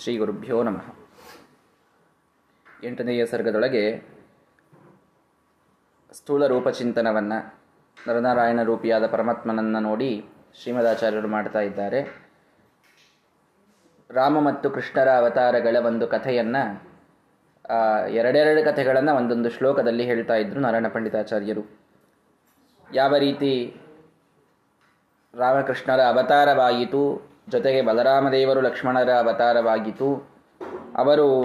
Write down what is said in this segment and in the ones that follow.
ಶ್ರೀ ಗುರುಭ್ಯೋ ನಮಃ. ಎಂಟನೆಯ ಸರ್ಗದೊಳಗೆ ಸ್ಥೂಲ ರೂಪಚಿಂತನವನ್ನು ನರನಾರಾಯಣ ರೂಪಿಯಾದ ಪರಮಾತ್ಮನನ್ನು ನೋಡಿ ಶ್ರೀಮದಾಚಾರ್ಯರು ಮಾಡ್ತಾ ಇದ್ದಾರೆ. ರಾಮ ಮತ್ತು ಕೃಷ್ಣರ ಅವತಾರಗಳ ಒಂದು ಕಥೆಯನ್ನು ಎರಡೆರಡು ಕಥೆಗಳನ್ನು ಒಂದೊಂದು ಶ್ಲೋಕದಲ್ಲಿ ಹೇಳ್ತಾ ಇದ್ರು ನಾರಾಯಣ ಪಂಡಿತಾಚಾರ್ಯರು. ಯಾವ ರೀತಿ ರಾಮಕೃಷ್ಣರ ಅವತಾರವಾಯಿತು ಜೊತೆಗೆ ಬಲರಾಮದೇವರು ಲಕ್ಷ್ಮಣರ ಅವತಾರವಾಗಿತು ಅವರು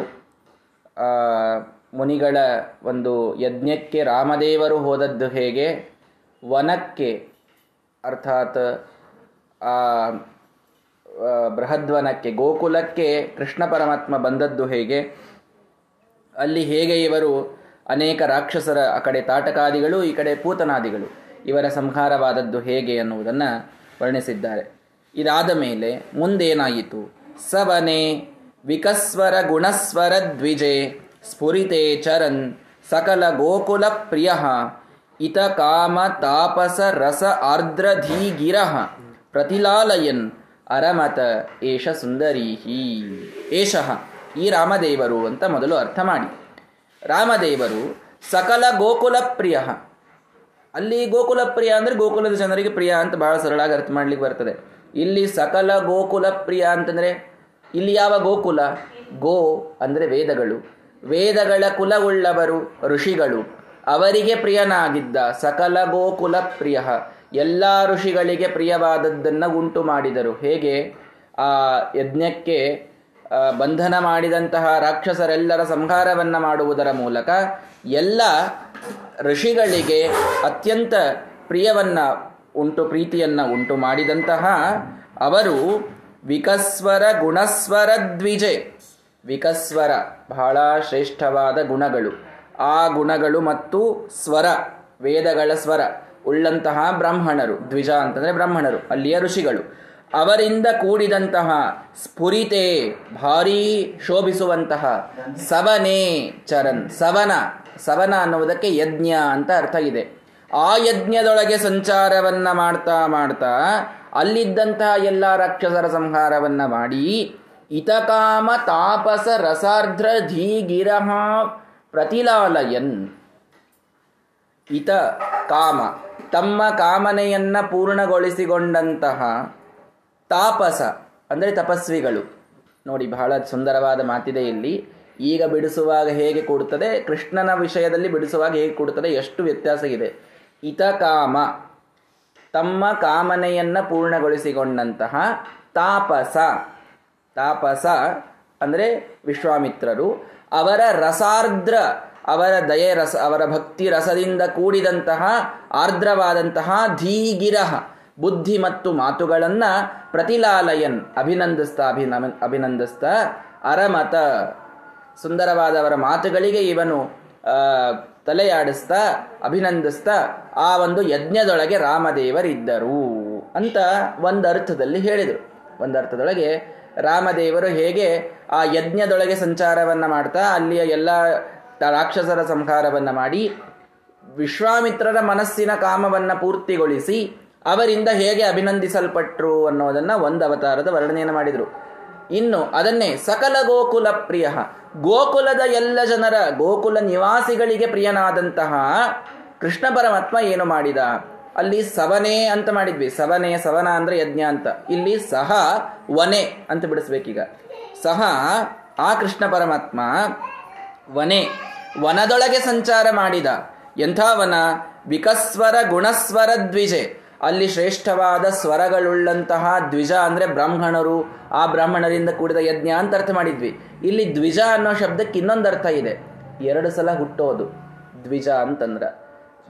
ಮುನಿಗಳ ಒಂದು ಯಜ್ಞಕ್ಕೆ ರಾಮದೇವರು ಹೋದದ್ದು ಹೇಗೆ? ವನಕ್ಕೆ, ಅರ್ಥಾತ್ ಬೃಹದ್ವನಕ್ಕೆ, ಗೋಕುಲಕ್ಕೆ ಕೃಷ್ಣ ಪರಮಾತ್ಮ ಬಂದದ್ದು ಹೇಗೆ? ಅಲ್ಲಿ ಹೇಗೆ ಇವರು ಅನೇಕ ರಾಕ್ಷಸರ ಆ ಕಡೆ ತಾಟಕಾದಿಗಳು, ಈ ಕಡೆ ಪೂತನಾದಿಗಳು ಇವರ ಸಂಹಾರವಾದದ್ದು ಹೇಗೆ ಅನ್ನುವುದನ್ನು ವರ್ಣಿಸಿದ್ದಾರೆ. ಇದಾದ ಮೇಲೆ ಮುಂದೇನಾಯಿತು? ಸವನೆ ವಿಕಸ್ವರ ಗುಣಸ್ವರ ದ್ವಿಜೆ ಸ್ಫುರಿತೆ ಚರನ್ ಸಕಲ ಗೋಕುಲ ಪ್ರಿಯ ಇತ ಕಾಮ ತಾಪಸ ರಸ ಆರ್ದ್ರಧೀಗಿರ ಪ್ರತಿಲಾಲಯನ್ ಅರಮತ ಏಷ ಸುಂದರೀಹಿ. ಏಷಃ, ಈ ರಾಮದೇವರು ಅಂತ ಮೊದಲು ಅರ್ಥ ಮಾಡಿ. ರಾಮದೇವರು ಸಕಲ ಗೋಕುಲ ಪ್ರಿಯ. ಅಲ್ಲಿ ಗೋಕುಲ ಪ್ರಿಯ ಅಂದರೆ ಗೋಕುಲದ ಜನರಿಗೆ ಪ್ರಿಯ ಅಂತ ಬಹಳ ಸರಳಾಗಿ ಅರ್ಥ ಮಾಡ್ಲಿಕ್ಕೆ ಬರ್ತದೆ. ಇಲ್ಲಿ ಸಕಲ ಗೋಕುಲ ಪ್ರಿಯ ಅಂತಂದರೆ, ಇಲ್ಲಿ ಯಾವ ಗೋಕುಲ? ಗೋ ಅಂದರೆ ವೇದಗಳು. ವೇದಗಳ ಕುಲವುಳ್ಳವರು ಋಷಿಗಳು. ಅವರಿಗೆ ಪ್ರಿಯನಾಗಿದ್ದ ಸಕಲ ಗೋಕುಲ ಪ್ರಿಯ. ಎಲ್ಲ ಋಷಿಗಳಿಗೆ ಪ್ರಿಯವಾದದ್ದನ್ನು ಉಂಟು ಮಾಡಿದರು. ಹೇಗೆ? ಆ ಯಜ್ಞಕ್ಕೆ ಬಂಧನ ಮಾಡಿದಂತಹ ರಾಕ್ಷಸರೆಲ್ಲರ ಸಂಹಾರವನ್ನು ಮಾಡುವುದರ ಮೂಲಕ ಎಲ್ಲ ಋಷಿಗಳಿಗೆ ಅತ್ಯಂತ ಪ್ರಿಯವನ್ನ ಉಂಟು ಪ್ರೀತಿಯನ್ನು ಉಂಟು ಮಾಡಿದಂತಹ ಅವರು ವಿಕಸ್ವರ ಗುಣಸ್ವರ ದ್ವಿಜೆ. ವಿಕಸ್ವರ ಬಹಳ ಶ್ರೇಷ್ಠವಾದ ಗುಣಗಳು. ಆ ಗುಣಗಳು ಮತ್ತು ಸ್ವರ, ವೇದಗಳ ಸ್ವರ, ಉಳ್ಳಂತಹ ಬ್ರಾಹ್ಮಣರು, ದ್ವಿಜ ಅಂತಂದರೆ ಬ್ರಾಹ್ಮಣರು, ಅಲ್ಲಿಯ ಋಷಿಗಳು. ಅವರಿಂದ ಕೂಡಿದಂತಹ ಸ್ಫುರಿತೆ, ಭಾರೀ ಶೋಭಿಸುವಂತಹ ಸವನೆ ಚರನ್, ಸವನ ಸವನ ಅನ್ನುವುದಕ್ಕೆ ಯಜ್ಞ ಅಂತ ಅರ್ಥ ಇದೆ. ಆ ಯಜ್ಞದೊಳಗೆ ಸಂಚಾರವನ್ನ ಮಾಡ್ತಾ ಮಾಡ್ತಾ ಅಲ್ಲಿದ್ದಂತಹ ಎಲ್ಲ ರಾಕ್ಷಸರ ಸಂಹಾರವನ್ನ ಮಾಡಿ, ಇತಕಾಮ ತಾಪಸ ರಸಾರ್ಧ್ರ ಧೀಗಿರಹ ಪ್ರತಿಲಾಲಯನ್. ಇತ ಕಾಮ ತಮ್ಮ ಕಾಮನೆಯನ್ನ ಪೂರ್ಣಗೊಳಿಸಿಕೊಂಡಂತಹ ತಾಪಸ, ಅಂದರೆ ತಪಸ್ವಿಗಳು. ನೋಡಿ, ಬಹಳ ಸುಂದರವಾದ ಮಾತಿದೆ ಇಲ್ಲಿ. ಈಗ ಬಿಡಿಸುವಾಗ ಹೇಗೆ ಕೊಡುತ್ತದೆ ಕೃಷ್ಣನ ವಿಷಯದಲ್ಲಿ ಬಿಡಿಸುವಾಗ ಹೇಗೆ ಕೊಡುತ್ತದೆ ಎಷ್ಟು ವ್ಯತ್ಯಾಸ ಇದೆ ಇತ ಕಾಮ ತಮ್ಮ ಕಾಮನೆಯನ್ನು ಪೂರ್ಣಗೊಳಿಸಿಕೊಂಡಂತಹ ತಾಪಸ. ತಾಪಸ ಅಂದರೆ ವಿಶ್ವಾಮಿತ್ರರು. ಅವರ ರಸಾರ್ದ್ರ, ಅವರ ದಯೆ ರಸ, ಅವರ ಭಕ್ತಿ ರಸದಿಂದ ಕೂಡಿದಂತಹ ಆರ್ದ್ರವಾದಂತಹ ಧೀಗಿರಹ ಬುದ್ಧಿ ಮತ್ತು ಮಾತುಗಳನ್ನು ಪ್ರತಿಲಾಲಯನ್ ಅಭಿನಂದಿಸ್ತಾ ಅಭಿನ ಅಭಿನಂದಿಸ್ತಾ ಅರಮತ. ಸುಂದರವಾದವರ ಮಾತುಗಳಿಗೆ ಇವನು ತಲೆಯಾಡಿಸ್ತಾ, ಅಭಿನಂದಿಸ್ತಾ, ಆ ಒಂದು ಯಜ್ಞದೊಳಗೆ ರಾಮದೇವರಿದ್ದರು ಅಂತ ಒಂದು ಅರ್ಥದಲ್ಲಿ ಹೇಳಿದರು. ಒಂದು ಅರ್ಥದೊಳಗೆ ರಾಮದೇವರು ಹೇಗೆ ಆ ಯಜ್ಞದೊಳಗೆ ಸಂಚಾರವನ್ನು ಮಾಡ್ತಾ, ಅಲ್ಲಿಯ ಎಲ್ಲ ರಾಕ್ಷಸರ ಸಂಹಾರವನ್ನು ಮಾಡಿ, ವಿಶ್ವಾಮಿತ್ರರ ಮನಸ್ಸಿನ ಕಾಮವನ್ನು ಪೂರ್ತಿಗೊಳಿಸಿ, ಅವರಿಂದ ಹೇಗೆ ಅಭಿನಂದಿಸಲ್ಪಟ್ರು ಅನ್ನೋದನ್ನು ಒಂದು ಅವತಾರದ ವರ್ಣನೆಯನ್ನು ಮಾಡಿದರು. ಇನ್ನು ಅದನ್ನೇ ಸಕಲ ಗೋಕುಲ ಪ್ರಿಯ. ಗೋಕುಲದ ಎಲ್ಲ ಜನರ ಗೋಕುಲ ನಿವಾಸಿಗಳಿಗೆ ಪ್ರಿಯನಾದಂತಹ ಕೃಷ್ಣ ಪರಮಾತ್ಮ ಏನು ಮಾಡಿದ? ಅಲ್ಲಿ ಸವನೆ ಅಂತ ಮಾಡಿದ್ವಿ. ಸವನೆ, ಸವನ ಅಂದ್ರೆ ಯಜ್ಞ ಅಂತ. ಇಲ್ಲಿ ಸಹ ವನೆ ಅಂತ ಬಿಡಿಸ್ಬೇಕೀಗ. ಸಹ ಆ ಕೃಷ್ಣ ಪರಮಾತ್ಮ ವನೆ, ವನದೊಳಗೆ ಸಂಚಾರ ಮಾಡಿದ. ಎಂಥ ವನ? ವಿಕಸ್ವರ ಗುಣಸ್ವರ ದ್ವಿಜೆ. ಅಲ್ಲಿ ಶ್ರೇಷ್ಠವಾದ ಸ್ವರಗಳುಳ್ಳಂತಹ ದ್ವಿಜ ಅಂದರೆ ಬ್ರಾಹ್ಮಣರು. ಆ ಬ್ರಾಹ್ಮಣರಿಂದ ಕೂಡಿದ ಯಜ್ಞ ಅಂತ ಅರ್ಥ ಮಾಡಿದ್ವಿ. ಇಲ್ಲಿ ದ್ವಿಜ ಅನ್ನೋ ಶಬ್ದಕ್ಕೆ ಇನ್ನೊಂದು ಅರ್ಥ ಇದೆ. ಎರಡು ಸಲ ಹುಟ್ಟೋದು. ದ್ವಿಜ ಅಂತಂದ್ರ.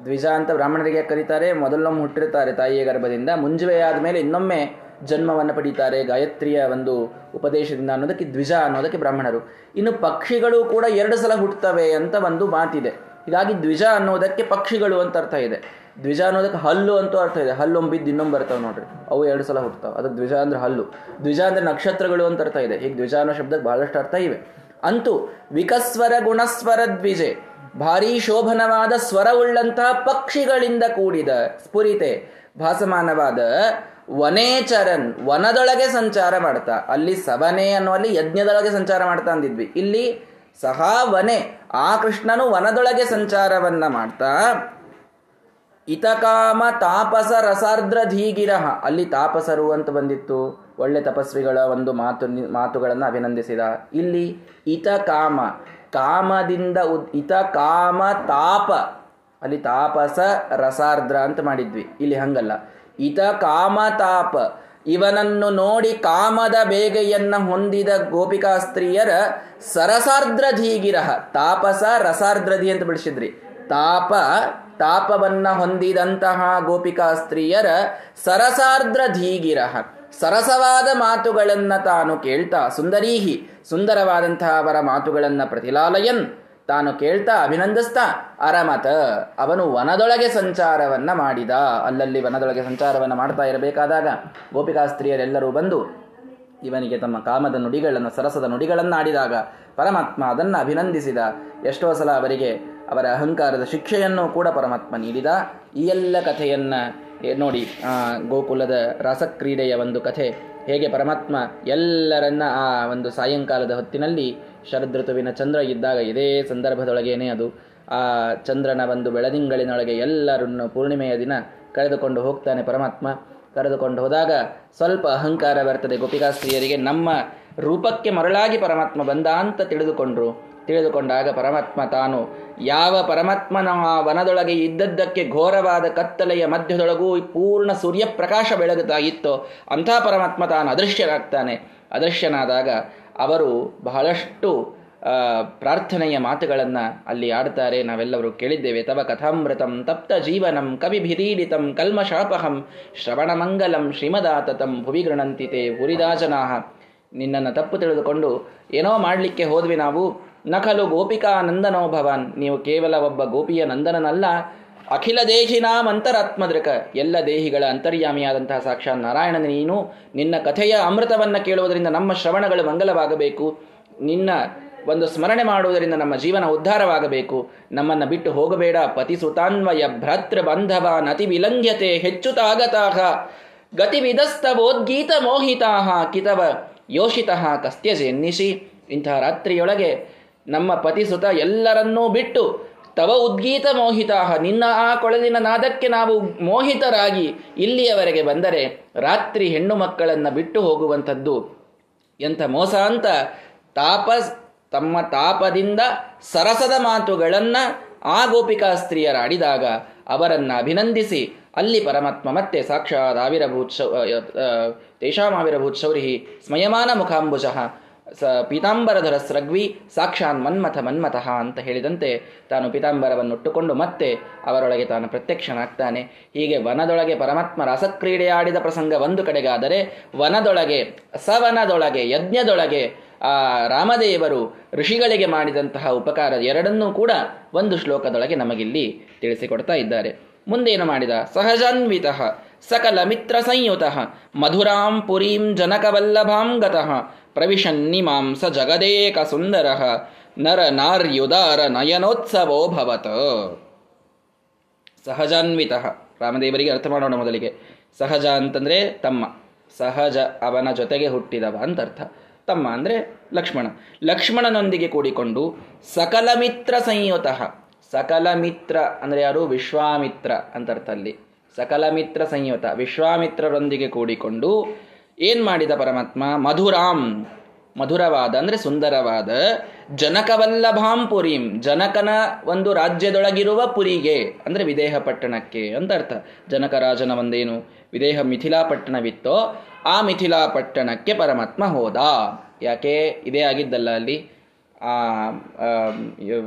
ದ್ವಿಜ ಅಂತ ಬ್ರಾಹ್ಮಣರಿಗೆ ಕರೀತಾರೆ? ಮೊದಲೊಮ್ಮೆ ಹುಟ್ಟಿರ್ತಾರೆ ತಾಯಿಯ ಗರ್ಭದಿಂದ. ಮುಂಜುವೆ ಆದಮೇಲೆ ಇನ್ನೊಮ್ಮೆ ಜನ್ಮವನ್ನು ಪಡೀತಾರೆ. ಗಾಯತ್ರಿಯ ಒಂದು ಉಪದೇಶದಿಂದ ಅನ್ನೋದಕ್ಕೆ ದ್ವಿಜ ಅನ್ನೋದಕ್ಕೆ ಬ್ರಾಹ್ಮಣರು. ಇನ್ನು ಪಕ್ಷಿಗಳು ಕೂಡ ಎರಡು ಸಲ ಹುಟ್ಟುತ್ತವೆ ಅಂತ ಒಂದು ಮಾತಿದೆ. ಹೀಗಾಗಿ ದ್ವಿಜ ಅನ್ನೋದಕ್ಕೆ ಪಕ್ಷಿಗಳು ಅಂತ ಅರ್ಥ ಇದೆ. ದ್ವಿಜ ಅನ್ನೋದಕ್ಕೆ ಹಲ್ಲು ಅಂತೂ ಅರ್ಥ ಇದೆ. ಹಲ್ಲು ಒಂಬಿದ್ದು ಇನ್ನೊಂದು ಬರ್ತಾವೆ ನೋಡ್ರಿ. ಅವು ಎರಡು ಸಲ ಹುಟ್ಟುತ್ತಾವೆ ಅದಕ್ಕೆ ದ್ವಿಜ ಅಂದ್ರೆ ಹಲ್ಲು. ದ್ವಿಜ ಅಂದ್ರೆ ನಕ್ಷತ್ರಗಳು ಅಂತ ಅರ್ಥ ಇದೆ. ಈಗ ದ್ವಿಜ ಅನ್ನೋ ಶಬ್ದಕ್ಕೆ ಬಹಳಷ್ಟು ಅರ್ಥ ಇವೆ. ಅಂತೂ ವಿಕಸ್ವರ ಗುಣಸ್ವರ ದ್ವಿಜೆ, ಭಾರೀ ಶೋಭನವಾದ ಸ್ವರವುಳ್ಳಂತಹ ಪಕ್ಷಿಗಳಿಂದ ಕೂಡಿದ ಸ್ಫುರಿತೆ, ಭಾಸಮಾನವಾದ ವನೇಚರನ್ ವನದೊಳಗೆ ಸಂಚಾರ ಮಾಡ್ತಾ. ಅಲ್ಲಿ ಸವನೆ ಅನ್ನುವಲ್ಲಿ ಯಜ್ಞದೊಳಗೆ ಸಂಚಾರ ಮಾಡ್ತಾ ಅಂದಿದ್ವಿ. ಇಲ್ಲಿ ಸಹ ವನೆ, ಆ ಕೃಷ್ಣನು ವನದೊಳಗೆ ಸಂಚಾರವನ್ನ ಮಾಡ್ತಾ ಇತಕಾಮ ತಾಪಸ ರಸಾರ್ದ್ರ ಧೀಗಿರಹ ಅಲ್ಲಿ ತಾಪಸರು ಅಂತ ಬಂದಿತ್ತು. ಒಳ್ಳೆ ತಪಸ್ವಿಗಳ ಒಂದು ಮಾತು ಮಾತುಗಳನ್ನು ಅಭಿನಂದಿಸಿದ. ಇಲ್ಲಿ ಇತಕಾಮ, ಕಾಮದಿಂದ ಉದ್ ಇತ ಕಾಮ ತಾಪ. ಅಲ್ಲಿ ತಾಪಸ ರಸಾರ್ದ್ರ ಅಂತ ಮಾಡಿದ್ವಿ. ಇಲ್ಲಿ ಹಂಗಲ್ಲ. ಇತ ಕಾಮ ತಾಪ. ಇವನನ್ನು ನೋಡಿ ಕಾಮದ ಬೇಗೆಯನ್ನ ಹೊಂದಿದ ಗೋಪಿಕಾ ಸ್ತ್ರೀಯರ ಸರಸಾರ್ದ್ರ ಧೀಗಿರಹ ತಾಪಸ ರಸಾರ್ದ್ರಧಿ ಅಂತ ಬಿಡಿಸಿದ್ರಿ. ತಾಪ ತಾಪವನ್ನ ಹೊಂದಿದಂತಹ ಗೋಪಿಕಾ ಸ್ತ್ರೀಯರ ಸರಸಾರ್ದ್ರ ಧೀಗಿರಹ. ಸರಸವಾದ ಮಾತುಗಳನ್ನ ತಾನು ಕೇಳ್ತಾ ಸುಂದರೀಹಿ, ಸುಂದರವಾದಂತಹ ಅವರ ಮಾತುಗಳನ್ನ ಪ್ರತಿಲಾಲಯನ್ ತಾನು ಕೇಳ್ತಾ ಅಭಿನಂದಿಸ್ತಾ, ಅರಮತ, ಅವನು ವನದೊಳಗೆ ಸಂಚಾರವನ್ನ ಮಾಡಿದ. ಅಲ್ಲಲ್ಲಿ ವನದೊಳಗೆ ಸಂಚಾರವನ್ನ ಮಾಡ್ತಾ ಇರಬೇಕಾದಾಗ ಗೋಪಿಕಾ ಸ್ತ್ರೀಯರೆಲ್ಲರೂ ಬಂದು ಇವನಿಗೆ ತಮ್ಮ ಕಾಮದ ನುಡಿಗಳನ್ನು, ಸರಸದ ನುಡಿಗಳನ್ನು ಆಡಿದಾಗ ಪರಮಾತ್ಮ ಅದನ್ನು ಅಭಿನಂದಿಸಿದ. ಎಷ್ಟೋ ಸಲ ಅವರಿಗೆ ಅವರ ಅಹಂಕಾರದ ಶಿಕ್ಷೆಯನ್ನು ಕೂಡ ಪರಮಾತ್ಮ ನೀಡಿದ. ಈ ಎಲ್ಲ ಕಥೆಯನ್ನು ನೋಡಿ ಗೋಕುಲದ ರಾಸಕ್ರೀಡೆಯ ಒಂದು ಕಥೆ. ಹೇಗೆ ಪರಮಾತ್ಮ ಎಲ್ಲರನ್ನ ಆ ಒಂದು ಸಾಯಂಕಾಲದ ಹೊತ್ತಿನಲ್ಲಿ ಶರದೃತುವಿನ ಚಂದ್ರ ಇದ್ದಾಗ ಇದೇ ಸಂದರ್ಭದೊಳಗೇನೆ ಅದು. ಆ ಚಂದ್ರನ ಒಂದು ಬೆಳದಿಂಗಳಿನೊಳಗೆ ಎಲ್ಲರನ್ನು ಪೂರ್ಣಿಮೆಯ ದಿನ ಕಳೆದುಕೊಂಡು ಹೋಗ್ತಾನೆ ಪರಮಾತ್ಮ. ಕರೆದುಕೊಂಡು ಹೋದಾಗ ಸ್ವಲ್ಪ ಅಹಂಕಾರ ಬರ್ತದೆ ಗೋಪಿಕಾಸ್ತ್ರೀಯರಿಗೆ. ನಮ್ಮ ರೂಪಕ್ಕೆ ಮರಳಾಗಿ ಪರಮಾತ್ಮ ಬಂದ ಅಂತ ತಿಳಿದುಕೊಂಡ್ರು. ತಿಳಿದುಕೊಂಡಾಗ ಪರಮಾತ್ಮ ತಾನು, ಯಾವ ಪರಮಾತ್ಮನ ವನದೊಳಗೆ ಇದ್ದದ್ದಕ್ಕೆ ಘೋರವಾದ ಕತ್ತಲೆಯ ಮಧ್ಯದೊಳಗೂ ಪೂರ್ಣ ಸೂರ್ಯಪ್ರಕಾಶ ಬೆಳಗುತ್ತಾಗಿತ್ತೋ ಅಂಥ ಪರಮಾತ್ಮ ತಾನು ಅದೃಶ್ಯನಾಗ್ತಾನೆ. ಅದೃಶ್ಯನಾದಾಗ ಅವರು ಬಹಳಷ್ಟು ಪ್ರಾರ್ಥನೆಯ ಮಾತುಗಳನ್ನು ಅಲ್ಲಿ ಆಡ್ತಾರೆ ನಾವೆಲ್ಲರೂ ಕೇಳಿದ್ದೇವೆ. ತವ ಕಥಾಮೃತಂ ತಪ್ತ ಜೀವನಂ ಕವಿಭಿರೀಡಿತಂ ಕಲ್ಮಶಾಪಹಂ ಶ್ರವಣಮಂಗಲಂ ಶ್ರೀಮದಾತತಂ ಭುವಿ ಗೃಣಂತಿತೆ ಹುರಿದಾಜನಾಹ. ನಿನ್ನನ್ನು ತಪ್ಪು ತಿಳಿದುಕೊಂಡು ಏನೋ ಮಾಡಲಿಕ್ಕೆ ಹೋದ್ವಿ ನಾವು. ನಕಲು ಗೋಪಿಕಾ ನಂದನೋ ಭವಾನ್. ನೀವು ಕೇವಲ ಒಬ್ಬ ಗೋಪಿಯ ನಂದನನಲ್ಲ. ಅಖಿಲ ದೇಹಿನಾಂ ಅಂತರಾತ್ಮದೃಕ. ಎಲ್ಲ ದೇಹಿಗಳ ಅಂತರ್ಯಾಮಿಯಾದಂತಹ ಸಾಕ್ಷಾತ್ ನಾರಾಯಣನ ನೀನು. ನಿನ್ನ ಕಥೆಯ ಅಮೃತವನ್ನು ಕೇಳುವುದರಿಂದ ನಮ್ಮ ಶ್ರವಣಗಳು ಮಂಗಲವಾಗಬೇಕು. ನಿನ್ನ ಒಂದು ಸ್ಮರಣೆ ಮಾಡುವುದರಿಂದ ನಮ್ಮ ಜೀವನ ಉದ್ಧಾರವಾಗಬೇಕು. ನಮ್ಮನ್ನು ಬಿಟ್ಟು ಹೋಗಬೇಡ. ಪತಿಸುತಾನ್ವಯ ಭ್ರಾತೃ ಬಂಧವ ನತಿ ವಿಲಂಘ್ಯತೆ ಹೆಚ್ಚು ತಾಗತಾಹ ಗತಿವಿಧಸ್ತವೋದ್ಗೀತ ಮೋಹಿತಾಹ ಕಿತವ ಯೋಷಿತಃ ಕಸ್ತ್ಯಜೆನ್ನಿಸಿ ಇಂತಹ ರಾತ್ರಿಯೊಳಗೆ ನಮ್ಮ ಪತಿಸುತ ಎಲ್ಲರನ್ನೂ ಬಿಟ್ಟು ತವ ಉದ್ಗೀತ ಮೋಹಿತಾಹ. ನಿನ್ನ ಆ ಕೊಳಲಿನ ನಾದಕ್ಕೆ ನಾವು ಮೋಹಿತರಾಗಿ ಇಲ್ಲಿಯವರೆಗೆ ಬಂದರೆ ರಾತ್ರಿ ಹೆಣ್ಣು ಮಕ್ಕಳನ್ನು ಬಿಟ್ಟು ಹೋಗುವಂಥದ್ದು ಎಂಥ ಮೋಸ ಅಂತ ತಾಪ ತಮ್ಮ ತಾಪದಿಂದ ಸರಸದ ಮಾತುಗಳನ್ನು ಆ ಗೋಪಿಕಾ ಸ್ತ್ರೀಯರಾಡಿದಾಗ ಅವರನ್ನು ಅಭಿನಂದಿಸಿ ಅಲ್ಲಿ ಪರಮಾತ್ಮ ಮತ್ತೆ ಸಾಕ್ಷಾತ್ ಆವಿರಭೂತ್ ಶೌ ತೇಷಾಂ ಆವಿರಭೂತ್ ಶೌರಿಹಿ ಸ್ಮಯಮಾನ ಮುಖಾಂಬುಜಃ ಸ ಪೀತಾಂಬರಧರ ಸ್ರಗ್ವಿ ಸಾಕ್ಷಾನ್ ಮನ್ಮಥ ಮನ್ಮಥಃ ಅಂತ ಹೇಳಿದಂತೆ ತಾನು ಪೀತಾಂಬರವನ್ನುಟ್ಟುಕೊಂಡು ಮತ್ತೆ ಅವರೊಳಗೆ ತಾನು ಪ್ರತ್ಯಕ್ಷನಾಗ್ತಾನೆ. ಹೀಗೆ ವನದೊಳಗೆ ಪರಮಾತ್ಮ ರಸಕ್ರೀಡೆಯಾಡಿದ ಪ್ರಸಂಗ ಒಂದು ಕಡೆಗಾದರೆ ವನದೊಳಗೆ ಸವನದೊಳಗೆ ಯಜ್ಞದೊಳಗೆ ಆ ರಾಮದೇವರು ಋಷಿಗಳಿಗೆ ಮಾಡಿದಂತಹ ಉಪಕಾರ ಎರಡನ್ನೂ ಕೂಡ ಒಂದು ಶ್ಲೋಕದೊಳಗೆ ನಮಗಿಲ್ಲಿ ತಿಳಿಸಿಕೊಡ್ತಾ ಇದ್ದಾರೆ. ಮುಂದೇನು ಮಾಡಿದ? ಸಹಜಾನ್ವಿತ ಸಕಲ ಮಿತ್ರ ಸಂಯುತ ಮಧುರಾಂ ಪುರೀಂ ಜನಕವಲ್ಲಭಾಂ ಗತಃ ಪ್ರವಿಶನ್ನಿಮಾಂಸ ಜಗದೇಕ ಸುಂದರ ನರ ನಾರ್ಯುದಾರ ನಯನೋತ್ಸವೋ ಭವತ. ಸಹಜಾನ್ವಿತ ರಾಮದೇವರಿಗೆ ಅರ್ಥ ಮಾಡೋಣ ಮೊದಲಿಗೆ. ಸಹಜ ಅಂತಂದ್ರೆ ತಮ್ಮ, ಸಹಜ ಅವನ ಜೊತೆಗೆ ಹುಟ್ಟಿದವ ಅಂತ ಅರ್ಥ ತಮ್ಮ ಅಂದರೆ ಲಕ್ಷ್ಮಣ. ಲಕ್ಷ್ಮಣನೊಂದಿಗೆ ಕೂಡಿಕೊಂಡು ಸಕಲ ಮಿತ್ರ ಸಂಯುತ. ಸಕಲ ಮಿತ್ರ ಅಂದರೆ ಯಾರು? ವಿಶ್ವಾಮಿತ್ರ ಅಂತ ಅರ್ಥ ಅಲ್ಲಿ. ಸಕಲ ಮಿತ್ರ ಸಂಯುತ. ವಿಶ್ವಾಮಿತ್ರರೊಂದಿಗೆ ಕೂಡಿಕೊಂಡು ಏನು ಮಾಡಿದ ಪರಮಾತ್ಮ? ಮಧುರಾಂ. ಮಧುರವಾದ ಅಂದರೆ ಸುಂದರವಾದ ಜನಕವಲ್ಲಭಾಂ ಪುರಿಂ. ಜನಕನ ಒಂದು ರಾಜ್ಯದೊಳಗಿರುವ ಪುರಿಗೆ ಅಂದರೆ ವಿದೇಹ ಪಟ್ಟಣಕ್ಕೆ ಅಂತ ಅರ್ಥ. ಜನಕರಾಜನ ಒಂದೇನು? ವಿದೇಹ ಮಿಥಿಲಾ ಪಟ್ಟಣವಿತ್ತೋ ಆ ಮಿಥಿಲಾ ಪಟ್ಟಣಕ್ಕೆ ಪರಮಾತ್ಮ ಹೋದ. ಯಾಕೆ? ಇದೇ ಆಗಿದ್ದಲ್ಲ ಅಲ್ಲಿ. ಆ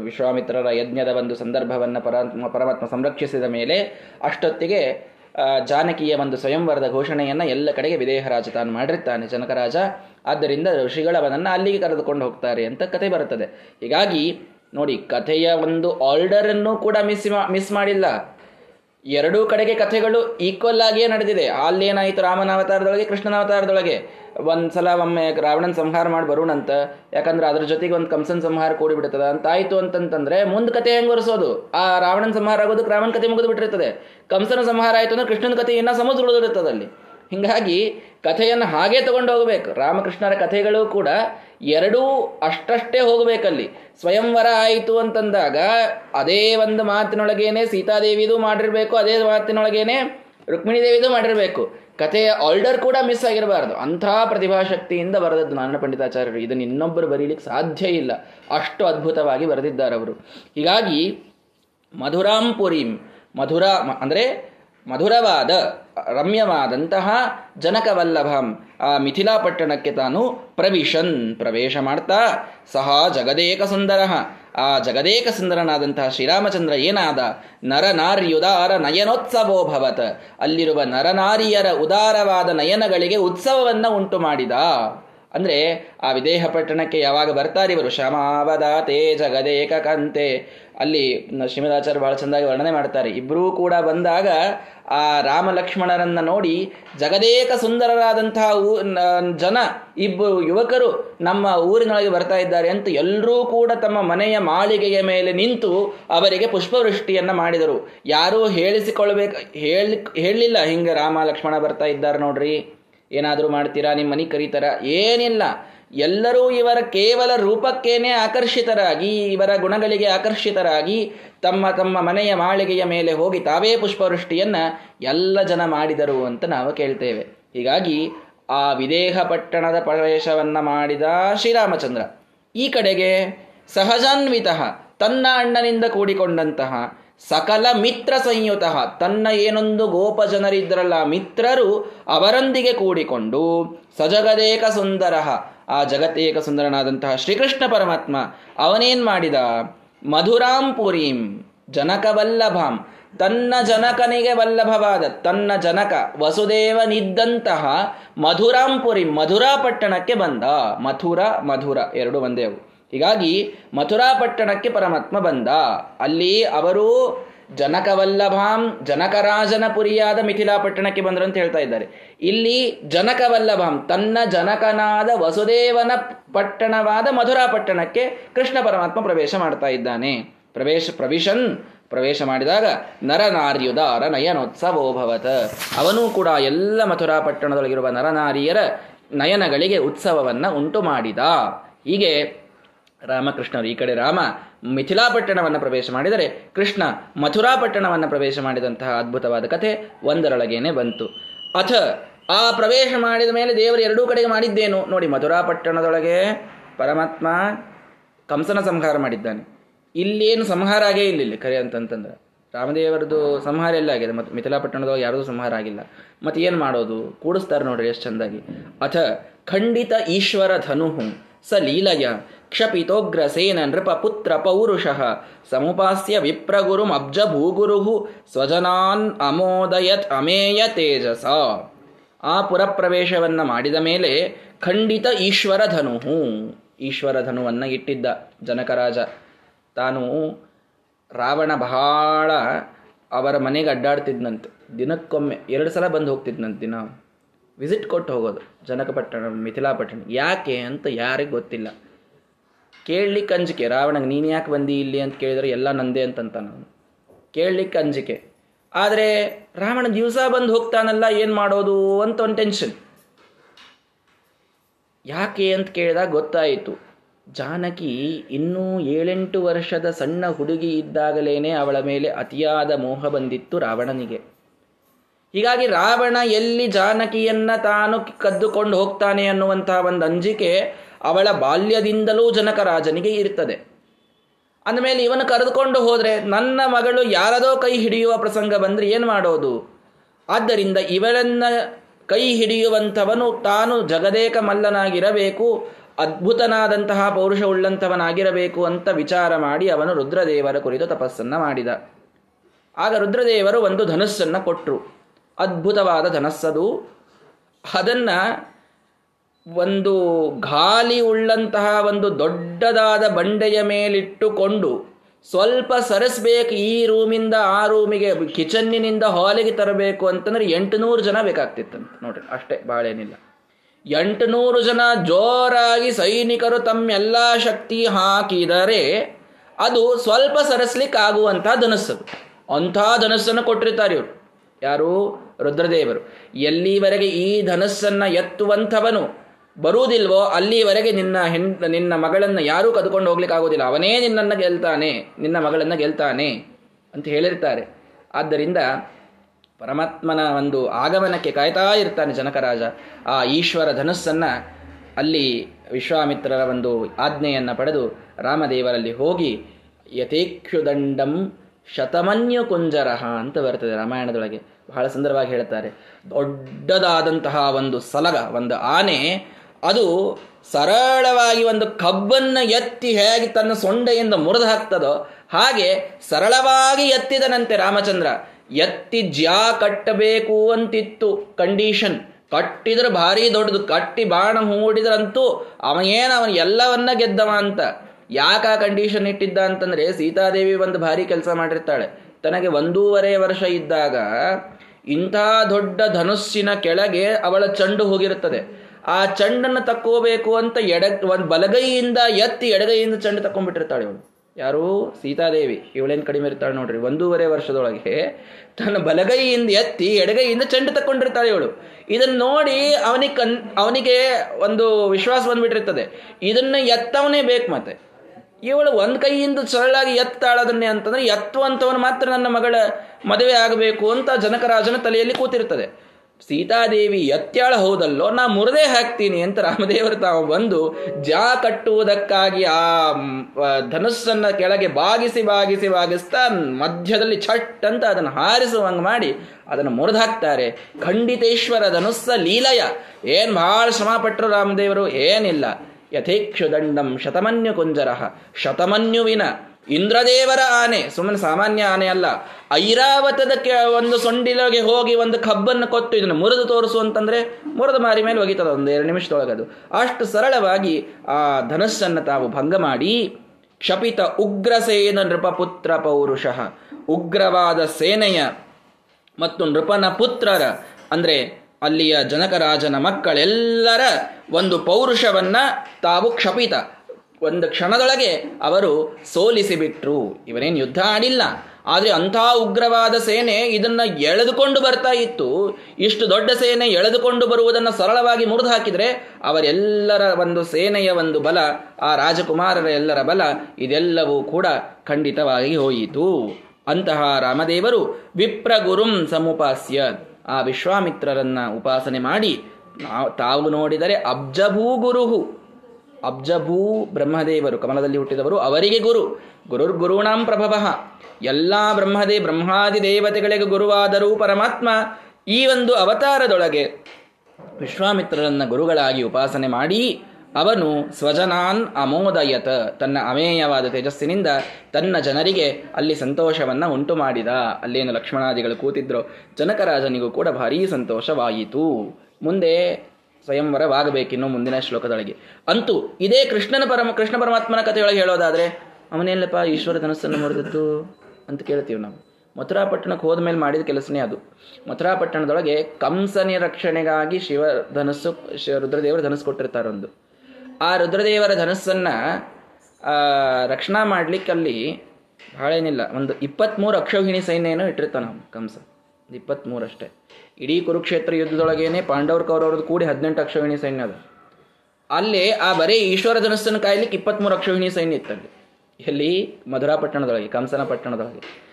ವಿಶ್ವಾಮಿತ್ರರ ಯಜ್ಞದ ಒಂದು ಸಂದರ್ಭವನ್ನು ಪರಮಾತ್ಮ ಪರಮಾತ್ಮ ಸಂರಕ್ಷಿಸಿದ ಮೇಲೆ ಅಷ್ಟೊತ್ತಿಗೆ ಜಾನಕಿಯ ಒಂದು ಸ್ವಯಂವರದ ಘೋಷಣೆಯನ್ನು ಎಲ್ಲ ಕಡೆಗೆ ವಿದೇಹರಾಜ ತಾನು ಮಾಡಿರ್ತಾನೆ ಜನಕರಾಜ ಆದ್ದರಿಂದ ಋಷಿಗಳವನನ್ನು ಅಲ್ಲಿಗೆ ಕರೆದುಕೊಂಡು ಹೋಗ್ತಾರೆ ಅಂತ ಕತೆ ಬರುತ್ತದೆ. ಹೀಗಾಗಿ, ನೋಡಿ, ಕಥೆಯ ಒಂದು ಆರ್ಡರನ್ನು ಕೂಡ ಮಿಸ್ ಮಿಸ್ ಮಾಡಿಲ್ಲ. ಎರಡೂ ಕಡೆಗೆ ಕಥೆಗಳು ಈಕ್ವಲ್ ಆಗಿಯೇ ನಡೆದಿದೆ. ಅಲ್ಲೇನಾಯಿತು ರಾಮನ ಅವತಾರದೊಳಗೆ, ಕೃಷ್ಣನ ಅವತಾರದೊಳಗೆ. ಒಂದ್ಸಲ ಒಮ್ಮೆ ರಾವಣನ ಸಂಹಾರ ಮಾಡಿ ಬರೋಣಂತ. ಯಾಕಂದ್ರೆ ಅದ್ರ ಜೊತೆಗೆ ಒಂದು ಕಂಸನ ಸಂಹಾರ ಕೂಡಿ ಅಂತ ಆಯ್ತು ಅಂತಂತಂದ್ರೆ ಮುಂದ್ ಕತೆ ಹೆಂಗ್ ಒರೆಸೋದು? ಆ ರಾವಣನ ಸಂಹಾರ ಆಗೋದು ರಾಮನ್ ಕತೆ ಮುಗಿದು ಬಿಟ್ಟಿರ್ತದೆ. ಕಂಸನ ಸಂಹಾರ ಆಯಿತು ಅಂದ್ರೆ ಕೃಷ್ಣನ ಕಥೆ ಇನ್ನ ಸಮುದ್ರ ಅಲ್ಲಿ. ಹಿಂಗಾಗಿ ಕಥೆಯನ್ನು ಹಾಗೆ ತಗೊಂಡು ಹೋಗಬೇಕು. ರಾಮಕೃಷ್ಣರ ಕಥೆಗಳು ಕೂಡ ಎರಡೂ ಅಷ್ಟಷ್ಟೇ ಹೋಗಬೇಕಲ್ಲಿ. ಸ್ವಯಂವರ ಆಯಿತು ಅಂತಂದಾಗ ಅದೇ ಒಂದು ಮಾತಿನೊಳಗೇನೆ ಸೀತಾದೇವಿದು ಮಾಡಿರಬೇಕು, ಅದೇ ಮಾತಿನೊಳಗೇನೆ ರುಕ್ಮಿಣಿ ದೇವಿದು ಮಾಡಿರಬೇಕು. ಕಥೆಯ ಆಲ್ಡರ್ ಕೂಡ ಮಿಸ್ ಆಗಿರಬಾರ್ದು. ಅಂಥ ಪ್ರತಿಭಾಶಕ್ತಿಯಿಂದ ಬರೆದದ್ದು ನಾರಾಯಣ ಪಂಡಿತಾಚಾರ್ಯರು. ಇದನ್ನು ಇನ್ನೊಬ್ಬರು ಬರೀಲಿಕ್ಕೆ ಸಾಧ್ಯ ಇಲ್ಲ. ಅಷ್ಟು ಅದ್ಭುತವಾಗಿ ಬರೆದಿದ್ದಾರೆ ಅವರು. ಹೀಗಾಗಿ ಮಧುರಾಂಪುರಿಂ ಮಧುರ ಅಂದರೆ ಮಧುರವಾದ ರಮ್ಯವಾದಂತಹ ಜನಕವಲ್ಲಭಂ. ಆ ಮಿಥಿಲಾ ಪಟ್ಟಣಕ್ಕೆ ತಾನು ಪ್ರವಿಶನ್ ಪ್ರವೇಶ ಮಾಡ್ತಾ, ಸಹ ಜಗದೇಕ ಸುಂದರ ಆ ಜಗದೇಕ ಸುಂದರನಾದಂತಹ ಶ್ರೀರಾಮಚಂದ್ರ ಏನಾದ? ನರನಾರ್ಯುದಾರ ನಯನೋತ್ಸವೋ ಭವತ್. ಅಲ್ಲಿರುವ ನರನಾರಿಯರ ಉದಾರವಾದ ನಯನಗಳಿಗೆ ಉತ್ಸವವನ್ನು ಉಂಟು ಮಾಡಿದ ಅಂದ್ರೆ ಆ ವಿದೇಹ ಪಟ್ಟಣಕ್ಕೆ ಯಾವಾಗ ಬರ್ತಾರೆ ಇವರು? ಶ್ರಮಾವದಾತೆ ಜಗದೇಕ ಕಂತೆ. ಅಲ್ಲಿ ಶ್ರೀಮದಾಚಾರ್ಯ ಬಹಳ ಚಂದಾಗಿ ವರ್ಣನೆ ಮಾಡ್ತಾರೆ. ಇಬ್ಬರೂ ಕೂಡ ಬಂದಾಗ ಆ ರಾಮ ಲಕ್ಷ್ಮಣರನ್ನ ನೋಡಿ ಜಗದೇಕ ಸುಂದರರಾದಂತಹ ಜನ, ಇಬ್ಬರು ಯುವಕರು ನಮ್ಮ ಊರಿನೊಳಗೆ ಬರ್ತಾ ಇದ್ದಾರೆ ಅಂತ ಎಲ್ಲರೂ ಕೂಡ ತಮ್ಮ ಮನೆಯ ಮಾಳಿಗೆಯ ಮೇಲೆ ನಿಂತು ಅವರಿಗೆ ಪುಷ್ಪವೃಷ್ಟಿಯನ್ನ ಮಾಡಿದರು. ಯಾರೂ ಹೇಳಿಸಿಕೊಳ್ಬೇಕು, ಹೇಳಿ, ಹೇಳಲಿಲ್ಲ, ಹಿಂಗೆ ರಾಮ ಲಕ್ಷ್ಮಣ ಬರ್ತಾ ಇದ್ದಾರೆ ನೋಡ್ರಿ. ಏನಾದರೂ ಮಾಡ್ತೀರಾ ನಿಮ್ಮ ಮನೆ ಕರೀತಾರ? ಏನಿಲ್ಲ. ಎಲ್ಲರೂ ಇವರ ಕೇವಲ ರೂಪಕ್ಕೇನೆ ಆಕರ್ಷಿತರಾಗಿ, ಇವರ ಗುಣಗಳಿಗೆ ಆಕರ್ಷಿತರಾಗಿ, ತಮ್ಮ ತಮ್ಮ ಮನೆಯ ಮಾಳಿಗೆಯ ಮೇಲೆ ಹೋಗಿ ತಾವೇ ಪುಷ್ಪವೃಷ್ಟಿಯನ್ನ ಎಲ್ಲ ಜನ ಮಾಡಿದರು ಅಂತ ನಾವು ಕೇಳ್ತೇವೆ. ಹೀಗಾಗಿ ಆ ವಿದೇಹ ಪಟ್ಟಣದ ಪ್ರವೇಶವನ್ನ ಮಾಡಿದ ಶ್ರೀರಾಮಚಂದ್ರ, ಈ ಕಡೆಗೆ ಸಹಜಾನ್ವಿತ ತನ್ನ ಅಣ್ಣನಿಂದ ಕೂಡಿಕೊಂಡಂತಹ ಸಕಲ ಮಿತ್ರ ಸಂಯುತ. ತನ್ನ ಏನೊಂದು ಗೋಪ ಜನರಿದ್ದರಲ್ಲ ಮಿತ್ರರು ಅವರೊಂದಿಗೆ ಕೂಡಿಕೊಂಡು ಸಜಗದೇಕ ಸುಂದರ. ಆ ಜಗತ್ತೇಕ ಸುಂದರನಾದಂತಹ ಶ್ರೀಕೃಷ್ಣ ಪರಮಾತ್ಮ ಅವನೇನ್ ಮಾಡಿದ? ಮಧುರಾಂ ಪುರೀಂ ಜನಕವಲ್ಲಭಾಂ ತನ್ನ ಜನಕನಿಗೆ ವಲ್ಲಭವಾದ, ತನ್ನ ಜನಕ ವಸುದೇವನಿದ್ದಂತಹ ಮಧುರಾಂಪುರಿ ಮಧುರಾ ಪಟ್ಟಣಕ್ಕೆ ಬಂದ. ಮಥುರ, ಮಧುರ, ಎರಡು ಒಂದೇ ಅವು. ಹೀಗಾಗಿ ಮಥುರಾ ಪಟ್ಟಣಕ್ಕೆ ಪರಮಾತ್ಮ ಬಂದ. ಅಲ್ಲಿ ಅವರು ಜನಕವಲ್ಲಭಾಂ ಜನಕರಾಜನ ಪುರಿಯಾದ ಮಿಥಿಲಾ ಪಟ್ಟಣಕ್ಕೆ ಬಂದರು ಅಂತ ಹೇಳ್ತಾ ಇದ್ದಾರೆ. ಇಲ್ಲಿ ಜನಕವಲ್ಲಭಾಂ ತನ್ನ ಜನಕನಾದ ವಸುದೇವನ ಪಟ್ಟಣವಾದ ಮಧುರಾ ಪಟ್ಟಣಕ್ಕೆ ಕೃಷ್ಣ ಪರಮಾತ್ಮ ಪ್ರವೇಶ ಮಾಡ್ತಾ ಇದ್ದಾನೆ. ಪ್ರವೇಶ ಪ್ರವಿಶನ್ ಪ್ರವೇಶ ಮಾಡಿದಾಗ ನರನಾರ್ಯುದಾರ ನಯನೋತ್ಸವೋಭವತ ಅವನೂ ಕೂಡ ಎಲ್ಲ ಮಥುರಾ ಪಟ್ಟಣದೊಳಗಿರುವ ನರನಾರಿಯರ ನಯನಗಳಿಗೆ ಉತ್ಸವವನ್ನು ಉಂಟು ಮಾಡಿದ ಹೀಗೆ ರಾಮಕೃಷ್ಣರು, ಈ ಕಡೆ ರಾಮ ಮಿಥಿಲಾಪಟ್ಟಣವನ್ನು ಪ್ರವೇಶ ಮಾಡಿದರೆ ಕೃಷ್ಣ ಮಥುರಾ ಪಟ್ಟಣವನ್ನು ಪ್ರವೇಶ ಮಾಡಿದಂತಹ ಅದ್ಭುತವಾದ ಕಥೆ ಒಂದರೊಳಗೇನೆ ಬಂತು. ಅಥ, ಆ ಪ್ರವೇಶ ಮಾಡಿದ ಮೇಲೆ ದೇವರು ಎರಡೂ ಕಡೆಗೆ ಮಾಡಿದ್ದೇನು? ನೋಡಿ ಮಥುರಾ ಪಟ್ಟಣದೊಳಗೆ ಪರಮಾತ್ಮ ಕಂಸನ ಸಂಹಾರ ಮಾಡಿದ್ದಾನೆ. ಇಲ್ಲೇನು ಸಂಹಾರ ಆಗೇ ಇಲ್ಲ ಕರೆ ಅಂತಂತಂದ್ರೆ. ರಾಮದೇವರದು ಸಂಹಾರ ಎಲ್ಲ ಆಗಿದೆ, ಮತ್ತು ಮಿಥಿಲಾ ಪಟ್ಟಣದೊಳಗೆ ಯಾರದು ಸಂಹಾರ ಆಗಿಲ್ಲ. ಮತ್ತೆ ಏನು ಮಾಡೋದು? ಕೂಡಿಸ್ತಾರೆ ನೋಡ್ರಿ, ಎಷ್ಟು ಚಂದಾಗಿ. ಅಥ, ಖಂಡಿತ ಈಶ್ವರ ಧನುಹು, ಸ ಲೀಲಯ ಕ್ಷಪಿತೋಗ್ರಸೇನ ನೃಪ ಪುತ್ರ ಪೌರುಷಃ. ಸಮುಪಾಸ್ಯ ವಿಪ್ರಗುರುಂ ಅಬ್ಜ ಭೂಗುರು ಸ್ವಜನಾನ್ ಅಮೋದಯತ್ ಅಮೇಯ ತೇಜಸ. ಆ ಪುರಪ್ರವೇಶವನ್ನು ಮಾಡಿದ ಮೇಲೆ ಖಂಡಿತ ಈಶ್ವರ ಧನು ಈಶ್ವರ ಧನುವನ್ನು ಇಟ್ಟಿದ್ದ ಜನಕರಾಜ. ತಾನು ರಾವಣ ಬಹಳ ಅವರ ಮನೆಗೆ ಅಡ್ಡಾಡ್ತಿದ್ನಂತೆ. ದಿನಕ್ಕೊಮ್ಮೆ ಎರಡು ಸಲ ಬಂದು ಹೋಗ್ತಿದ್ನಂತೆ ದಿನ ವಿಸಿಟ್ ಕೊಟ್ಟು ಹೋಗೋದು, ಜನಕಪಟ್ಟಣ, ಮಿಥಿಲಾಪಟ್ಟಣ. ಯಾಕೆ ಅಂತ ಯಾರಿಗೆ ಗೊತ್ತಿಲ್ಲ. ಕೇಳಲಿಕ್ಕೆ ಅಂಜಿಕೆ, ರಾವಣಗೆ ನೀನು ಯಾಕೆ ಬಂದಿ ಇಲ್ಲಿ ಅಂತ ಕೇಳಿದರೆ ಎಲ್ಲ ನಂದೇ ಅಂತಂತ ನಾನು ಕೇಳಲಿಕ್ಕೆ ಅಂಜಿಕೆ. ಆದರೆ ರಾವಣ ದಿವಸ ಬಂದು ಹೋಗ್ತಾನಲ್ಲ, ಏನು ಮಾಡೋದು ಅಂತ ಒಂದು ಟೆನ್ಷನ್ ಯಾಕೆ ಅಂತ ಕೇಳಿದಾಗ ಗೊತ್ತಾಯಿತು. ಜಾನಕಿ ಇನ್ನೂ ಏಳೆಂಟು ವರ್ಷದ ಸಣ್ಣ ಹುಡುಗಿ ಇದ್ದಾಗಲೇನೆ ಅವಳ ಮೇಲೆ ಅತಿಯಾದ ಮೋಹ ಬಂದಿತ್ತು ರಾವಣನಿಗೆ. ಹೀಗಾಗಿ ರಾವಣ ಎಲ್ಲಿ ಜಾನಕಿಯನ್ನ ತಾನು ಕದ್ದುಕೊಂಡು ಹೋಗ್ತಾನೆ ಅನ್ನುವಂತಹ ಒಂದು ಅಂಜಿಕೆ ಅವಳ ಬಾಲ್ಯದಿಂದಲೂ ಜನಕರಾಜನಿಗೆ ಇರ್ತದೆ ಅಂದಮೇಲೆ ಇವನು ಕರೆದುಕೊಂಡು ಹೋದರೆ ನನ್ನ ಮಗಳು ಯಾರದೋ ಕೈ ಹಿಡಿಯುವ ಪ್ರಸಂಗ ಬಂದರೆ ಏನು ಮಾಡೋದು? ಆದ್ದರಿಂದ ಇವಳನ್ನ ಕೈ ಹಿಡಿಯುವಂಥವನು ತಾನು ಜಗದೇಕ ಮಲ್ಲನಾಗಿರಬೇಕು ಅದ್ಭುತನಾದಂತಹ ಪೌರುಷ ಉಳ್ಳಂಥವನಾಗಿರಬೇಕು ಅಂತ ವಿಚಾರ ಮಾಡಿ ಅವನು ರುದ್ರದೇವರ ಕುರಿತು ತಪಸ್ಸನ್ನು ಮಾಡಿದ. ಆಗ ರುದ್ರದೇವರು ಒಂದು ಧನಸ್ಸನ್ನು ಕೊಟ್ಟರು ಅದ್ಭುತವಾದ ಧನಸ್ಸದು. ಅದನ್ನ ಒಂದು ಗಾಲಿ ಉಳ್ಳಂತಹ ಒಂದು ದೊಡ್ಡದಾದ ಬಂಡೆಯ ಮೇಲಿಟ್ಟುಕೊಂಡು ಸ್ವಲ್ಪ ಸರಿಸ್ಬೇಕು ಈ ರೂಮಿಂದ ಆ ರೂಮಿಗೆ ಕಿಚನ್ನಿನಿಂದ ಹಾಲಿಗೆ ತರಬೇಕು ಅಂತಂದ್ರೆ ಎಂಟುನೂರು ಜನ ಬೇಕಾಗ್ತಿತ್ತಂತ. ನೋಡ್ರಿ, ಅಷ್ಟೇ ಬಾಳೇನಿಲ್ಲ ಎಂಟುನೂರು ಜನ ಜೋರಾಗಿ ಸೈನಿಕರು ತಮ್ಮೆಲ್ಲ ಶಕ್ತಿ ಹಾಕಿದರೆ ಅದು ಸ್ವಲ್ಪ ಸರಿಸ್ಲಿಕ್ಕೆ ಆಗುವಂತಹ ಧನಸ್ಸು ಅಂಥ ಧನಸ್ಸನ್ನು ಕೊಟ್ಟಿರ್ತಾರೆ ಇವರು. ಯಾರು? ರುದ್ರದೇವರು. ಎಲ್ಲಿವರೆಗೆ ಈ ಧನಸ್ಸನ್ನು ಎತ್ತುವಂಥವನು ಬರುವುದಿಲ್ವೋ ಅಲ್ಲಿವರೆಗೆ ನಿನ್ನ ಹೆಣ್, ನಿನ್ನ ಮಗಳನ್ನು ಯಾರೂ ಕದ್ಕೊಂಡು ಹೋಗ್ಲಿಕ್ಕಾಗೋದಿಲ್ಲ ಅವನೇ ನಿನ್ನನ್ನು ಗೆಲ್ತಾನೆ, ನಿನ್ನ ಮಗಳನ್ನು ಗೆಲ್ತಾನೆ ಅಂತ ಹೇಳಿರ್ತಾರೆ. ಆದ್ದರಿಂದ ಪರಮಾತ್ಮನ ಒಂದು ಆಗಮನಕ್ಕೆ ಕಾಯ್ತಾ ಇರ್ತಾನೆ ಜನಕರಾಜ. ಆ ಈಶ್ವರ ಧನುಸ್ಸನ್ನು ಅಲ್ಲಿ ವಿಶ್ವಾಮಿತ್ರರ ಒಂದು ಆಜ್ಞೆಯನ್ನು ಪಡೆದು ರಾಮದೇವರಲ್ಲಿ ಹೋಗಿ ಯಥೇಕ್ಷುದಂಡಂ ಶತಮನ್ಯು ಕುಂಜರಹ ಅಂತ ಬರ್ತದೆ ರಾಮಾಯಣದೊಳಗೆ. ಬಹಳ ಸುಂದರವಾಗಿ ಹೇಳ್ತಾರೆ. ದೊಡ್ಡದಾದಂತಹ ಒಂದು ಸಲಗ, ಒಂದು ಆನೆ ಅದು ಸರಳವಾಗಿ ಒಂದು ಕಬ್ಬನ್ನು ಎತ್ತಿ ಹೇಗೆ ತನ್ನ ಸೊಂಡೆಯಿಂದ ಮುರಿದು ಹಾಕ್ತದೋ ಹಾಗೆ ಸರಳವಾಗಿ ಎತ್ತಿದನಂತೆ ರಾಮಚಂದ್ರ, ಎತ್ತಿ ಜ್ಯಾ ಕಟ್ಟಬೇಕು ಅಂತಿತ್ತು ಕಂಡೀಷನ್ ಕಟ್ಟಿದ್ರೆ ಭಾರಿ ದೊಡ್ಡದು, ಕಟ್ಟಿ ಬಾಣ ಹೂಡಿದ್ರಂತೂ ಅವನೇನು ಅವನು ಎಲ್ಲವನ್ನ ಗೆದ್ದವ ಅಂತ. ಯಾಕ ಕಂಡೀಷನ್ ಇಟ್ಟಿದ್ದ ಅಂತಂದ್ರೆ ಸೀತಾದೇವಿ ಒಂದು ಭಾರಿ ಕೆಲಸ ಮಾಡಿರ್ತಾಳೆ. ತನಗೆ ಒಂದೂವರೆ ವರ್ಷ ಇದ್ದಾಗ ಇಂಥ ದೊಡ್ಡ ಧನುಸ್ಸಿನ ಕೆಳಗೆ ಅವಳ ಚಂಡು ಹೋಗಿರುತ್ತದೆ. ಆ ಚಂಡನ್ನು ತಕ್ಕೋಬೇಕು ಅಂತ ಎಡ, ಒಂದು ಬಲಗೈಯಿಂದ ಎತ್ತಿ ಎಡಗೈಯಿಂದ ಚಂಡು ತಕ್ಕೊಂಡ್ಬಿಟ್ಟಿರ್ತಾಳೆ ಇವಳು ಯಾರು? ಸೀತಾದೇವಿ. ಇವಳೇನು ಕಡಿಮೆ ಇರ್ತಾಳೆ ನೋಡ್ರಿ. ಒಂದೂವರೆ ವರ್ಷದೊಳಗೆ ತನ್ನ ಬಲಗೈಯಿಂದ ಎತ್ತಿ ಎಡಗೈಯಿಂದ ಚೆಂಡು ತಕ್ಕೊಂಡಿರ್ತಾಳೆ ಇವಳು. ಇದನ್ನ ನೋಡಿ ಅವನಿಗೆ ಕನ್, ಅವನಿಗೆ ಒಂದು ವಿಶ್ವಾಸ ಬಂದ್ಬಿಟ್ಟಿರ್ತದೆ. ಇದನ್ನ ಎತ್ತವನೇ ಬೇಕು ಮತ್ತೆ. ಇವಳು ಒಂದು ಕೈಯಿಂದ ಸರಳಾಗಿ ಎತ್ತಾಳದನ್ನೇ ಅಂತಂದ್ರೆ ಎತ್ತುವಂಥವನು ಮಾತ್ರ ನನ್ನ ಮಗಳ ಮದುವೆ ಆಗಬೇಕು ಅಂತ ಜನಕರಾಜನ ತಲೆಯಲ್ಲಿ ಕೂತಿರ್ತದೆ. ಸೀತಾದೇವಿ ಎತ್ತಾಳ ಹೌದಲ್ಲೋ, ನಾ ಮುರದೇ ಹಾಕ್ತೀನಿ ಅಂತ ರಾಮದೇವರು ತಾವು ಬಂದು ಜಾ ಕಟ್ಟುವುದಕ್ಕಾಗಿ ಆ ಧನುಸ್ಸನ್ನ ಕೆಳಗೆ ಬಾಗಿಸಿ ಬಾಗಿಸಿ ಬಾಗಿಸ್ತಾ ಮಧ್ಯದಲ್ಲಿ ಛಟ್ ಅಂತ ಅದನ್ನು ಹಾರಿಸುವಂಗೆ ಮಾಡಿ ಅದನ್ನು ಮುರಿದು ಹಾಕ್ತಾರೆ ಖಂಡಿತೇಶ್ವರ ಧನುಸ್ಸ ಲೀಲಯ. ಏನ್ ಬಹಳ ಶ್ರಮ ಪಟ್ಟರು ರಾಮದೇವರು? ಏನಿಲ್ಲ. ಯಥೇಕ್ಷು ದಂಡಂ ಶತಮನ್ಯು ಕುಂಜರ ಶತಮನ್ಯುವಿನ ಇಂದ್ರದೇವರ ಆನೆ, ಸುಮ್ಮನೆ ಸಾಮಾನ್ಯ ಆನೆ ಅಲ್ಲ ಐರಾವತದ ಒಂದು ಸೊಂಡಿಲಗೆ ಹೋಗಿ ಒಂದು ಕಬ್ಬನ್ನು ಕೊಟ್ಟು ಇದನ್ನು ಮುರಿದು ತೋರಿಸು ಅಂತಂದ್ರೆ ಮುರಿದ ಮಾರಿ ಮೇಲೆ ಒಗಿತದ, ಒಂದು ಎರಡು ನಿಮಿಷದೊಳಗದು ಅಷ್ಟು ಸರಳವಾಗಿ ಆ ಧನಸ್ಸನ್ನು ತಾವು ಭಂಗ ಮಾಡಿ, ಕ್ಷಪಿತ ಉಗ್ರಸೇನ ನೃಪಪುತ್ರ ಪೌರುಷಃ. ಉಗ್ರವಾದ ಸೇನೆಯ ಮತ್ತು ನೃಪನ ಪುತ್ರರ, ಅಂದ್ರೆ ಅಲ್ಲಿಯ ಜನಕರಾಜನ ಮಕ್ಕಳೆಲ್ಲರ ಒಂದು ಪೌರುಷವನ್ನ ತಾವು ಕ್ಷಪಿತ. ಒಂದು ಕ್ಷಣದೊಳಗೆ ಅವರು ಸೋಲಿಸಿಬಿಟ್ರು. ಇವನೇನು ಯುದ್ಧ ಆಡಿಲ್ಲ. ಆದರೆ ಅಂಥ ಉಗ್ರವಾದ ಸೇನೆ ಇದನ್ನು ಎಳೆದುಕೊಂಡು ಬರ್ತಾ ಇತ್ತು. ಇಷ್ಟು ದೊಡ್ಡ ಸೇನೆ ಎಳೆದುಕೊಂಡು ಬರುವುದನ್ನು ಸರಳವಾಗಿ ಮುರಿದು ಹಾಕಿದರೆ ಅವರೆಲ್ಲರ ಒಂದು ಸೇನೆಯ ಒಂದು ಬಲ, ಆ ರಾಜಕುಮಾರರ ಎಲ್ಲರ ಬಲ ಇದೆಲ್ಲವೂ ಕೂಡ ಖಂಡಿತವಾಗಿ ಹೋಯಿತು. ಅಂತಹ ರಾಮದೇವರು ವಿಪ್ರಗುರುಂ ಸಮುಪಾಸ್ಯ. ಆ ವಿಶ್ವಾಮಿತ್ರರನ್ನ ಉಪಾಸನೆ ಮಾಡಿ ತಾವು ನೋಡಿದರೆ ಅಬ್ಜಭೂ ಗುರುಹು. ಅಬ್ಜಭೂ ಬ್ರಹ್ಮದೇವರು, ಕಮಲದಲ್ಲಿ ಹುಟ್ಟಿದವರು ಅವರಿಗೆ ಗುರು. ಗುರುರ್ ಗುರುಣಾಂ ಪ್ರಭವ. ಎಲ್ಲ ಬ್ರಹ್ಮದೇ ಬ್ರಹ್ಮಾದಿ ದೇವತೆಗಳಿಗೆ ಗುರುವಾದರೂ ಪರಮಾತ್ಮ ಈ ಒಂದು ಅವತಾರದೊಳಗೆ ವಿಶ್ವಾಮಿತ್ರರನ್ನ ಗುರುಗಳಾಗಿ ಉಪಾಸನೆ ಮಾಡಿ ಅವನು ಸ್ವಜನಾನ್ ಅಮೋದಯತ ತನ್ನ ಅಮೇಯವಾದ ತೇಜಸ್ಸಿನಿಂದ ತನ್ನ ಜನರಿಗೆ ಅಲ್ಲಿ ಸಂತೋಷವನ್ನು ಉಂಟು ಮಾಡಿದ ಅಲ್ಲೇನು ಲಕ್ಷ್ಮಣಾದಿಗಳು ಕೂತಿದ್ರು, ಜನಕರಾಜನಿಗೂ ಕೂಡ ಭಾರೀ ಸಂತೋಷವಾಯಿತು. ಮುಂದೆ ಸ್ವಯಂವರವಾಗಬೇಕಿನ್ನು ಮುಂದಿನ ಶ್ಲೋಕದೊಳಗೆ. ಅಂತೂ ಇದೇ ಕೃಷ್ಣನ ಪರಮ, ಕೃಷ್ಣ ಪರಮಾತ್ಮನ ಕಥೆಯೊಳಗೆ ಹೇಳೋದಾದ್ರೆ ಅವನೇನಪ್ಪ ಈಶ್ವರ ಧನಸ್ಸನ್ನು ಮುರಿದದ್ದು ಅಂತ ಕೇಳ್ತೀವಿ ನಾವು. ಮಥುರಾಪಟ್ಟಣಕ್ಕೆ ಹೋದ್ಮೇಲೆ ಹೋದ ಮೇಲೆ ಮಾಡಿದ ಕೆಲಸನೇ ಅದು. ಮಥುರಾಪಟ್ಟಣದೊಳಗೆ ಕಂಸನಿ ಕಂಸನ ರಕ್ಷಣೆಗಾಗಿ ಶಿವ ಧನಸ್ಸು ರುದ್ರದೇವರು ಧನಸ್ಸು ಕೊಟ್ಟಿರ್ತಾರೊಂದು. ಆ ರುದ್ರದೇವರ ಧನಸ್ಸನ್ನ ರಕ್ಷಣಾ ಮಾಡ್ಲಿಕ್ಕೆ ಅಲ್ಲಿ ಬಹಳ ಏನಿಲ್ಲ. ಒಂದು ಇಪ್ಪತ್ತ್ಮೂರು ಅಕ್ಷೌಹಿಣಿ ಸೈನ್ಯ ಇಟ್ಟಿರ್ತಾನ ಕಂಸ. ಇಪ್ಪತ್ತ್ಮೂರು ಅಷ್ಟೇ. ಇಡೀ ಕುರುಕ್ಷೇತ್ರ ಯುದ್ಧದೊಳಗೇನೆ ಪಾಂಡವ್ರ ಕೌರವ್ರದ್ದು ಕೂಡಿ ಹದಿನೆಂಟು ಅಕ್ಷೋಹಿಣಿ ಸೈನ್ಯ ಅದು. ಅಲ್ಲಿ ಆ ಬರೀ ಈಶ್ವರ ಧನಸ್ಸನ್ನು ಕಾಯ್ಲಿಕ್ಕೆ ಇಪ್ಪತ್ಮೂರು ಅಕ್ಷೋಹಿಣಿ ಸೈನ್ಯ ಇತ್ತಲ್ಲಿ ಎಲ್ಲಿ? ಮಧುರಾ ಪಟ್ಟಣದೊಳಗೆ, ಕಂಸನ ಪಟ್ಟಣದೊಳಗೆ.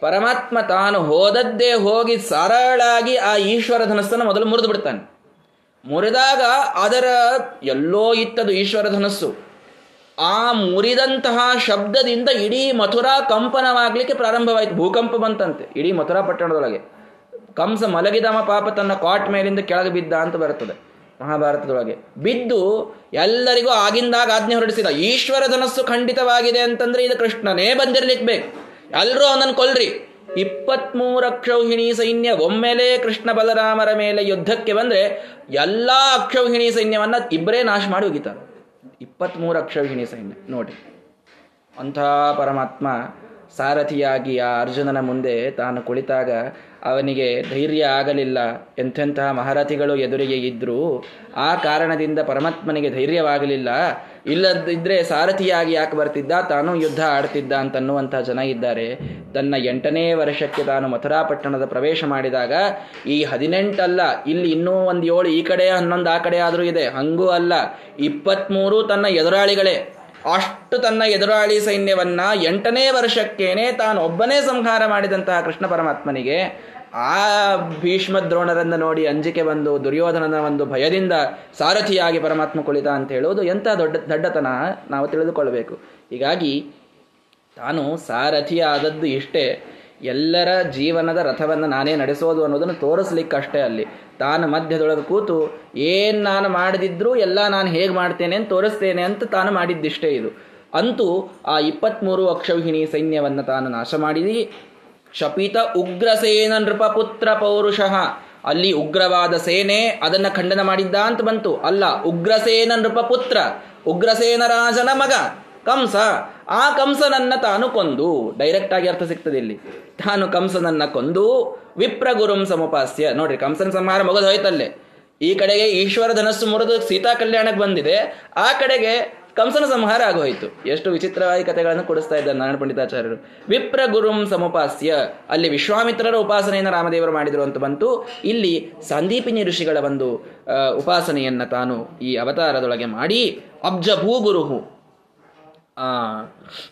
ಪರಮಾತ್ಮ ತಾನು ಹೋದದ್ದೇ ಹೋಗಿ ಸರಳಾಗಿ ಆ ಈಶ್ವರ ಧನಸ್ಸನ್ನು ಮೊದಲು ಮುರಿದು ಬಿಡ್ತಾನೆ. ಮುರಿದಾಗ ಅದರ ಎಲ್ಲೋ ಇತ್ತದು ಈಶ್ವರ ಧನಸ್ಸು. ಆ ಮುರಿದಂತಹ ಶಬ್ದದಿಂದ ಇಡೀ ಮಥುರಾ ಕಂಪನವಾಗಲಿಕ್ಕೆ ಪ್ರಾರಂಭವಾಯಿತು. ಭೂಕಂಪ ಬಂತಂತೆ, ಇಡೀ ಮಥುರಾ ಪಟ್ಟಣದೊಳಗೆ. ಕಂಸ ಮಲಗಿದಮ ಪಾಪ ತನ್ನ ಕಾಟ್ ಮೇಲಿಂದ ಕೆಳಗೆ ಬಿದ್ದ ಅಂತ ಬರುತ್ತದೆ ಮಹಾಭಾರತದೊಳಗೆ. ಬಿದ್ದು ಎಲ್ಲರಿಗೂ ಆಗಿಂದಾಗ ಆಜ್ಞೆ ಹೊರಡಿಸಿದ, ಈಶ್ವರ ಧನಸ್ಸು ಖಂಡಿತವಾಗಿದೆ ಅಂತಂದ್ರೆ ಇದು ಕೃಷ್ಣನೇ ಬಂದಿರ್ಲಿಕ್ಕೆ ಬೇಕು ಎಲ್ಲರೂ ಅವನನ್ನು ಕೊಲ್ರಿ. ಇಪ್ಪತ್ಮೂರು ಅಕ್ಷೌಹಿಣಿ ಸೈನ್ಯ, ಒಮ್ಮೆಲೆ ಕೃಷ್ಣ ಬಲರಾಮರ ಮೇಲೆ ಯುದ್ಧಕ್ಕೆ ಬಂದ್ರೆ ಎಲ್ಲಾ ಅಕ್ಷೌಹಿಣಿ ಸೈನ್ಯವನ್ನ ಇಬ್ಬರೇ ನಾಶ ಮಾಡಿ ಹೋಗಿತಾರೆ ಇಪ್ಪತ್ಮೂರು ಅಕ್ಷೌಹಿಣಿ ಸೈನ್ಯ, ನೋಡಿ. ಅಂಥ ಪರಮಾತ್ಮ ಸಾರಥಿಯಾಗಿ ಆ ಅರ್ಜುನನ ಮುಂದೆ ತಾನು ಕುಳಿತಾಗ ಅವನಿಗೆ ಧೈರ್ಯ ಆಗಲಿಲ್ಲ. ಎಂಥೆಂತಹ ಮಹಾರಥಿಗಳು ಎದುರಿಗೆ ಇದ್ದರೂ ಆ ಕಾರಣದಿಂದ ಪರಮಾತ್ಮನಿಗೆ ಧೈರ್ಯವಾಗಲಿಲ್ಲ. ಇಲ್ಲದಿದ್ದರೆ ಸಾರಥಿಯಾಗಿ ಯಾಕೆ ಬರ್ತಿದ್ದ? ತಾನು ಯುದ್ಧ ಆಡ್ತಿದ್ದ ಅಂತನ್ನುವಂಥ ಜನ ಇದ್ದಾರೆ. ತನ್ನ ಎಂಟನೇ ವರ್ಷಕ್ಕೆ ತಾನು ಮಥುರಾಪಟ್ಟಣದ ಪ್ರವೇಶ ಮಾಡಿದಾಗ, ಈ ಹದಿನೆಂಟಲ್ಲ, ಇಲ್ಲಿ ಇನ್ನೂ ಒಂದು ಏಳು, ಈ ಕಡೆ ಹನ್ನೊಂದು, ಆ ಕಡೆ ಆದರೂ ಇದೆ. ಹಂಗೂ ಅಲ್ಲ ಇಪ್ಪತ್ತ್ಮೂರು ತನ್ನ ಎದುರಾಳಿಗಳೇ. ಅಷ್ಟು ತನ್ನ ಎದುರಾಳಿ ಸೈನ್ಯವನ್ನ ಎಂಟನೇ ವರ್ಷಕ್ಕೇನೆ ತಾನು ಒಬ್ಬನೇ ಸಂಹಾರ ಮಾಡಿದಂತಹ ಕೃಷ್ಣ ಪರಮಾತ್ಮನಿಗೆ, ಆ ಭೀಷ್ಮ ದ್ರೋಣರನ್ನು ನೋಡಿ ಅಂಜಿಕೆ ಬಂದು, ದುರ್ಯೋಧನನ ಒಂದು ಭಯದಿಂದ ಸಾರಥಿಯಾಗಿ ಪರಮಾತ್ಮ ಕುಳಿತ ಅಂತ ಹೇಳುವುದು ಎಂಥ ದೊಡ್ಡ, ದಡ್ಡತನ ನಾವು ತಿಳಿದುಕೊಳ್ಳಬೇಕು ಹೀಗಾಗಿ ತಾನು ಸಾರಥಿಯಾದದ್ದು ಇಷ್ಟೇ. ಎಲ್ಲರ ಜೀವನದ ರಥವನ್ನು ನಾನೇ ನಡೆಸೋದು ಅನ್ನೋದನ್ನು ತೋರಿಸ್ಲಿಕ್ಕಷ್ಟೇ ಅಲ್ಲಿ. ತಾನು ಮಧ್ಯದೊಳಗೆ ಕೂತು, ಏನು ನಾನು ಮಾಡದಿದ್ರೂ ಎಲ್ಲ ನಾನು ಹೇಗೆ ಮಾಡ್ತೇನೆ ಅಂತ ತೋರಿಸ್ತೇನೆ ಅಂತ ತಾನು ಮಾಡಿದ್ದಿಷ್ಟೇ ಇದು. ಅಂತೂ ಆ ಇಪ್ಪತ್ತ್ಮೂರು ಅಕ್ಷೌಹಿಣಿ ಸೈನ್ಯವನ್ನು ತಾನು ನಾಶ ಮಾಡಿದಿ. ಶಪಿತ ಉಗ್ರಸೇನ ನೃಪಪುತ್ರ ಪೌರುಷಃ. ಅಲ್ಲಿ ಉಗ್ರವಾದ ಸೇನೆ ಅದನ್ನ ಖಂಡನ ಮಾಡಿದ್ದ ಅಂತ ಬಂತು. ಅಲ್ಲ ಉಗ್ರಸೇನ ನೃಪಪುತ್ರ ಉಗ್ರಸೇನ ರಾಜನ ಮಗ, ಕಂಸ. ಆ ಕಂಸನನ್ನ ತಾನು ಕೊಂದು ಡೈರೆಕ್ಟ್ ಆಗಿ ಅರ್ಥ ಸಿಗ್ತದೆ ಇಲ್ಲಿ. ತಾನು ಕಂಸನನ್ನ ಕೊಂದು ವಿಪ್ರ ಗುರುಂ ಸಮುಪಾಸ್ಯ. ನೋಡ್ರಿ, ಕಂಸನ ಸಂಹಾರ ಮುಗಿದು ಹೋಯ್ತಲ್ಲೇ. ಈ ಕಡೆಗೆ ಈಶ್ವರ ಧನಸ್ಸು ಮುರಿದು ಸೀತಾ ಕಲ್ಯಾಣಕ್ಕೆ ಬಂದಿದೆ. ಆ ಕಡೆಗೆ ಕಂಸನ ಸಂಹಾರ ಆಗೋಯ್ತು. ಎಷ್ಟು ವಿಚಿತ್ರವಾಗಿ ಕಥೆಗಳನ್ನು ಕೊಡಿಸ್ತಾ ಇದ್ದಾರೆ ನಾರಾಯಣ ಪಂಡಿತಾಚಾರ್ಯರು. ವಿಪ್ರ ಗುರುಂ ಸಮುಪಾಸ್ಯ. ಅಲ್ಲಿ ವಿಶ್ವಾಮಿತ್ರರ ಉಪಾಸನೆಯನ್ನು ರಾಮದೇವರು ಮಾಡಿದರು ಅಂತ ಬಂತು. ಇಲ್ಲಿ ಸಂದೀಪಿನಿ ಋಷಿಗಳ ಒಂದು ಉಪಾಸನೆಯನ್ನ ತಾನು ಈ ಅವತಾರದೊಳಗೆ ಮಾಡಿ ಅಬ್ಜ ಭೂಗುರುಹು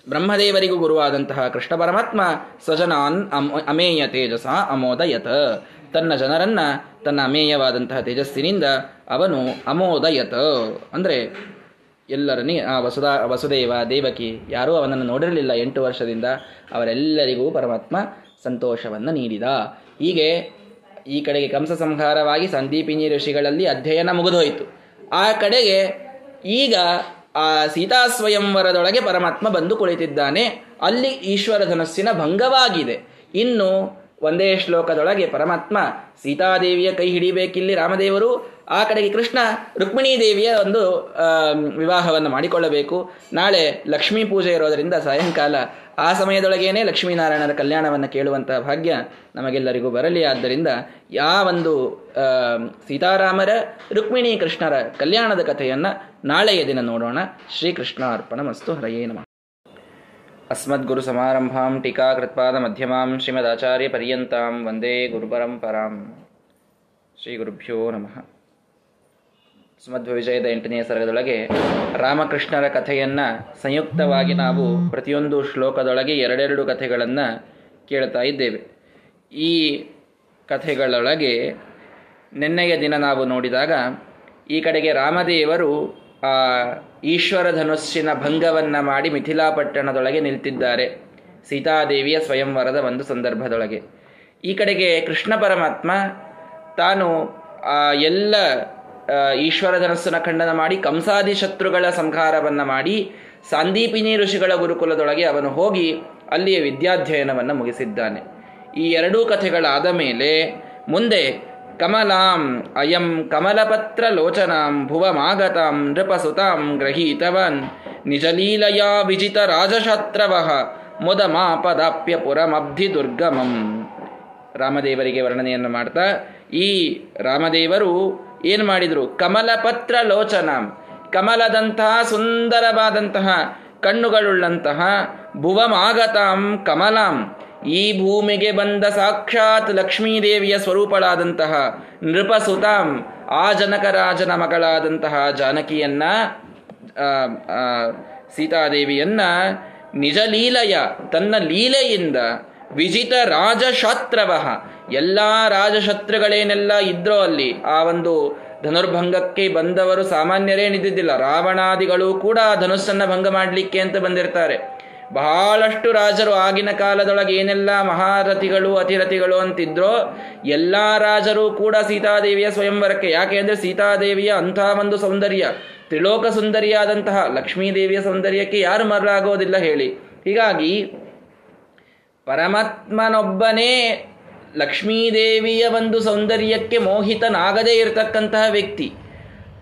ಬ್ರಹ್ಮದೇವರಿಗೂ ಗುರುವಾದಂತಹ ಕೃಷ್ಣ ಪರಮಾತ್ಮ ಸ್ವಜನಾನ್ ಅಮೇಯ ತೇಜಸ ಅಮೋದಯತ. ತನ್ನ ಜನರನ್ನ, ತನ್ನ ಅಮೇಯವಾದಂತಹ ತೇಜಸ್ಸಿನಿಂದ ಅವನು ಅಮೋದಯತ. ಅಂದರೆ ಎಲ್ಲರನ್ನೇ, ಆ ವಸುದೇವ, ದೇವಕಿ ಯಾರೂ ಅವನನ್ನು ನೋಡಿರಲಿಲ್ಲ ಎಂಟು ವರ್ಷದಿಂದ. ಅವರೆಲ್ಲರಿಗೂ ಪರಮಾತ್ಮ ಸಂತೋಷವನ್ನು ನೀಡಿದ. ಹೀಗೆ ಈ ಕಡೆಗೆ ಕಂಸ ಸಂಹಾರವಾಗಿ ಸಂದೀಪಿನಿ ಋಷಿಗಳಲ್ಲಿ ಅಧ್ಯಯನ ಮುಗಿದೋಯಿತು. ಆ ಕಡೆಗೆ ಈಗ ಆ ಸೀತಾ ಸ್ವಯಂವರದೊಳಗೆ ಪರಮಾತ್ಮ ಬಂದು ಕುಳಿತಿದ್ದಾನೆ. ಅಲ್ಲಿ ಈಶ್ವರ ಧನಸ್ಸಿನ ಭಂಗವಾಗಿದೆ. ಇನ್ನು ಒಂದೇ ಶ್ಲೋಕದೊಳಗೆ ಪರಮಾತ್ಮ ಸೀತಾದೇವಿಯ ಕೈ ಹಿಡಿಬೇಕಿಲ್ಲಿ ರಾಮದೇವರು, ಆ ಕಡೆಗೆ ಕೃಷ್ಣ ರುಕ್ಮಿಣೀ ದೇವಿಯ ಒಂದು ವಿವಾಹವನ್ನು ಮಾಡಿಕೊಳ್ಳಬೇಕು. ನಾಳೆ ಲಕ್ಷ್ಮೀ ಪೂಜೆ ಇರೋದರಿಂದ ಸಾಯಂಕಾಲ ಆ ಸಮಯದೊಳಗೇನೆ ಲಕ್ಷ್ಮೀನಾರಾಯಣರ ಕಲ್ಯಾಣವನ್ನು ಕೇಳುವಂತಹ ಭಾಗ್ಯ ನಮಗೆಲ್ಲರಿಗೂ ಬರಲಿ. ಆದ್ದರಿಂದ ಯಾವೊಂದು ಸೀತಾರಾಮರ, ರುಕ್ಮಿಣಿ ಕೃಷ್ಣರ ಕಲ್ಯಾಣದ ಕಥೆಯನ್ನು ನಾಳೆಯ ದಿನ ನೋಡೋಣ. ಶ್ರೀಕೃಷ್ಣ ಅರ್ಪಣ ಮಸ್ತು ಹರಯೇ ನಮಃ. ಅಸ್ಮದ್ಗುರು ಸಮಾರಂಭಾಂ ಟೀಕಾಕೃತ್ಪಾದ ಮಧ್ಯಮಾಂ ಶ್ರೀಮದಾಚಾರ್ಯ ಪರ್ಯಂತಾಂ ವಂದೇ ಗುರುಪರಂಪರಾಂ ಶ್ರೀ ಗುರುಭ್ಯೋ ನಮಃ ಸುಮಧ್ವ ವಿಜಯದ ಎಂಟನೆಯ ಸರ್ಗದೊಳಗೆ ರಾಮಕೃಷ್ಣರ ಕಥೆಯನ್ನು ಸಂಯುಕ್ತವಾಗಿ ನಾವು ಪ್ರತಿಯೊಂದು ಶ್ಲೋಕದೊಳಗೆ ಎರಡೆರಡು ಕಥೆಗಳನ್ನು ಕೇಳ್ತಾ ಇದ್ದೇವೆ. ಈ ಕಥೆಗಳೊಳಗೆ ನಿನ್ನೆಯ ದಿನ ನಾವು ನೋಡಿದಾಗ ಈ ಕಡೆಗೆ ರಾಮದೇವರು ಈಶ್ವರ ಧನುಸ್ಸಿನ ಭಂಗವನ್ನು ಮಾಡಿ ಮಿಥಿಲಾಪಟ್ಟಣದೊಳಗೆ ನಿಲ್ತಿದ್ದಾರೆ. ಸೀತಾದೇವಿಯ ಸ್ವಯಂವರದ ಒಂದು ಸಂದರ್ಭದೊಳಗೆ. ಈ ಕಡೆಗೆ ಕೃಷ್ಣ ಪರಮಾತ್ಮ ತಾನು ಎಲ್ಲ ಈಶ್ವರ ಧನಸ್ಸನ್ನು ಖಂಡನ ಮಾಡಿ ಕಂಸಾದಿ ಶತ್ರುಗಳ ಸಂಹಾರವನ್ನು ಮಾಡಿ ಸಾಂದೀಪಿನಿ ಋಷಿಗಳ ಗುರುಕುಲದೊಳಗೆ ಅವನು ಹೋಗಿ ಅಲ್ಲಿಯ ವಿದ್ಯಾಧ್ಯಯನವನ್ನು ಮುಗಿಸಿದ್ದಾನೆ. ಈ ಎರಡೂ ಕಥೆಗಳಾದ ಮೇಲೆ ಮುಂದೆ ಕಮಲಾಂ ಅಯಂ ಕಮಲಪತ್ರ ಲೋಚನಾಂ ಭುವಮಾಗತಾಂ ನೃಪಸುತಾಂ ಗ್ರಹೀತವನ್ ನಿಜಲೀಲಯ ವಿಜಿತ ರಾಜಶಾತ್ರವಃ ಮೊದ ಮಾಪದಾಪ್ಯ ಪುರಮಬ್ಧಿ ದುರ್ಗಮಂ. ರಾಮದೇವರಿಗೆ ವರ್ಣನೆಯನ್ನು ಮಾಡ್ತಾ, ಈ ರಾಮದೇವರು ಏನು ಮಾಡಿದರು? ಕಮಲಪತ್ರ ಲೋಚನ ಕಮಲದಂತಹ ಸುಂದರವಾದಂತಹ ಕಣ್ಣುಗಳುಳ್ಳಂತಹ ಭುವಮಾಗತಾಂ ಕಮಲಾಂ ಈ ಭೂಮಿಗೆ ಬಂದ ಸಾಕ್ಷಾತ್ ಲಕ್ಷ್ಮೀದೇವಿಯ ಸ್ವರೂಪಳಾದಂತಹ ನೃಪಸುತಾಂ, ಆ ಜನಕರಾಜನ ಮಗಳಾದಂತಹ ಜಾನಕಿಯನ್ನ ಸೀತಾದೇವಿಯನ್ನ ನಿಜ ಲೀಲೆಯ, ತನ್ನ ಲೀಲೆಯಿಂದ ವಿಜಿತ ರಾಜಶಾತ್ರವಹ, ಎಲ್ಲ ರಾಜಶತ್ರುಗಳೇನೆಲ್ಲ ಇದ್ರೋ ಅಲ್ಲಿ, ಆ ಒಂದು ಧನುರ್ಭಂಗಕ್ಕೆ ಬಂದವರು ಸಾಮಾನ್ಯರೇನಿದ್ದಿದ್ದಿಲ್ಲ ರಾವಣಾದಿಗಳು ಕೂಡ ಧನುಸ್ಸನ್ನ ಭಂಗ ಮಾಡಲಿಕ್ಕೆ ಅಂತ ಬಂದಿರ್ತಾರೆ. ಬಹಳಷ್ಟು ರಾಜರು ಆಗಿನ ಕಾಲದೊಳಗೆ ಏನೆಲ್ಲ ಮಹಾರಥಿಗಳು, ಅತಿರಥಿಗಳು ಅಂತಿದ್ರೋ, ಎಲ್ಲ ರಾಜರು ಕೂಡ ಸೀತಾದೇವಿಯ ಸ್ವಯಂವರಕ್ಕೆ. ಯಾಕೆ ಅಂದರೆ ಸೀತಾದೇವಿಯ ಅಂಥ ಒಂದು ಸೌಂದರ್ಯ, ತ್ರಿಲೋಕ ಸುಂದರಿಯಾದಂತಹ ಲಕ್ಷ್ಮೀದೇವಿಯ ಸೌಂದರ್ಯಕ್ಕೆ ಯಾರು ಮರಳಾಗೋದಿಲ್ಲ ಹೇಳಿ. ಹೀಗಾಗಿ ಪರಮಾತ್ಮನೊಬ್ಬನೇ ಲಕ್ಷ್ಮೀದೇವಿಯ ಒಂದು ಸೌಂದರ್ಯಕ್ಕೆ ಮೋಹಿತನಾಗದೇ ಇರತಕ್ಕಂತಹ ವ್ಯಕ್ತಿ.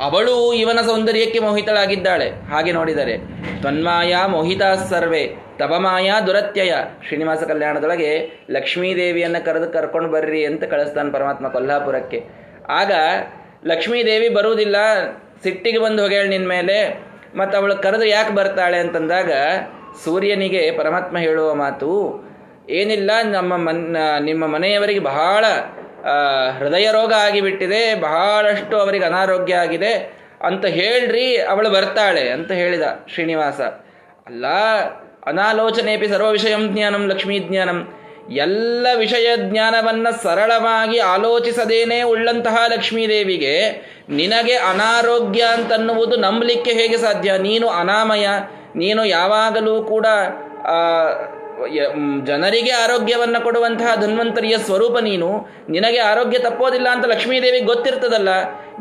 ಅವಳು ಇವನ ಸೌಂದರ್ಯಕ್ಕೆ ಮೋಹಿತಳಾಗಿದ್ದಾಳೆ. ಹಾಗೆ ನೋಡಿದರೆ ತ್ವನ್ಮಾಯ ಮೋಹಿತಾ ಸರ್ವೆ, ತಪಮಾಯ ದುರತ್ಯಯ. ಶ್ರೀನಿವಾಸ ಕಲ್ಯಾಣದೊಳಗೆ ಲಕ್ಷ್ಮೀದೇವಿಯನ್ನು ಕರೆದು ಕರ್ಕೊಂಡು ಬರ್ರಿ ಅಂತ ಕಳಿಸ್ತಾನೆ ಪರಮಾತ್ಮ ಕೊಲ್ಹಾಪುರಕ್ಕೆ. ಆಗ ಲಕ್ಷ್ಮೀದೇವಿ ಬರುವುದಿಲ್ಲ, ಸಿಟ್ಟಿಗೆ ಬಂದು ಹೊಗೆಳ್ ನಿನ್ನ ಮೇಲೆ, ಮತ್ತು ಅವಳು ಕರೆದು ಯಾಕೆ ಬರ್ತಾಳೆ ಅಂತಂದಾಗ, ಸೂರ್ಯನಿಗೆ ಪರಮಾತ್ಮ ಹೇಳುವ ಮಾತು, ಏನಿಲ್ಲ, ನಮ್ಮ ಮನ್, ನಿಮ್ಮ ಮನೆಯವರಿಗೆ ಬಹಳ ಹೃದಯ ರೋಗ ಆಗಿಬಿಟ್ಟಿದೆ, ಬಹಳಷ್ಟು ಅವರಿಗೆ ಅನಾರೋಗ್ಯ ಆಗಿದೆ ಅಂತ ಹೇಳ್ರಿ, ಅವಳು ಬರ್ತಾಳೆ ಅಂತ ಹೇಳಿದ ಶ್ರೀನಿವಾಸ. ಅಲ್ಲ, ಅನಾಲೋಚನೆಪಿ ಸರ್ವ ವಿಷಯಂ ಜ್ಞಾನಂ ಲಕ್ಷ್ಮೀ ಜ್ಞಾನಂ. ಎಲ್ಲ ವಿಷಯ ಜ್ಞಾನವನ್ನ ಸರಳವಾಗಿ ಆಲೋಚಿಸದೇನೆ ಉಳ್ಳಂತಹ ಲಕ್ಷ್ಮೀದೇವಿಗೆ ನಿನಗೆ ಅನಾರೋಗ್ಯ ಅಂತನ್ನುವುದು ನಂಬಲಿಕ್ಕೆ ಹೇಗೆ ಸಾಧ್ಯ? ನೀನು ಅನಾಮಯ, ನೀನು ಯಾವಾಗಲೂ ಕೂಡ ಜನರಿಗೆ ಆರೋಗ್ಯವನ್ನು ಕೊಡುವಂತಹ ಧನ್ವಂತರಿಯ ಸ್ವರೂಪ ನೀನು. ನಿನಗೆ ಆರೋಗ್ಯ ತಪ್ಪೋದಿಲ್ಲ ಅಂತ ಲಕ್ಷ್ಮೀದೇವಿ ಗೊತ್ತಿರ್ತದಲ್ಲ.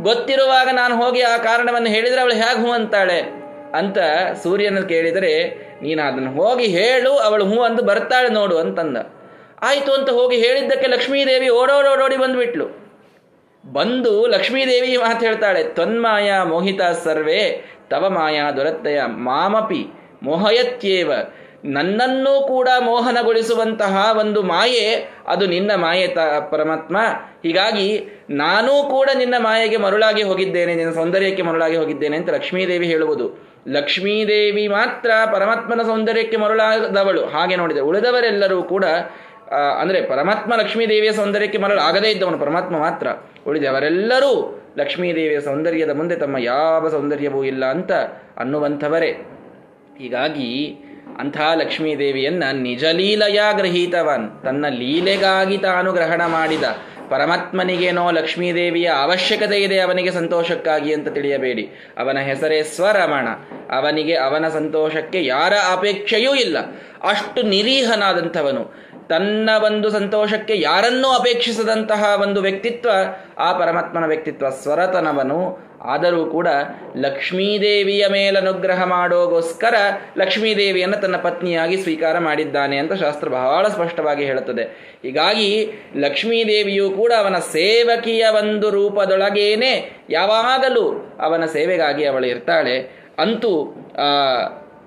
ಗೊತ್ತಿರುವಾಗ ನಾನು ಹೋಗಿ ಆ ಕಾರಣವನ್ನು ಹೇಳಿದರೆ ಅವಳು ಹೇಗೆ ಹೂ ಅಂತಾಳೆ. ಅಂತ ಸೂರ್ಯನ ಕೇಳಿದರೆ, ನೀನು ಅದನ್ನು ಹೋಗಿ ಹೇಳು, ಅವಳು ಹೂ ಅಂದು ಬರ್ತಾಳೆ ನೋಡು ಅಂತಂದ. ಆಯಿತು ಅಂತ ಹೋಗಿ ಹೇಳಿದ್ದಕ್ಕೆ ಲಕ್ಷ್ಮೀದೇವಿ ಓಡೋಡೋಡೋಡಿ ಬಂದುಬಿಟ್ಲು. ಬಂದು ಲಕ್ಷ್ಮೀದೇವಿ ಮಾತು ಹೇಳ್ತಾಳೆ ತ್ವನ್ಮಾಯ ಮೋಹಿತ ಸರ್ವೇ, ತವ ಮಾಯಾ ದುರತ್ತಯ ಮಾಮಪಿ ಮೋಹಯತ್ಯೇವ ನನ್ನನ್ನೂ ಕೂಡ ಮೋಹನಗೊಳಿಸುವಂತಹ ಒಂದು ಮಾಯೆ, ಅದು ನಿನ್ನ ಮಾಯೆ ತ, ಪರಮಾತ್ಮ. ಹೀಗಾಗಿ ನಾನೂ ಕೂಡ ನಿನ್ನ ಮಾಯೆಗೆ ಮರುಳಾಗಿ ಹೋಗಿದ್ದೇನೆ, ನಿನ್ನ ಸೌಂದರ್ಯಕ್ಕೆ ಮರುಳಾಗಿ ಹೋಗಿದ್ದೇನೆ ಅಂತ ಲಕ್ಷ್ಮೀದೇವಿ ಹೇಳುವುದು. ಲಕ್ಷ್ಮೀದೇವಿ ಮಾತ್ರ ಪರಮಾತ್ಮನ ಸೌಂದರ್ಯಕ್ಕೆ ಮರುಳಾದವಳು. ಹಾಗೆ ನೋಡಿದೆ, ಉಳಿದವರೆಲ್ಲರೂ ಕೂಡ ಅಂದರೆ ಪರಮಾತ್ಮ ಲಕ್ಷ್ಮೀದೇವಿಯ ಸೌಂದರ್ಯಕ್ಕೆ ಮರಳು ಆಗದೇ ಇದ್ದವನು, ಪರಮಾತ್ಮ ಮಾತ್ರ. ಉಳಿದೆ, ಅವರೆಲ್ಲರೂ ಲಕ್ಷ್ಮೀದೇವಿಯ ಸೌಂದರ್ಯದ ಮುಂದೆ ತಮ್ಮ ಯಾವ ಸೌಂದರ್ಯವೂ ಇಲ್ಲ ಅಂತ ಅನ್ನುವಂಥವರೇ. ಹೀಗಾಗಿ ಅಂಥ ಲಕ್ಷ್ಮೀದೇವಿಯನ್ನ ನಿಜಲೀಲೆಯ ಗ್ರಹೀತವನ್ ತನ್ನ ಲೀಲೆಗಾಗಿ ತಾನು ಗ್ರಹಣ ಮಾಡಿದ. ಪರಮಾತ್ಮನಿಗೇನೋ ಲಕ್ಷ್ಮೀದೇವಿಯ ಅವಶ್ಯಕತೆ ಇದೆ ಅವನಿಗೆ ಸಂತೋಷಕ್ಕಾಗಿ ಅಂತ ತಿಳಿಯಬೇಡಿ. ಅವನ ಹೆಸರೇ ಸ್ವರಮಣ. ಅವನಿಗೆ ಅವನ ಸಂತೋಷಕ್ಕೆ ಯಾರ ಅಪೇಕ್ಷೆಯೂ ಇಲ್ಲ. ಅಷ್ಟು ನಿರೀಹನಾದಂಥವನು. ತನ್ನ ಒಂದು ಸಂತೋಷಕ್ಕೆ ಯಾರನ್ನೂ ಅಪೇಕ್ಷಿಸದಂತಹ ಒಂದು ವ್ಯಕ್ತಿತ್ವ ಆ ಪರಮಾತ್ಮನ ವ್ಯಕ್ತಿತ್ವ ಸ್ವರತನವನು. ಆದರೂ ಕೂಡ ಲಕ್ಷ್ಮೀದೇವಿಯ ಮೇಲನುಗ್ರಹ ಮಾಡೋಗೋಸ್ಕರ ಲಕ್ಷ್ಮೀದೇವಿಯನ್ನು ತನ್ನ ಪತ್ನಿಯಾಗಿ ಸ್ವೀಕಾರ ಮಾಡಿದ್ದಾನೆ ಅಂತ ಶಾಸ್ತ್ರ ಬಹಳ ಸ್ಪಷ್ಟವಾಗಿ ಹೇಳುತ್ತದೆ. ಹೀಗಾಗಿ ಲಕ್ಷ್ಮೀದೇವಿಯು ಕೂಡ ಅವನ ಸೇವಕಿಯ ಒಂದು ರೂಪದೊಳಗೇನೆ ಯಾವಾಗಲೂ ಅವನ ಸೇವೆಗಾಗಿ ಅವಳು ಇರ್ತಾಳೆ. ಅಂತೂ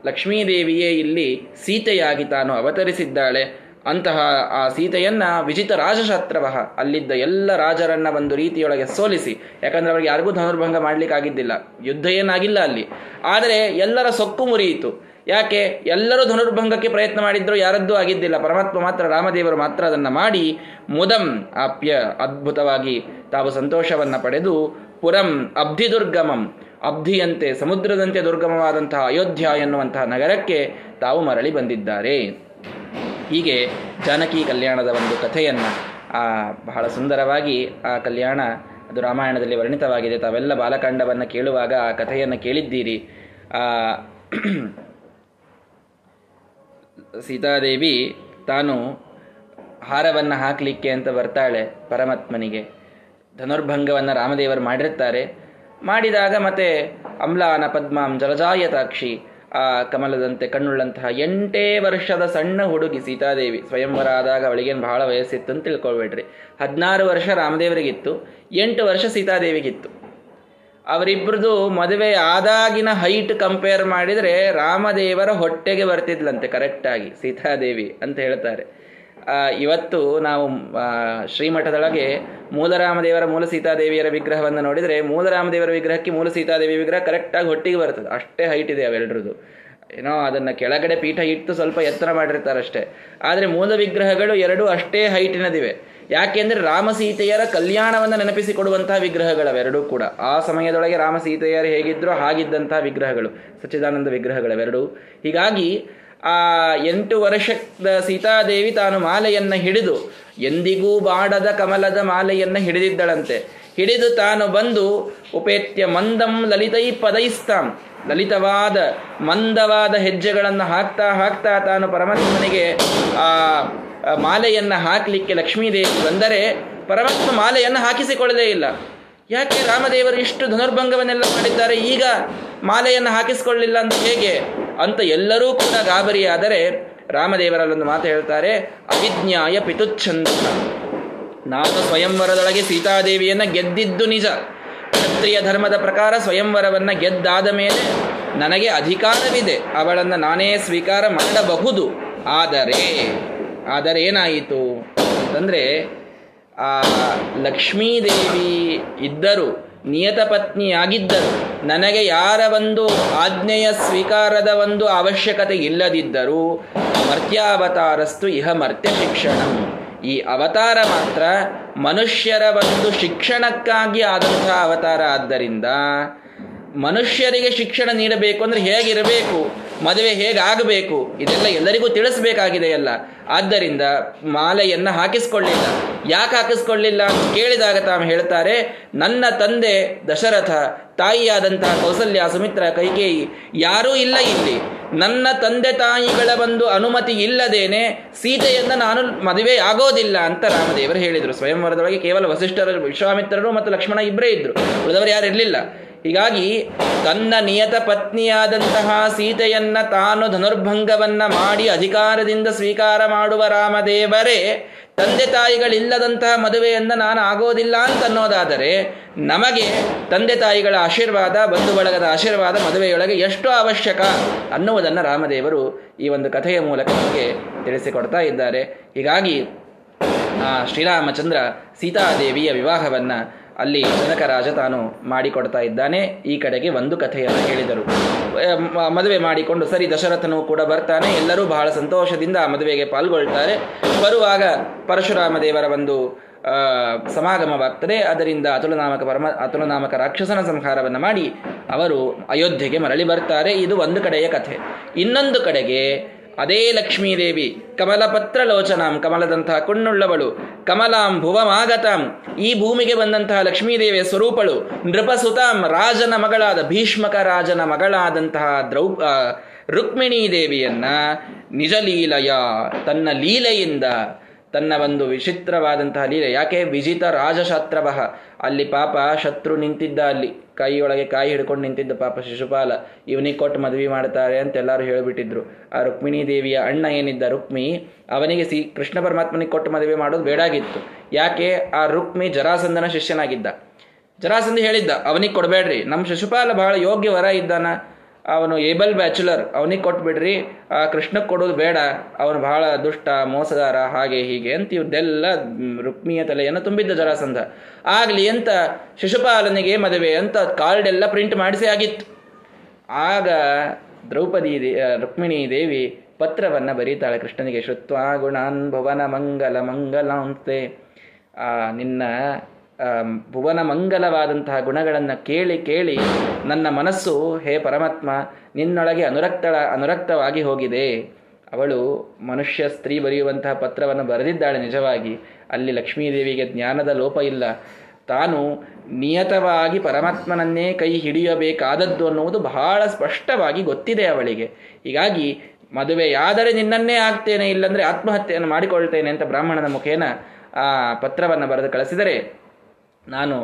ಲಕ್ಷ್ಮೀದೇವಿಯೇ ಇಲ್ಲಿ ಸೀತೆಯಾಗಿ ತಾನು ಅವತರಿಸಿದ್ದಾಳೆ. ಅಂತಹ ಆ ಸೀತೆಯನ್ನ ವಿಜಿತ ರಾಜಶಾಸ್ತ್ರವಹ ಅಲ್ಲಿದ್ದ ಎಲ್ಲ ರಾಜರನ್ನ ಒಂದು ರೀತಿಯೊಳಗೆ ಸೋಲಿಸಿ. ಯಾಕಂದ್ರೆ ಅವರಿಗೆ ಯಾರಿಗೂ ಧನುರ್ಭಂಗ ಮಾಡ್ಲಿಕ್ಕಾಗಿದ್ದಿಲ್ಲ. ಯುದ್ಧ ಏನಾಗಿಲ್ಲ ಅಲ್ಲಿ. ಆದರೆ ಎಲ್ಲರ ಸೊಕ್ಕು ಮುರಿಯಿತು. ಯಾಕೆ? ಎಲ್ಲರೂ ಧನುರ್ಭಂಗಕ್ಕೆ ಪ್ರಯತ್ನ ಮಾಡಿದ್ರು, ಯಾರದ್ದು ಆಗಿದ್ದಿಲ್ಲ. ಪರಮಾತ್ಮ ಮಾತ್ರ, ರಾಮದೇವರು ಮಾತ್ರ ಅದನ್ನು ಮಾಡಿ ಮುದಂ ಆಪ್ಯ ಅದ್ಭುತವಾಗಿ ತಾವು ಸಂತೋಷವನ್ನ ಪಡೆದು ಪುರಂ ಅಬ್ಧಿ ದುರ್ಗಮಂ. ಅಬ್ಧಿಯಂತೆ, ಸಮುದ್ರದಂತೆ ದುರ್ಗಮವಾದಂತಹ ಅಯೋಧ್ಯ ಎನ್ನುವಂತಹ ನಗರಕ್ಕೆ ತಾವು ಮರಳಿ ಬಂದಿದ್ದಾರೆ. ಹೀಗೆ ಜಾನಕಿ ಕಲ್ಯಾಣದ ಒಂದು ಕಥೆಯನ್ನು ಬಹಳ ಸುಂದರವಾಗಿ ಆ ಕಲ್ಯಾಣ ಅದು ರಾಮಾಯಣದಲ್ಲಿ ವರ್ಣಿತವಾಗಿದೆ. ತಾವೆಲ್ಲ ಬಾಲಕಾಂಡವನ್ನು ಕೇಳುವಾಗ ಆ ಕಥೆಯನ್ನು ಕೇಳಿದ್ದೀರಿ. ಆ, ಸೀತಾದೇವಿ ತಾನು ಹಾರವನ್ನು ಹಾಕಲಿಕ್ಕೆ ಅಂತ ಬರ್ತಾಳೆ ಪರಮಾತ್ಮನಿಗೆ. ಧನುರ್ಭಂಗವನ್ನು ರಾಮದೇವರು ಮಾಡಿರ್ತಾರೆ ಮಾಡಿದಾಗ ಮತ್ತೆ ಅಮ್ಲಾನ ಪದ್ಮಾಂ ಜಲಜಾಯತಾಕ್ಷಿ ಆ ಕಮಲದಂತೆ ಕಣ್ಣುಳ್ಳಂತಹ ಎಂಟೇ ವರ್ಷದ ಸಣ್ಣ ಹುಡುಗಿ ಸೀತಾದೇವಿ ಸ್ವಯಂವರ ಆದಾಗ ಅವಳಿಗೇನು ಬಹಳ ವಯಸ್ಸಿತ್ತು ಅಂತ ತಿಳ್ಕೊಳ್ಬೇಡ್ರಿ. ಹದಿನಾರು ವರ್ಷ ರಾಮದೇವರಿಗಿತ್ತು, ಎಂಟು ವರ್ಷ ಸೀತಾದೇವಿಗಿತ್ತು. ಅವರಿಬ್ಬರದು ಮದುವೆ ಆದಾಗಿನ ಹೈಟ್ ಕಂಪೇರ್ ಮಾಡಿದರೆ ರಾಮದೇವರ ಹೊಟ್ಟೆಗೆ ಬರ್ತಿದ್ಲಂತೆ ಕರೆಕ್ಟಾಗಿ ಸೀತಾದೇವಿ ಅಂತ ಹೇಳ್ತಾರೆ. ಇವತ್ತು ನಾವು ಶ್ರೀಮಠದೊಳಗೆ ಮೂಲರಾಮದೇವರ ಮೂಲ ಸೀತಾದೇವಿಯರ ವಿಗ್ರಹವನ್ನು ನೋಡಿದರೆ ಮೂಲರಾಮದೇವರ ವಿಗ್ರಹಕ್ಕೆ ಮೂಲ ಸೀತಾದೇವಿ ವಿಗ್ರಹ ಕರೆಕ್ಟಾಗಿ ಹೊಟ್ಟಿಗೆ ಬರ್ತದೆ. ಅಷ್ಟೇ ಹೈಟ್ ಇದೆ ಅವೆಲ್ಲರದು ಏನೋ ಅದನ್ನು ಕೆಳಗಡೆ ಪೀಠ ಇಟ್ಟು ಸ್ವಲ್ಪ ಎತ್ತರ ಮಾಡಿರ್ತಾರಷ್ಟೇ ಆದರೆ ಮೂಲ ವಿಗ್ರಹಗಳು ಎರಡು ಅಷ್ಟೇ ಹೈಟಿನದಿವೆ ಯಾಕೆಂದರೆ ರಾಮ ಸೀತೆಯರ ಕಲ್ಯಾಣವನ್ನು ನೆನಪಿಸಿಕೊಡುವಂತಹ ವಿಗ್ರಹಗಳವೆರಡೂ ಕೂಡ. ಆ ಸಮಯದೊಳಗೆ ರಾಮ ಸೀತೆಯರು ಹೇಗಿದ್ರೋ ಹಾಗಿದ್ದಂತಹ ವಿಗ್ರಹಗಳು, ಸಚ್ಚಿದಾನಂದ ವಿಗ್ರಹಗಳವೆರಡೂ. ಹೀಗಾಗಿ ಆ ಎಂಟು ವರ್ಷದ ಸೀತಾದೇವಿ ತಾನು ಮಾಲೆಯನ್ನು ಹಿಡಿದು, ಎಂದಿಗೂ ಬಾಡದ ಕಮಲದ ಮಾಲೆಯನ್ನು ಹಿಡಿದಿದ್ದಳಂತೆ. ಹಿಡಿದು ತಾನು ಬಂದು, ಉಪೇತ್ಯ ಮಂದಂ ಲಲಿತೈ ಪದೈಸ್ತಾಂ. ಲಲಿತವಾದ, ಮಂದವಾದ ಹೆಜ್ಜೆಗಳನ್ನು ಹಾಕ್ತಾ ಹಾಕ್ತಾ ತಾನು ಪರಮಾತ್ಮನಿಗೆ ಆ ಮಾಲೆಯನ್ನು ಹಾಕಲಿಕ್ಕೆ ಲಕ್ಷ್ಮೀದೇವಿ ಬಂದರೆ, ಪರಮಾತ್ಮ ಮಾಲೆಯನ್ನು ಹಾಕಿಸಿಕೊಳ್ಳದೇ ಇಲ್ಲ. ಯಾಕೆ ರಾಮದೇವರು ಇಷ್ಟು ಧನುರ್ಭಂಗವನ್ನೆಲ್ಲ ಮಾಡಿದ್ದಾರೆ? ಈಗ ಮಾಲೆಯನ್ನು ಹಾಕಿಸಿಕೊಳ್ಳಲಿಲ್ಲ ಅಂತ ಹೇಗೆ? ಅಂತ ಎಲ್ಲರೂ ಕೂಡ ಗಾಬರಿಯಾದರೆ ರಾಮದೇವರಲ್ಲೊಂದು ಮಾತು ಹೇಳ್ತಾರೆ, ಅವಿಜ್ಞಾಯ ಪಿತುಚ್ಛಂದ. ನಾನು ಸ್ವಯಂವರದೊಳಗೆ ಸೀತಾದೇವಿಯನ್ನು ಗೆದ್ದಿದ್ದು ನಿಜ. ಕ್ಷತ್ರಿಯ ಧರ್ಮದ ಪ್ರಕಾರ ಸ್ವಯಂವರವನ್ನು ಗೆದ್ದಾದ ಮೇಲೆ ನನಗೆ ಅಧಿಕಾರವಿದೆ. ಅವಳನ್ನು ನಾನೇ ಸ್ವೀಕಾರ ಮಾಡಬಹುದು. ಆದರೆ ಆದರೆ ಏನಾಯಿತು ಅಂತಂದರೆ, ಆ ಲಕ್ಷ್ಮೀದೇವಿ ಇದ್ದರು. ನಿಯತ ಪತ್ನಿಯಾಗಿದ್ದರು. ನನಗೆ ಯಾರ ಒಂದು ಆಜ್ಞೆಯ ಸ್ವೀಕಾರದ ಒಂದು ಅವಶ್ಯಕತೆ ಇಲ್ಲದಿದ್ದರೂ ಮರ್ತ್ಯಾವತಾರಸ್ತು ಇಹ ಮರ್ತ್ಯ ಶಿಕ್ಷಣ. ಈ ಅವತಾರ ಮಾತ್ರ ಮನುಷ್ಯರ ಒಂದು ಶಿಕ್ಷಣಕ್ಕಾಗಿ ಆದಂತಹ ಅವತಾರ ಆದ್ದರಿಂದ ಮನುಷ್ಯರಿಗೆ ಶಿಕ್ಷಣ ನೀಡಬೇಕು ಅಂದ್ರೆ ಹೇಗಿರಬೇಕು? ಮದುವೆ ಹೇಗಾಗಬೇಕು ಇದೆಲ್ಲ ಎಲ್ಲರಿಗೂ ತಿಳಿಸ್ಬೇಕಾಗಿದೆಯಲ್ಲ. ಆದ್ದರಿಂದ ಮಾಲೆಯನ್ನ ಹಾಕಿಸ್ಕೊಳ್ಳಿಲ್ಲ. ಯಾಕೆ ಹಾಕಿಸ್ಕೊಳ್ಳಿಲ್ಲ ಅಂತ ಕೇಳಿದಾಗ ತಾವು ಹೇಳ್ತಾರೆ, ನನ್ನ ತಂದೆ ದಶರಥ ತಾಯಿಯಾದಂತಹ ಕೌಸಲ್ಯ, ಸುಮಿತ್ರ, ಕೈಕೇಯಿ, ಯಾರೂ ಇಲ್ಲ ಇಲ್ಲಿ. ನನ್ನ ತಂದೆ ತಾಯಿಗಳ ಒಂದು ಅನುಮತಿ ಇಲ್ಲದೇನೆ ಸೀತೆಯನ್ನ ನಾನು ಮದುವೆ ಆಗೋದಿಲ್ಲ ಅಂತ ರಾಮದೇವರು ಹೇಳಿದರು. ಸ್ವಯಂವರದೊಳಗೆ ಕೇವಲ ವಸಿಷ್ಠರ, ವಿಶ್ವಾಮಿತ್ರರು ಮತ್ತು ಲಕ್ಷ್ಮಣ ಇಬ್ಬರೇ ಇದ್ರು. ಉಳಿದವರು ಯಾರು ಇರಲಿಲ್ಲ. ಹೀಗಾಗಿ ತನ್ನ ನಿಯತ ಪತ್ನಿಯಾದಂತಹ ಸೀತೆಯನ್ನ ತಾನು ಧನುರ್ಭಂಗವನ್ನ ಮಾಡಿ ಅಧಿಕಾರದಿಂದ ಸ್ವೀಕಾರ ಮಾಡುವ ರಾಮದೇವರೇ, ತಂದೆ ತಾಯಿಗಳಿಲ್ಲದಂತಹ ಮದುವೆಯನ್ನ ನಾನು ಆಗೋದಿಲ್ಲ ಅಂತ ಅನ್ನೋದಾದರೆ, ನಮಗೆ ತಂದೆ ತಾಯಿಗಳ ಆಶೀರ್ವಾದ ಬಂಧು ಬಳಗದ ಆಶೀರ್ವಾದ ಮದುವೆಯೊಳಗೆ ಎಷ್ಟು ಅವಶ್ಯಕ ಅನ್ನುವುದನ್ನು ರಾಮದೇವರು ಈ ಒಂದು ಕಥೆಯ ಮೂಲಕ ನಮಗೆ ತಿಳಿಸಿಕೊಡ್ತಾ ಇದ್ದಾರೆ. ಹೀಗಾಗಿ ಶ್ರೀರಾಮಚಂದ್ರ ಸೀತಾದೇವಿಯ ವಿವಾಹವನ್ನ ಅಲ್ಲಿ ಜನಕರಾಜ ತಾನು ಮಾಡಿಕೊಡ್ತಾ ಇದ್ದಾನೆ. ಈ ಕಡೆಗೆ ಒಂದು ಕಥೆಯನ್ನು ಹೇಳಿದರು. ಮದುವೆ ಮಾಡಿಕೊಂಡು ಸರಿ ದಶರಥನು ಕೂಡ ಬರ್ತಾನೆ. ಎಲ್ಲರೂ ಬಹಳ ಸಂತೋಷದಿಂದ ಮದುವೆಗೆ ಪಾಲ್ಗೊಳ್ತಾರೆ. ಬರುವಾಗ ಪರಶುರಾಮ ದೇವರ ಒಂದು ಸಮಾಗಮವಾಗ್ತದೆ. ಅದರಿಂದ ಅತುಲನಾಮಕ ಪರಮ, ಅತುಲನಾಮಕ ರಾಕ್ಷಸನ ಸಂಹಾರವನ್ನು ಮಾಡಿ ಅವರು ಅಯೋಧ್ಯೆಗೆ ಮರಳಿ ಬರ್ತಾರೆ. ಇದು ಒಂದು ಕಡೆಯ ಕಥೆ. ಇನ್ನೊಂದು ಕಡೆಗೆ ಅದೇ ಲಕ್ಷ್ಮೀದೇವಿ. ಕಮಲಪತ್ರ ಲೋಚನಾಂ ಕಮಲದಂತಹ ಕಣ್ಣುಳ್ಳವಳು. ಕಮಲಾಂ ಭುವಮಾಗತಾಂ. ಈ ಭೂಮಿಗೆ ಬಂದಂತಹ ಲಕ್ಷ್ಮೀದೇವಿಯ ಸ್ವರೂಪಳು. ನೃಪಸುತಾಂ, ರಾಜನ ಮಗಳಾದ ಭೀಷ್ಮಕ ರಾಜನ ಮಗಳಾದಂತಹ ದ್ರೌ ರುಕ್ಮಿಣೀ ದೇವಿಯನ್ನ ನಿಜಲೀಲಯ ತನ್ನ ಲೀಲೆಯಿಂದ ತನ್ನ ಒಂದು ವಿಚಿತ್ರವಾದಂತಹ ಲೀಲೆ. ಯಾಕೆ? ವಿಜಿತ ರಾಜಶಾತ್ರವಹ ಅಲ್ಲಿ ಪಾಪ ಶತ್ರು ನಿಂತಿದ್ದ ಅಲ್ಲಿ. ಕೈಯೊಳಗೆ ಕಾಯಿ ಹಿಡ್ಕೊಂಡು ನಿಂತಿದ್ದ ಪಾಪ ಶಿಶುಪಾಲ. ಇವನಿಗೆ ಕೊಟ್ಟು ಮದುವೆ ಮಾಡ್ತಾರೆ ಅಂತ ಎಲ್ಲರೂ ಹೇಳಿಬಿಟ್ಟಿದ್ರು. ಆ ರುಕ್ಮಿಣಿ ದೇವಿಯ ಅಣ್ಣ ಏನಿದ್ದ ರುಕ್ಮಿ? ಅವನಿಗೆ ಸಿ, ಕೃಷ್ಣ ಪರಮಾತ್ಮನಿಗೆ ಕೊಟ್ಟು ಮದುವೆ ಮಾಡೋದು ಬೇಡಾಗಿತ್ತು ಯಾಕೆ? ಆ ರುಕ್ಮಿ ಜರಾಸಂದನ ಶಿಷ್ಯನಾಗಿದ್ದ. ಜರಾಸಂದ ಹೇಳಿದ್ದ, ಅವನಿಗೆ ಕೊಡಬೇಡ್ರಿ. ನಮ್ಮ ಶಿಶುಪಾಲ ಬಹಳ ಯೋಗ್ಯ ವರ ಇದ್ದಾನ. ಅವನು ಏಬಲ್ ಬ್ಯಾಚುಲರ್, ಅವನಿಗೆ ಕೊಟ್ಬಿಡ್ರಿ. ಆ ಕೃಷ್ಣಕ್ಕೆ ಕೊಡೋದು ಬೇಡ, ಅವನು ಬಹಳ ದುಷ್ಟ, ಮೋಸಗಾರ, ಹಾಗೆ ಹೀಗೆ ಅಂತ ಇವ್ರದ್ದೆಲ್ಲ ರುಕ್ಮಿಯ ತಲೆಯನ್ನು ತುಂಬಿದ್ದ ಜರಾಸಂಧ. ಆಗಲಿ ಅಂತ ಶಿಶುಪಾಲನಿಗೆ ಮದುವೆ ಅಂತ ಕಾರ್ಡ್ ಎಲ್ಲ ಪ್ರಿಂಟ್ ಮಾಡಿಸಿ ಆಗಿತ್ತು. ಆಗ ದ್ರೌಪದಿ ರುಕ್ಮಿಣಿ ದೇವಿ ಪತ್ರವನ್ನು ಬರೀತಾಳೆ, ಕೃಷ್ಣನಿಗೆ ಶ್ರುತ್ವ ಗುಣಾನ್ ಭವನ ಮಂಗಲ ಮಂಗಲಾಂತೆ ನಿನ್ನ ಭುವನ ಮಂಗಲವಾದಂತಹ ಗುಣಗಳನ್ನು ಕೇಳಿ ಕೇಳಿ ನನ್ನ ಮನಸ್ಸು, ಹೇ ಪರಮಾತ್ಮ, ನಿನ್ನೊಳಗೆ ಅನುರಕ್ತಳ, ಅನುರಕ್ತವಾಗಿ ಹೋಗಿದೆ. ಅವಳು ಮನುಷ್ಯ ಸ್ತ್ರೀ ಬರೆಯುವಂತಹ ಪತ್ರವನ್ನು ಬರೆದಿದ್ದಾಳೆ ನಿಜವಾಗಿ. ಅಲ್ಲಿ ಲಕ್ಷ್ಮೀದೇವಿಗೆ ಜ್ಞಾನದ ಲೋಪ ಇಲ್ಲ. ತಾನು ನಿಯತವಾಗಿ ಪರಮಾತ್ಮನನ್ನೇ ಕೈ ಹಿಡಿಯಬೇಕಾದದ್ದು ಅನ್ನುವುದು ಬಹಳ ಸ್ಪಷ್ಟವಾಗಿ ಗೊತ್ತಿದೆ ಅವಳಿಗೆ. ಹೀಗಾಗಿ, ಮದುವೆಯಾದರೆ ನಿನ್ನನ್ನೇ ಆಗ್ತೇನೆ, ಇಲ್ಲಂದರೆ ಆತ್ಮಹತ್ಯೆಯನ್ನು ಮಾಡಿಕೊಳ್ತೇನೆ ಅಂತ ಬ್ರಾಹ್ಮಣನ ಮುಖೇನ ಆ ಪತ್ರವನ್ನು ಬರೆದು ಕಳಿಸಿದರೆ ನಾನು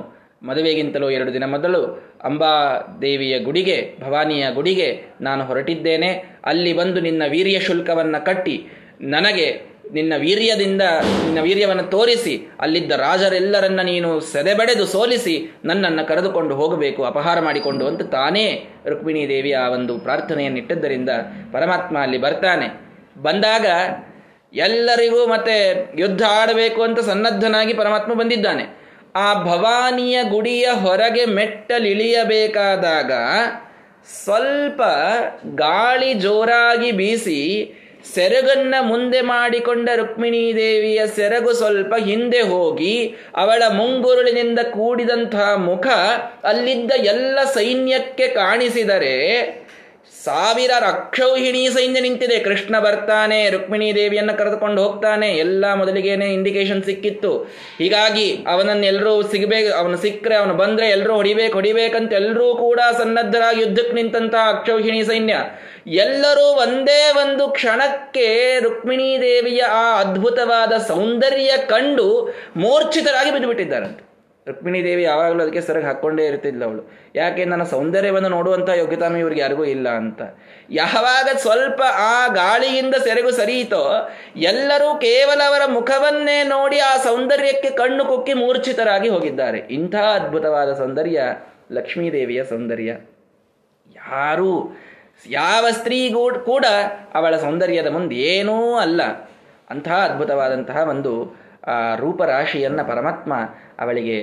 ಮದುವೆಗಿಂತಲೂ ಎರಡು ದಿನ ಮೊದಲು ಅಂಬಾದೇವಿಯ ಗುಡಿಗೆ, ಭವಾನಿಯ ಗುಡಿಗೆ ನಾನು ಹೊರಟಿದ್ದೇನೆ. ಅಲ್ಲಿ ಬಂದು ನಿನ್ನ ವೀರ್ಯ ಶುಲ್ಕವನ್ನು ಕಟ್ಟಿ, ನನಗೆ ನಿನ್ನ ವೀರ್ಯದಿಂದ ನಿನ್ನ ವೀರ್ಯವನ್ನು ತೋರಿಸಿ, ಅಲ್ಲಿದ್ದ ರಾಜರೆಲ್ಲರನ್ನ ನೀನು ಸೆದೆಬಡೆದು ಸೋಲಿಸಿ, ನನ್ನನ್ನು ಕರೆದುಕೊಂಡು ಹೋಗಬೇಕು, ಅಪಹಾರ ಮಾಡಿಕೊಂಡು ಅಂತ ತಾನೇ ರುಕ್ಮಿಣಿ ದೇವಿಯ ಆ ಒಂದು ಪ್ರಾರ್ಥನೆಯನ್ನಿಟ್ಟದ್ದರಿಂದ ಪರಮಾತ್ಮ ಅಲ್ಲಿ ಬರ್ತಾನೆ. ಬಂದಾಗ ಎಲ್ಲರಿಗೂ ಮತ್ತೆ ಯುದ್ಧ ಆಡಬೇಕು ಅಂತ ಸನ್ನದ್ಧನಾಗಿ ಪರಮಾತ್ಮ ಬಂದಿದ್ದಾನೆ. ಆ ಭವಾನಿಯ ಗುಡಿಯ ಹೊರಗೆ ಮೆಟ್ಟಲಿಳಿಯಬೇಕಾದಾಗ ಸ್ವಲ್ಪ ಗಾಳಿ ಜೋರಾಗಿ ಬೀಸಿ ಸೆರಗನ್ನ ಮುಂದೆ ಮಾಡಿಕೊಂಡ ರುಕ್ಮಿಣಿ ದೇವಿಯ ಸೆರಗು ಸ್ವಲ್ಪ ಹಿಂದೆ ಹೋಗಿ ಅವಳ ಮುಂಗುರುಳಿನಿಂದ ಕೂಡಿದಂತಹ ಮುಖ ಅಲ್ಲಿದ್ದ ಎಲ್ಲ ಸೈನ್ಯಕ್ಕೆ ಕಾಣಿಸಿದರೆ ಸಾವಿರ ರಕ್ಷೌಹಿಣಿ ಸೈನ್ಯ ನಿಂತಿದೆ. ಕೃಷ್ಣ ಬರ್ತಾನೆ, ರುಕ್ಮಿಣಿ ದೇವಿಯನ್ನ ಕರೆದುಕೊಂಡು ಹೋಗ್ತಾನೆ. ಎಲ್ಲ ಮೊದಲಿಗೇನೆ ಇಂಡಿಕೇಶನ್ ಸಿಕ್ಕಿತ್ತು. ಹೀಗಾಗಿ ಅವನನ್ನೆಲ್ಲರೂ ಸಿಗಬೇಕು, ಅವನು ಸಿಕ್ಕರೆ, ಅವನು ಬಂದ್ರೆ ಎಲ್ಲರೂ ಹೊಡಿಬೇಕು, ಹೊಡಿಬೇಕಂತ ಎಲ್ಲರೂ ಕೂಡ ಸನ್ನದ್ಧರಾಗಿ ಯುದ್ಧಕ್ಕೆ ನಿಂತಹ ಅಕ್ಷೌಹಿಣಿ ಸೈನ್ಯ. ಎಲ್ಲರೂ ಒಂದೇ ಒಂದು ಕ್ಷಣಕ್ಕೆ ರುಕ್ಮಿಣೀ ದೇವಿಯ ಆ ಅದ್ಭುತವಾದ ಸೌಂದರ್ಯ ಕಂಡು ಮೂರ್ಛಿತರಾಗಿ ಬಿದ್ದುಬಿಟ್ಟಿದ್ದಾರಂತೆ. ರುಕ್ಮಿಣಿ ದೇವಿ ಯಾವಾಗಲೂ ಅದಕ್ಕೆ ಸರಿಗೆ ಹಾಕ್ಕೊಂಡೇ ಇರ್ತಿದ್ಲ ಅವಳು. ಯಾಕೆ ನನ್ನ ಸೌಂದರ್ಯವನ್ನು ನೋಡುವಂಥ ಯೋಗ್ಯತಾನು ಇವ್ರಿಗೆ ಯಾರಿಗೂ ಇಲ್ಲ ಅಂತ. ಯಾವಾಗ ಸ್ವಲ್ಪ ಆ ಗಾಳಿಯಿಂದ ಸೆರಗು ಸರಿಯಿತೋ, ಎಲ್ಲರೂ ಕೇವಲ ಅವರ ಮುಖವನ್ನೇ ನೋಡಿ ಆ ಸೌಂದರ್ಯಕ್ಕೆ ಕಣ್ಣು ಕುಕ್ಕಿ ಮೂರ್ಛಿತರಾಗಿ ಹೋಗಿದ್ದಾರೆ. ಇಂಥ ಅದ್ಭುತವಾದ ಸೌಂದರ್ಯ ಲಕ್ಷ್ಮೀದೇವಿಯ ಸೌಂದರ್ಯ. ಯಾರೂ, ಯಾವ ಸ್ತ್ರೀಗೂ ಕೂಡ ಅವಳ ಸೌಂದರ್ಯದ ಮುಂದೆ ಏನೂ ಅಲ್ಲ. ಅಂತಹ ಅದ್ಭುತವಾದಂತಹ ಒಂದು ರೂಪರಾಶಿಯನ್ನು ಪರಮಾತ್ಮ ಅವಳಿಗೆ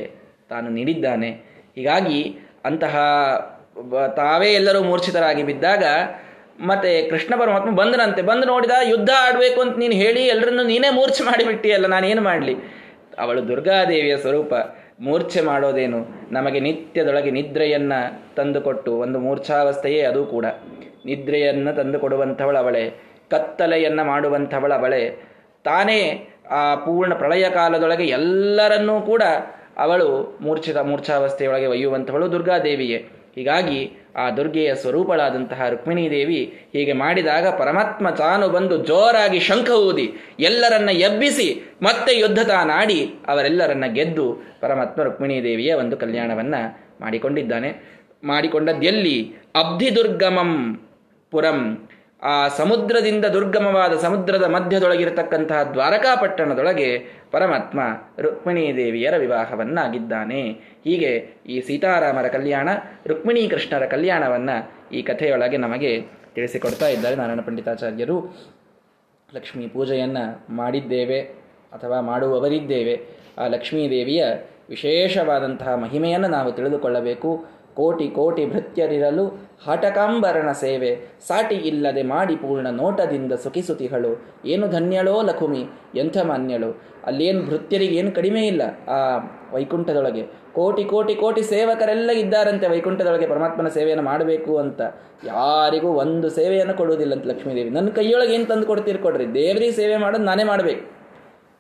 ತಾನು ನೀಡಿದ್ದಾನೆ. ಹೀಗಾಗಿ ಅಂತಹ ತಾವೇ ಎಲ್ಲರೂ ಮೂರ್ಛಿತರಾಗಿ ಬಿದ್ದಾಗ ಮತ್ತೆ ಕೃಷ್ಣ ಪರಮಾತ್ಮ ಬಂದನಂತೆ. ಬಂದು ನೋಡಿದ ಯುದ್ಧ ಆಡಬೇಕು ಅಂತ ನೀನು ಹೇಳಿ ಎಲ್ಲರನ್ನು ನೀನೇ ಮೂರ್ಛೆ ಮಾಡಿಬಿಟ್ಟಿಯಲ್ಲ, ನಾನೇನು ಮಾಡಲಿ? ಅವಳು ದುರ್ಗಾದೇವಿಯ ಸ್ವರೂಪ. ಮೂರ್ಛೆ ಮಾಡೋದೇನು? ನಮಗೆ ನಿತ್ಯದೊಳಗೆ ನಿದ್ರೆಯನ್ನು ತಂದುಕೊಟ್ಟು ಒಂದು ಮೂರ್ಛಾವಸ್ಥೆಯೇ ಅದು ಕೂಡ. ನಿದ್ರೆಯನ್ನು ತಂದು ಕೊಡುವಂಥವಳು ಅವಳೆ ಕತ್ತಲೆಯನ್ನು ಮಾಡುವಂಥವಳ ಅವಳೆ ತಾನೇ ಆ ಪೂರ್ಣ ಪ್ರಳಯ ಕಾಲದೊಳಗೆ ಎಲ್ಲರನ್ನೂ ಕೂಡ ಅವಳು ಮೂರ್ಛಿತ ಮೂರ್ಛಾವಸ್ಥೆಯೊಳಗೆ ಒಯ್ಯುವಂಥವಳು ದುರ್ಗಾದೇವಿಯೇ. ಹೀಗಾಗಿ ಆ ದುರ್ಗೆಯ ಸ್ವರೂಪಳಾದಂತಹ ರುಕ್ಮಿಣೀ ದೇವಿ ಹೀಗೆ ಮಾಡಿದಾಗ ಪರಮಾತ್ಮ ತಾನು ಬಂದು ಜೋರಾಗಿ ಶಂಖ ಊದಿ ಎಲ್ಲರನ್ನ ಎಬ್ಬಿಸಿ ಮತ್ತೆ ಯುದ್ಧ ತಾನಾಡಿ ಅವರೆಲ್ಲರನ್ನ ಗೆದ್ದು ಪರಮಾತ್ಮ ರುಕ್ಮಿಣೀ ದೇವಿಯ ಒಂದು ಕಲ್ಯಾಣವನ್ನ ಮಾಡಿಕೊಂಡಿದ್ದಾನೆ. ಮಾಡಿಕೊಂಡದ್ದೆಲ್ಲಿ? ಅಬ್ಧಿ ದುರ್ಗಮಂ ಪುರಂ ಆ ಸಮುದ್ರದಿಂದ ದುರ್ಗಮವಾದ ಸಮುದ್ರದ ಮಧ್ಯದೊಳಗಿರತಕ್ಕಂತಹ ದ್ವಾರಕಾಪಟ್ಟಣದೊಳಗೆ ಪರಮಾತ್ಮ ರುಕ್ಮಿಣೀ ದೇವಿಯರ ವಿವಾಹವನ್ನಾಗಿದ್ದಾನೆ. ಹೀಗೆ ಈ ಸೀತಾರಾಮರ ಕಲ್ಯಾಣ ರುಕ್ಮಿಣೀ ಕೃಷ್ಣರ ಕಲ್ಯಾಣವನ್ನು ಈ ಕಥೆಯೊಳಗೆ ನಮಗೆ ತಿಳಿಸಿಕೊಡ್ತಾ ಇದ್ದಾರೆ ನಾರಾಯಣ ಪಂಡಿತಾಚಾರ್ಯರು. ಲಕ್ಷ್ಮೀ ಪೂಜೆಯನ್ನು ಮಾಡಿದ್ದೇವೆ ಅಥವಾ ಮಾಡುವವರಿದ್ದೇವೆ. ಆ ಲಕ್ಷ್ಮೀ ದೇವಿಯ ವಿಶೇಷವಾದಂತಹ ಮಹಿಮೆಯನ್ನು ನಾವು ತಿಳಿದುಕೊಳ್ಳಬೇಕು. ಕೋಟಿ ಕೋಟಿ ಭೃತ್ಯರಿರಲು ಹಟಕಾಂಬರಣ ಸೇವೆ. ಸಾಟಿ ಇಲ್ಲದೆ ಮಾಡಿ ಪೂರ್ಣ ನೋಟದಿಂದ ಸುಖಿಸುತಿಗಳು ಏನು ಧನ್ಯಳೋ ಲಖುಮಿ? ಎಂಥ ಮಾನ್ಯಳು? ಅಲ್ಲೇನು ಭೃತ್ಯರಿಗೆ ಏನು ಕಡಿಮೆ ಇಲ್ಲ? ಆ, ವೈಕುಂಠದೊಳಗೆ. ಕೋಟಿ ಕೋಟಿ ಕೋಟಿ ಸೇವಕರೆಲ್ಲ ಇದ್ದಾರಂತೆ ವೈಕುಂಠದೊಳಗೆ ಪರಮಾತ್ಮನ ಸೇವೆಯನ್ನು ಮಾಡಬೇಕು ಅಂತ. ಯಾರಿಗೂ ಒಂದು ಸೇವೆಯನ್ನು ಕೊಡುವುದಿಲ್ಲ ಅಂತ ಲಕ್ಷ್ಮೀದೇವಿ. ನನ್ನ ಕೈಯೊಳಗೆ ಏನು ತಂದು ಕೊಡ್ತೀರಿ ಕೊಡ್ರಿ. ದೇವರಿಗೆ ಸೇವೆ ಮಾಡೋದು ನಾನೇ ಮಾಡಬೇಕು.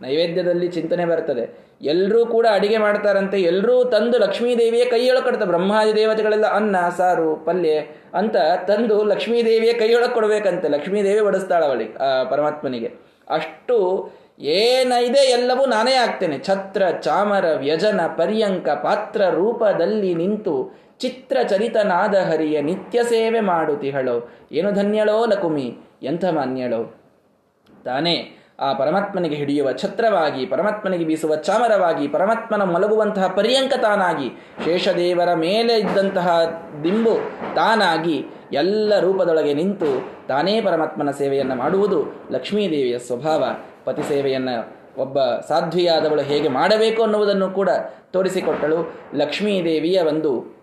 ನೈವೇದ್ಯದಲ್ಲಿ ಚಿಂತನೆ ಬರ್ತದೆ. ಎಲ್ಲರೂ ಕೂಡ ಅಡಿಗೆ ಮಾಡ್ತಾರಂತೆ ಎಲ್ಲರೂ ತಂದು ಲಕ್ಷ್ಮೀದೇವಿಯ ಕೈಯೊಳಗೆ ಕೊಡ್ತಾರೆ ಬ್ರಹ್ಮಾದಿ ದೇವತೆಗಳೆಲ್ಲ ಅನ್ನ, ಸಾರು, ಪಲ್ಯ ಅಂತ ತಂದು ಲಕ್ಷ್ಮೀದೇವಿಯ ಕೈಯೊಳಗೆ ಕೊಡಬೇಕಂತೆ. ಲಕ್ಷ್ಮೀದೇವಿ ಬಡಿಸ್ತಾಳ ಅವಳಿಗೆ ಪರಮಾತ್ಮನಿಗೆ. ಅಷ್ಟು ಏನಿದೆ ಎಲ್ಲವೂ ನಾನೇ ಆಗ್ತೇನೆ. ಛತ್ರ, ಚಾಮರ, ವ್ಯಜನ, ಪರ್ಯಂಕ, ಪಾತ್ರ ರೂಪದಲ್ಲಿ ನಿಂತು ಚಿತ್ರ ಚರಿತನಾದ ಹರಿಯ ನಿತ್ಯ ಸೇವೆ ಮಾಡುತ್ತಿಹಳೋ. ಏನು ಧನ್ಯಳೋ ಲಕುಮಿ, ಎಂಥ ಮಾನ್ಯಳೋ. ತಾನೇ ಆ ಪರಮಾತ್ಮನಿಗೆ ಹಿಡಿಯುವ ಛತ್ರವಾಗಿ, ಪರಮಾತ್ಮನಿಗೆ ಬೀಸುವ ಚಾಮರವಾಗಿ, ಪರಮಾತ್ಮನ ಮಲಗುವಂತಹ ಪರ್ಯಂಕ ತಾನಾಗಿ ಶೇಷದೇವರ ಮೇಲೆ ಇದ್ದಂತಹ ದಿಂಬು ತಾನಾಗಿ ಎಲ್ಲ ರೂಪದೊಳಗೆ ನಿಂತು ತಾನೇ ಪರಮಾತ್ಮನ ಸೇವೆಯನ್ನು ಮಾಡುವುದು ಲಕ್ಷ್ಮೀದೇವಿಯ ಸ್ವಭಾವ. ಪತಿ ಸೇವೆಯನ್ನು ಒಬ್ಬ ಸಾಧ್ವಿಯಾದವಳು ಹೇಗೆ ಮಾಡಬೇಕು ಅನ್ನುವುದನ್ನು ಕೂಡ ತೋರಿಸಿಕೊಟ್ಟಳು ಲಕ್ಷ್ಮೀದೇವಿಯ ಒಂದು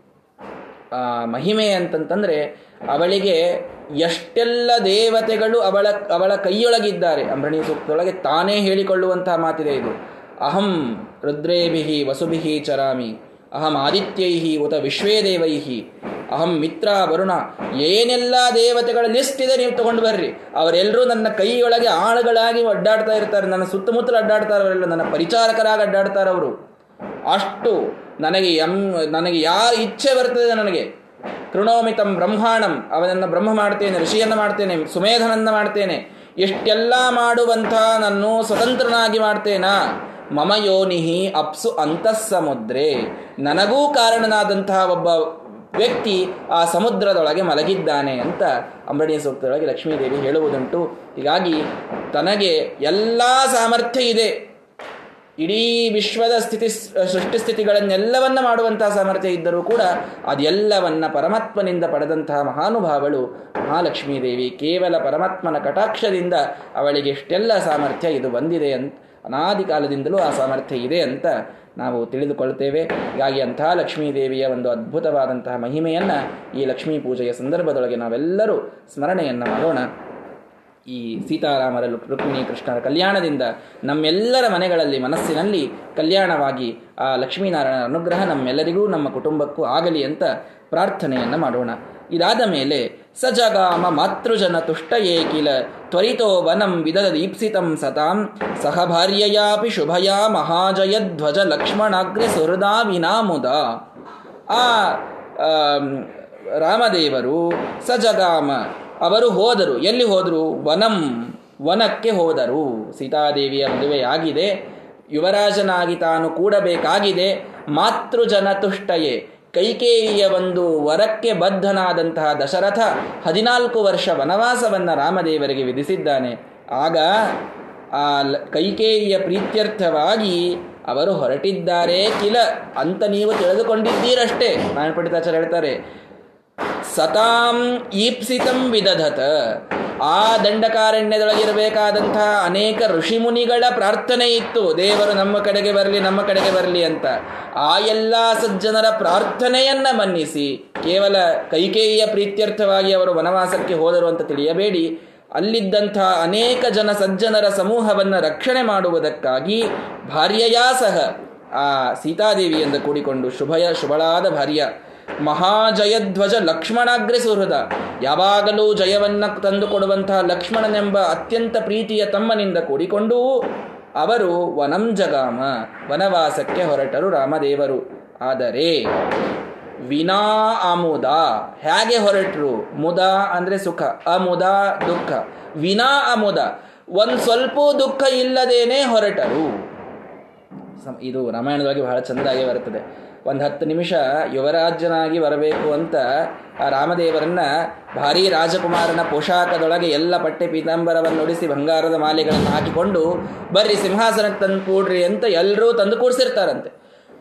ಮಹಿಮೆ ಅಂತಂತಂದರೆ ಅವಳಿಗೆ ಎಷ್ಟೆಲ್ಲ ದೇವತೆಗಳು ಅವಳ ಅವಳ ಕೈಯೊಳಗಿದ್ದಾರೆ. ಅಂಬರಣಿ ಸೂಕ್ತದೊಳಗೆ ತಾನೇ ಹೇಳಿಕೊಳ್ಳುವಂತಹ ಮಾತಿದೆ ಇದು. ಅಹಂ ರುದ್ರೇಭಿ ವಸುಭಿ ಚರಾಮಿ, ಅಹಂ ಆದಿತ್ಯೈಹಿ ಉತ ವಿಶ್ವೇ ದೇವೈಹಿ ಅಹಂ ಮಿತ್ರ ವರುಣ, ಏನೆಲ್ಲ ದೇವತೆಗಳ ಲಿಸ್ಟ್ ಇದೆ ನೀವು ತಗೊಂಡು ಬರ್ರಿ. ಅವರೆಲ್ಲರೂ ನನ್ನ ಕೈಯೊಳಗೆ ಆಳುಗಳಾಗಿ ಅಡ್ಡಾಡ್ತಾ ಇರ್ತಾರೆ, ನನ್ನ ಸುತ್ತಮುತ್ತಲು ಅಡ್ಡಾಡ್ತಾರೆ, ಅವರೆಲ್ಲ ನನ್ನ ಪರಿಚಾರಕರಾಗಿ ಅಡ್ಡಾಡ್ತಾರೆ ಅವರು. ಅಷ್ಟು ನನಗೆ ಎಂ, ನನಗೆ ಯಾರ ಇಚ್ಛೆ ಬರ್ತದೆ ನನಗೆ. ಕೃಣೋಮಿತಂ ಬ್ರಹ್ಮಾಣಂ, ಅವನನ್ನು ಬ್ರಹ್ಮ ಮಾಡ್ತೇನೆ, ಋಷಿಯನ್ನು ಮಾಡ್ತೇನೆ, ಸುಮೇಧನನ್ನ ಮಾಡ್ತೇನೆ. ಎಷ್ಟೆಲ್ಲ ಮಾಡುವಂಥ ನನ್ನ ಸ್ವತಂತ್ರನಾಗಿ ಮಾಡ್ತೇನಾ? ಮಮ ಯೋನಿಹಿ ಅಪ್ಸು ಅಂತಃಸಮುದ್ರೆ. ನನಗೂ ಕಾರಣನಾದಂತಹ ಒಬ್ಬ ವ್ಯಕ್ತಿ ಆ ಸಮುದ್ರದೊಳಗೆ ಮಲಗಿದ್ದಾನೆ ಅಂತ ಅಂಬರಣಿ ಸೂಕ್ತದೊಳಗೆ ಲಕ್ಷ್ಮೀದೇವಿ ಹೇಳುವುದುಂಟು. ಹೀಗಾಗಿ ತನಗೆ ಎಲ್ಲ ಸಾಮರ್ಥ್ಯ ಇದೆ. ಇಡೀ ವಿಶ್ವದ ಸ್ಥಿತಿ ಸೃಷ್ಟಿ ಸ್ಥಿತಿಗಳನ್ನೆಲ್ಲವನ್ನ ಮಾಡುವಂತಹ ಸಾಮರ್ಥ್ಯ ಇದ್ದರೂ ಕೂಡ ಅದೆಲ್ಲವನ್ನ ಪರಮಾತ್ಮನಿಂದ ಪಡೆದಂತಹ ಮಹಾನುಭಾವಳು ಮಹಾಲಕ್ಷ್ಮೀದೇವಿ ಕೇವಲ ಪರಮಾತ್ಮನ ಕಟಾಕ್ಷದಿಂದ ಅವಳಿಗೆ ಇಷ್ಟೆಲ್ಲ ಸಾಮರ್ಥ್ಯ ಇದು ಬಂದಿದೆ ಅಂತ, ಅನಾದಿ ಕಾಲದಿಂದಲೂ ಆ ಸಾಮರ್ಥ್ಯ ಇದೆ ಅಂತ ನಾವು ತಿಳಿದುಕೊಳ್ತೇವೆ. ಹೀಗಾಗಿ ಲಕ್ಷ್ಮೀ ಲಕ್ಷ್ಮೀದೇವಿಯ ಒಂದು ಅದ್ಭುತವಾದಂತಹ ಮಹಿಮೆಯನ್ನು ಈ ಲಕ್ಷ್ಮೀ ಪೂಜೆಯ ಸಂದರ್ಭದೊಳಗೆ ನಾವೆಲ್ಲರೂ ಸ್ಮರಣೆಯನ್ನು ಮಾಡೋಣ. ಈ ಸೀತಾರಾಮರ ರುಕ್ಮಿಣಿ ಕೃಷ್ಣರ ಕಲ್ಯಾಣದಿಂದ ನಮ್ಮೆಲ್ಲರ ಮನೆಗಳಲ್ಲಿ ಮನಸ್ಸಿನಲ್ಲಿ ಕಲ್ಯಾಣವಾಗಿ ಆ ಲಕ್ಷ್ಮೀನಾರಾಯಣರ ಅನುಗ್ರಹ ನಮ್ಮೆಲ್ಲರಿಗೂ, ನಮ್ಮ ಕುಟುಂಬಕ್ಕೂ ಆಗಲಿ ಅಂತ ಪ್ರಾರ್ಥನೆಯನ್ನು ಮಾಡೋಣ. ಇದಾದ ಮೇಲೆ, ಸಜಗಾಮ ಮಾತೃಜನ ತುಷ್ಟಯೇ ಕಿಲ, ತ್ವರಿತೋ ವನಂ ವಿದದ ದೀಪ್ಸಿತಂ ಸತಾಂ, ಸಹಭಾರ್ಯಯಾಪಿ ಶುಭಯ ಮಹಾಜಯಧ್ವಜ ಲಕ್ಷ್ಮಣಾಗ್ರ ಸುಹೃದಾ ವಿನಾಮುದ. ಆ ರಾಮದೇವರು ಸಜಗಾಮ ಅವರು ಹೋದರು. ಎಲ್ಲಿ ಹೋದರು? ವನಂ, ವನಕ್ಕೆ ಹೋದರು. ಸೀತಾದೇವಿಯ ಮದುವೆಯಾಗಿದೆ. ಯುವರಾಜನಾಗಿ ತಾನು ಕೂಡಬೇಕಾಗಿದೆ. ಮಾತೃಜನ ತುಷ್ಟಯೇ ಕೈಕೇಯಿಯ ಒಂದು ವರಕ್ಕೆ ಬದ್ಧನಾದಂತಹ ದಶರಥ ಹದಿನಾಲ್ಕು ವರ್ಷ ವನವಾಸವನ್ನು ರಾಮದೇವರಿಗೆ ವಿಧಿಸಿದ್ದಾನೆ. ಆಗ ಆ ಕೈಕೇಯಿಯ ಪ್ರೀತ್ಯರ್ಥವಾಗಿ ಅವರು ಹೊರಟಿದ್ದಾರೆ ಕಿಲ ಅಂತ ನೀವು ತಿಳಿದುಕೊಂಡಿದ್ದೀರಷ್ಟೇ. ನಾರಾಯಣ ಪಂಡಿತಾಚಾರ್ಯ ಹೇಳ್ತಾರೆ ಸತಾಂ ಈಪ್ಸಿತಂ ವಿದಧತ. ಆ ದಂಡಕಾರಣ್ಯದೊಳಗಿರಬೇಕಾದಂತಹ ಅನೇಕ ಋಷಿಮುನಿಗಳ ಪ್ರಾರ್ಥನೆ ಇತ್ತು. ದೇವರು ನಮ್ಮ ಕಡೆಗೆ ಬರಲಿ, ನಮ್ಮ ಕಡೆಗೆ ಬರಲಿ ಅಂತ. ಆ ಎಲ್ಲ ಸಜ್ಜನರ ಪ್ರಾರ್ಥನೆಯನ್ನ ಮನ್ನಿಸಿ. ಕೇವಲ ಕೈಕೇಯಿಯ ಪ್ರೀತ್ಯರ್ಥವಾಗಿ ಅವರು ವನವಾಸಕ್ಕೆ ಹೋದರು ಅಂತ ತಿಳಿಯಬೇಡಿ. ಅಲ್ಲಿದ್ದಂಥ ಅನೇಕ ಜನ ಸಜ್ಜನರ ಸಮೂಹವನ್ನು ರಕ್ಷಣೆ ಮಾಡುವುದಕ್ಕಾಗಿ ಭಾರ್ಯೆಯಾ ಸಹ ಆ ಸೀತಾದೇವಿಯಿಂದ ಕೂಡಿಕೊಂಡು ಶುಭಯ ಶುಭಳಾದ ಭಾರ್ಯ ಮಹಾಜಯಧ್ವಜ ಲಕ್ಷ್ಮಣಾಗ್ರೆ ಸುಹೃದ. ಯಾವಾಗಲೂ ಜಯವನ್ನ ತಂದುಕೊಡುವಂತಹ ಲಕ್ಷ್ಮಣನೆಂಬ ಅತ್ಯಂತ ಪ್ರೀತಿಯ ತಮ್ಮನಿಂದ ಕೂಡಿಕೊಂಡು ಅವರು ವನಂ ಜಗಾಮ, ವನವಾಸಕ್ಕೆ ಹೊರಟರು ರಾಮದೇವರು. ಆದರೆ ವಿನಾ ಅಮುದ ಹೇಗೆ ಹೊರಟರು? ಮುದ ಅಂದ್ರೆ ಸುಖ, ಅಮುದ ದುಃಖ. ವಿನಾ ಅಮುದ, ಒಂದು ಸ್ವಲ್ಪ ದುಃಖ ಇಲ್ಲದೇನೆ ಹೊರಟರು. ಇದು ರಾಮಾಯಣದೊಳಗೆ ಬಹಳ ಚಂದಾಗಿ ಬರುತ್ತದೆ. ಒಂದು ಹತ್ತು ನಿಮಿಷ ಯುವರಾಜ್ಯನಾಗಿ ಬರಬೇಕು ಅಂತ ಆ ರಾಮದೇವರನ್ನ ಭಾರೀ ರಾಜಕುಮಾರನ ಪೋಷಾಕದೊಳಗೆ ಎಲ್ಲ ಪಟ್ಟೆ ಪೀತಾಂಬರವನ್ನು ನುಡಿಸಿ ಬಂಗಾರದ ಮಾಲೆಗಳನ್ನು ಹಾಕಿಕೊಂಡು, ಬರ್ರಿ ಸಿಂಹಾಸನಕ್ಕೆ ತಂದು ಕೂಡ್ರಿ ಅಂತ ಎಲ್ಲರೂ ತಂದು ಕೂಡಿಸಿರ್ತಾರಂತೆ.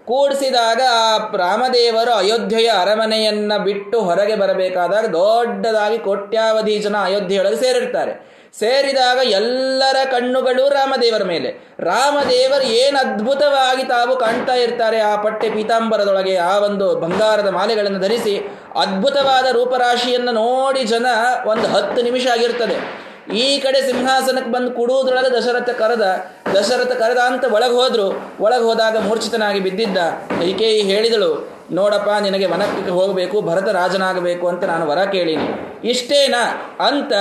ಕೂಡಿಸಿದಾಗ ಆ ರಾಮದೇವರು ಅಯೋಧ್ಯೆಯ ಅರಮನೆಯನ್ನ ಬಿಟ್ಟು ಹೊರಗೆ ಬರಬೇಕಾದಾಗ ದೊಡ್ಡದಾಗಿ ಕೋಟ್ಯಾವಧಿ ಜನ ಅಯೋಧ್ಯೆಯೊಳಗೆ ಸೇರಿರ್ತಾರೆ. ಸೇರಿದಾಗ ಎಲ್ಲರ ಕಣ್ಣುಗಳು ರಾಮದೇವರ ಮೇಲೆ. ರಾಮದೇವರು ಏನು ಅದ್ಭುತವಾಗಿ ತಾವು ಕಾಣ್ತಾ ಇರ್ತಾರೆ ಆ ಪಟ್ಟೆ ಪೀತಾಂಬರದೊಳಗೆ, ಆ ಒಂದು ಬಂಗಾರದ ಮಾಲೆಗಳನ್ನು ಧರಿಸಿ ಅದ್ಭುತವಾದ ರೂಪರಾಶಿಯನ್ನು ನೋಡಿ ಜನ ಒಂದು ಹತ್ತು ನಿಮಿಷ ಆಗಿರ್ತದೆ. ಈ ಕಡೆ ಸಿಂಹಾಸನಕ್ಕೆ ಬಂದು ಕುಡುವುದ್ರೊಳಗೆ ದಶರಥ ಕರೆದ ದಶರಥ ಕರೆದ ಅಂತ ಒಳಗೆ ಹೋದ್ರು. ಒಳಗೆ ಹೋದಾಗ ಮೂರ್ಛಿತನಾಗಿ ಬಿದ್ದಿದ್ದ. ಕೈಕೇಯಿ ಹೇಳಿದಳು, ನೋಡಪ್ಪ, ನಿನಗೆ ವನಕ್ಕೆ ಹೋಗಬೇಕು ಭರತ ರಾಜನಾಗಬೇಕು ಅಂತ ನಾನು ವರ ಕೇಳಿನಿ. ಇಷ್ಟೇನಾ? ಅಂತ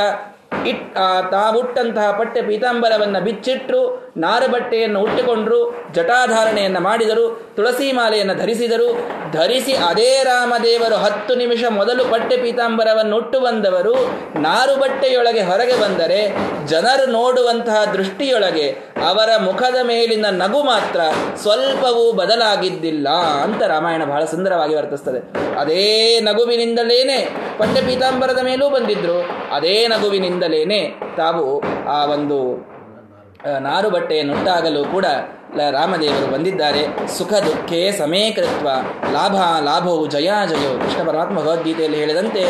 ಇಟ್ ತಾವುಟ್ಟಂತಹ ಪಟ್ಟೆ ಪೀತಾಂಬರವನ್ನು ಬಿಚ್ಚಿಟ್ಟರು ನಾರು ಬಟ್ಟೆಯನ್ನು ಉಟ್ಟುಕೊಂಡರು, ಜಟಾಧಾರಣೆಯನ್ನು ಮಾಡಿದರು, ತುಳಸಿ ಮಾಲೆಯನ್ನು ಧರಿಸಿದರು. ಧರಿಸಿ ಅದೇ ರಾಮದೇವರು ಹತ್ತು ನಿಮಿಷ ಮೊದಲು ಪಟ್ಟೆ ಪೀತಾಂಬರವನ್ನು ಉಟ್ಟು ಬಂದವರು. ನಾರು ಬಟ್ಟೆಯೊಳಗೆ ಹೊರಗೆ ಬಂದರೆ ಜನರು ನೋಡುವಂತಹ ದೃಷ್ಟಿಯೊಳಗೆ ಅವರ ಮುಖದ ಮೇಲಿನ ನಗು ಮಾತ್ರ ಸ್ವಲ್ಪವೂ ಬದಲಾಗಿದ್ದಿಲ್ಲ ಅಂತ ರಾಮಾಯಣ ಬಹಳ ಸುಂದರವಾಗಿ ವರ್ತಿಸ್ತದೆ. ಅದೇ ನಗುವಿನಿಂದಲೇನೆ ಪಟ್ಟೆ ಪೀತಾಂಬರದ ಮೇಲೂ ಬಂದಿದ್ರು. ಅದೇ ನಗುವಿನಿಂದಲೇನೆ ತಾವು ಆ ಒಂದು ನಾರು ಬಟ್ಟೆಯನ್ನುಟ್ಟಾಗಲು ಕೂಡ ರಾಮದೇವರು ಬಂದಿದ್ದಾರೆ. ಸುಖ ದುಃಖೇ ಸಮೇಕೃತ್ವ ಲಾಭ ಲಾಭವು ಜಯ, ಜಯೋ. ಕೃಷ್ಣ ಪರಮಾತ್ಮ ಭಗವದ್ಗೀತೆಯಲ್ಲಿ ಹೇಳಿದಂತೆ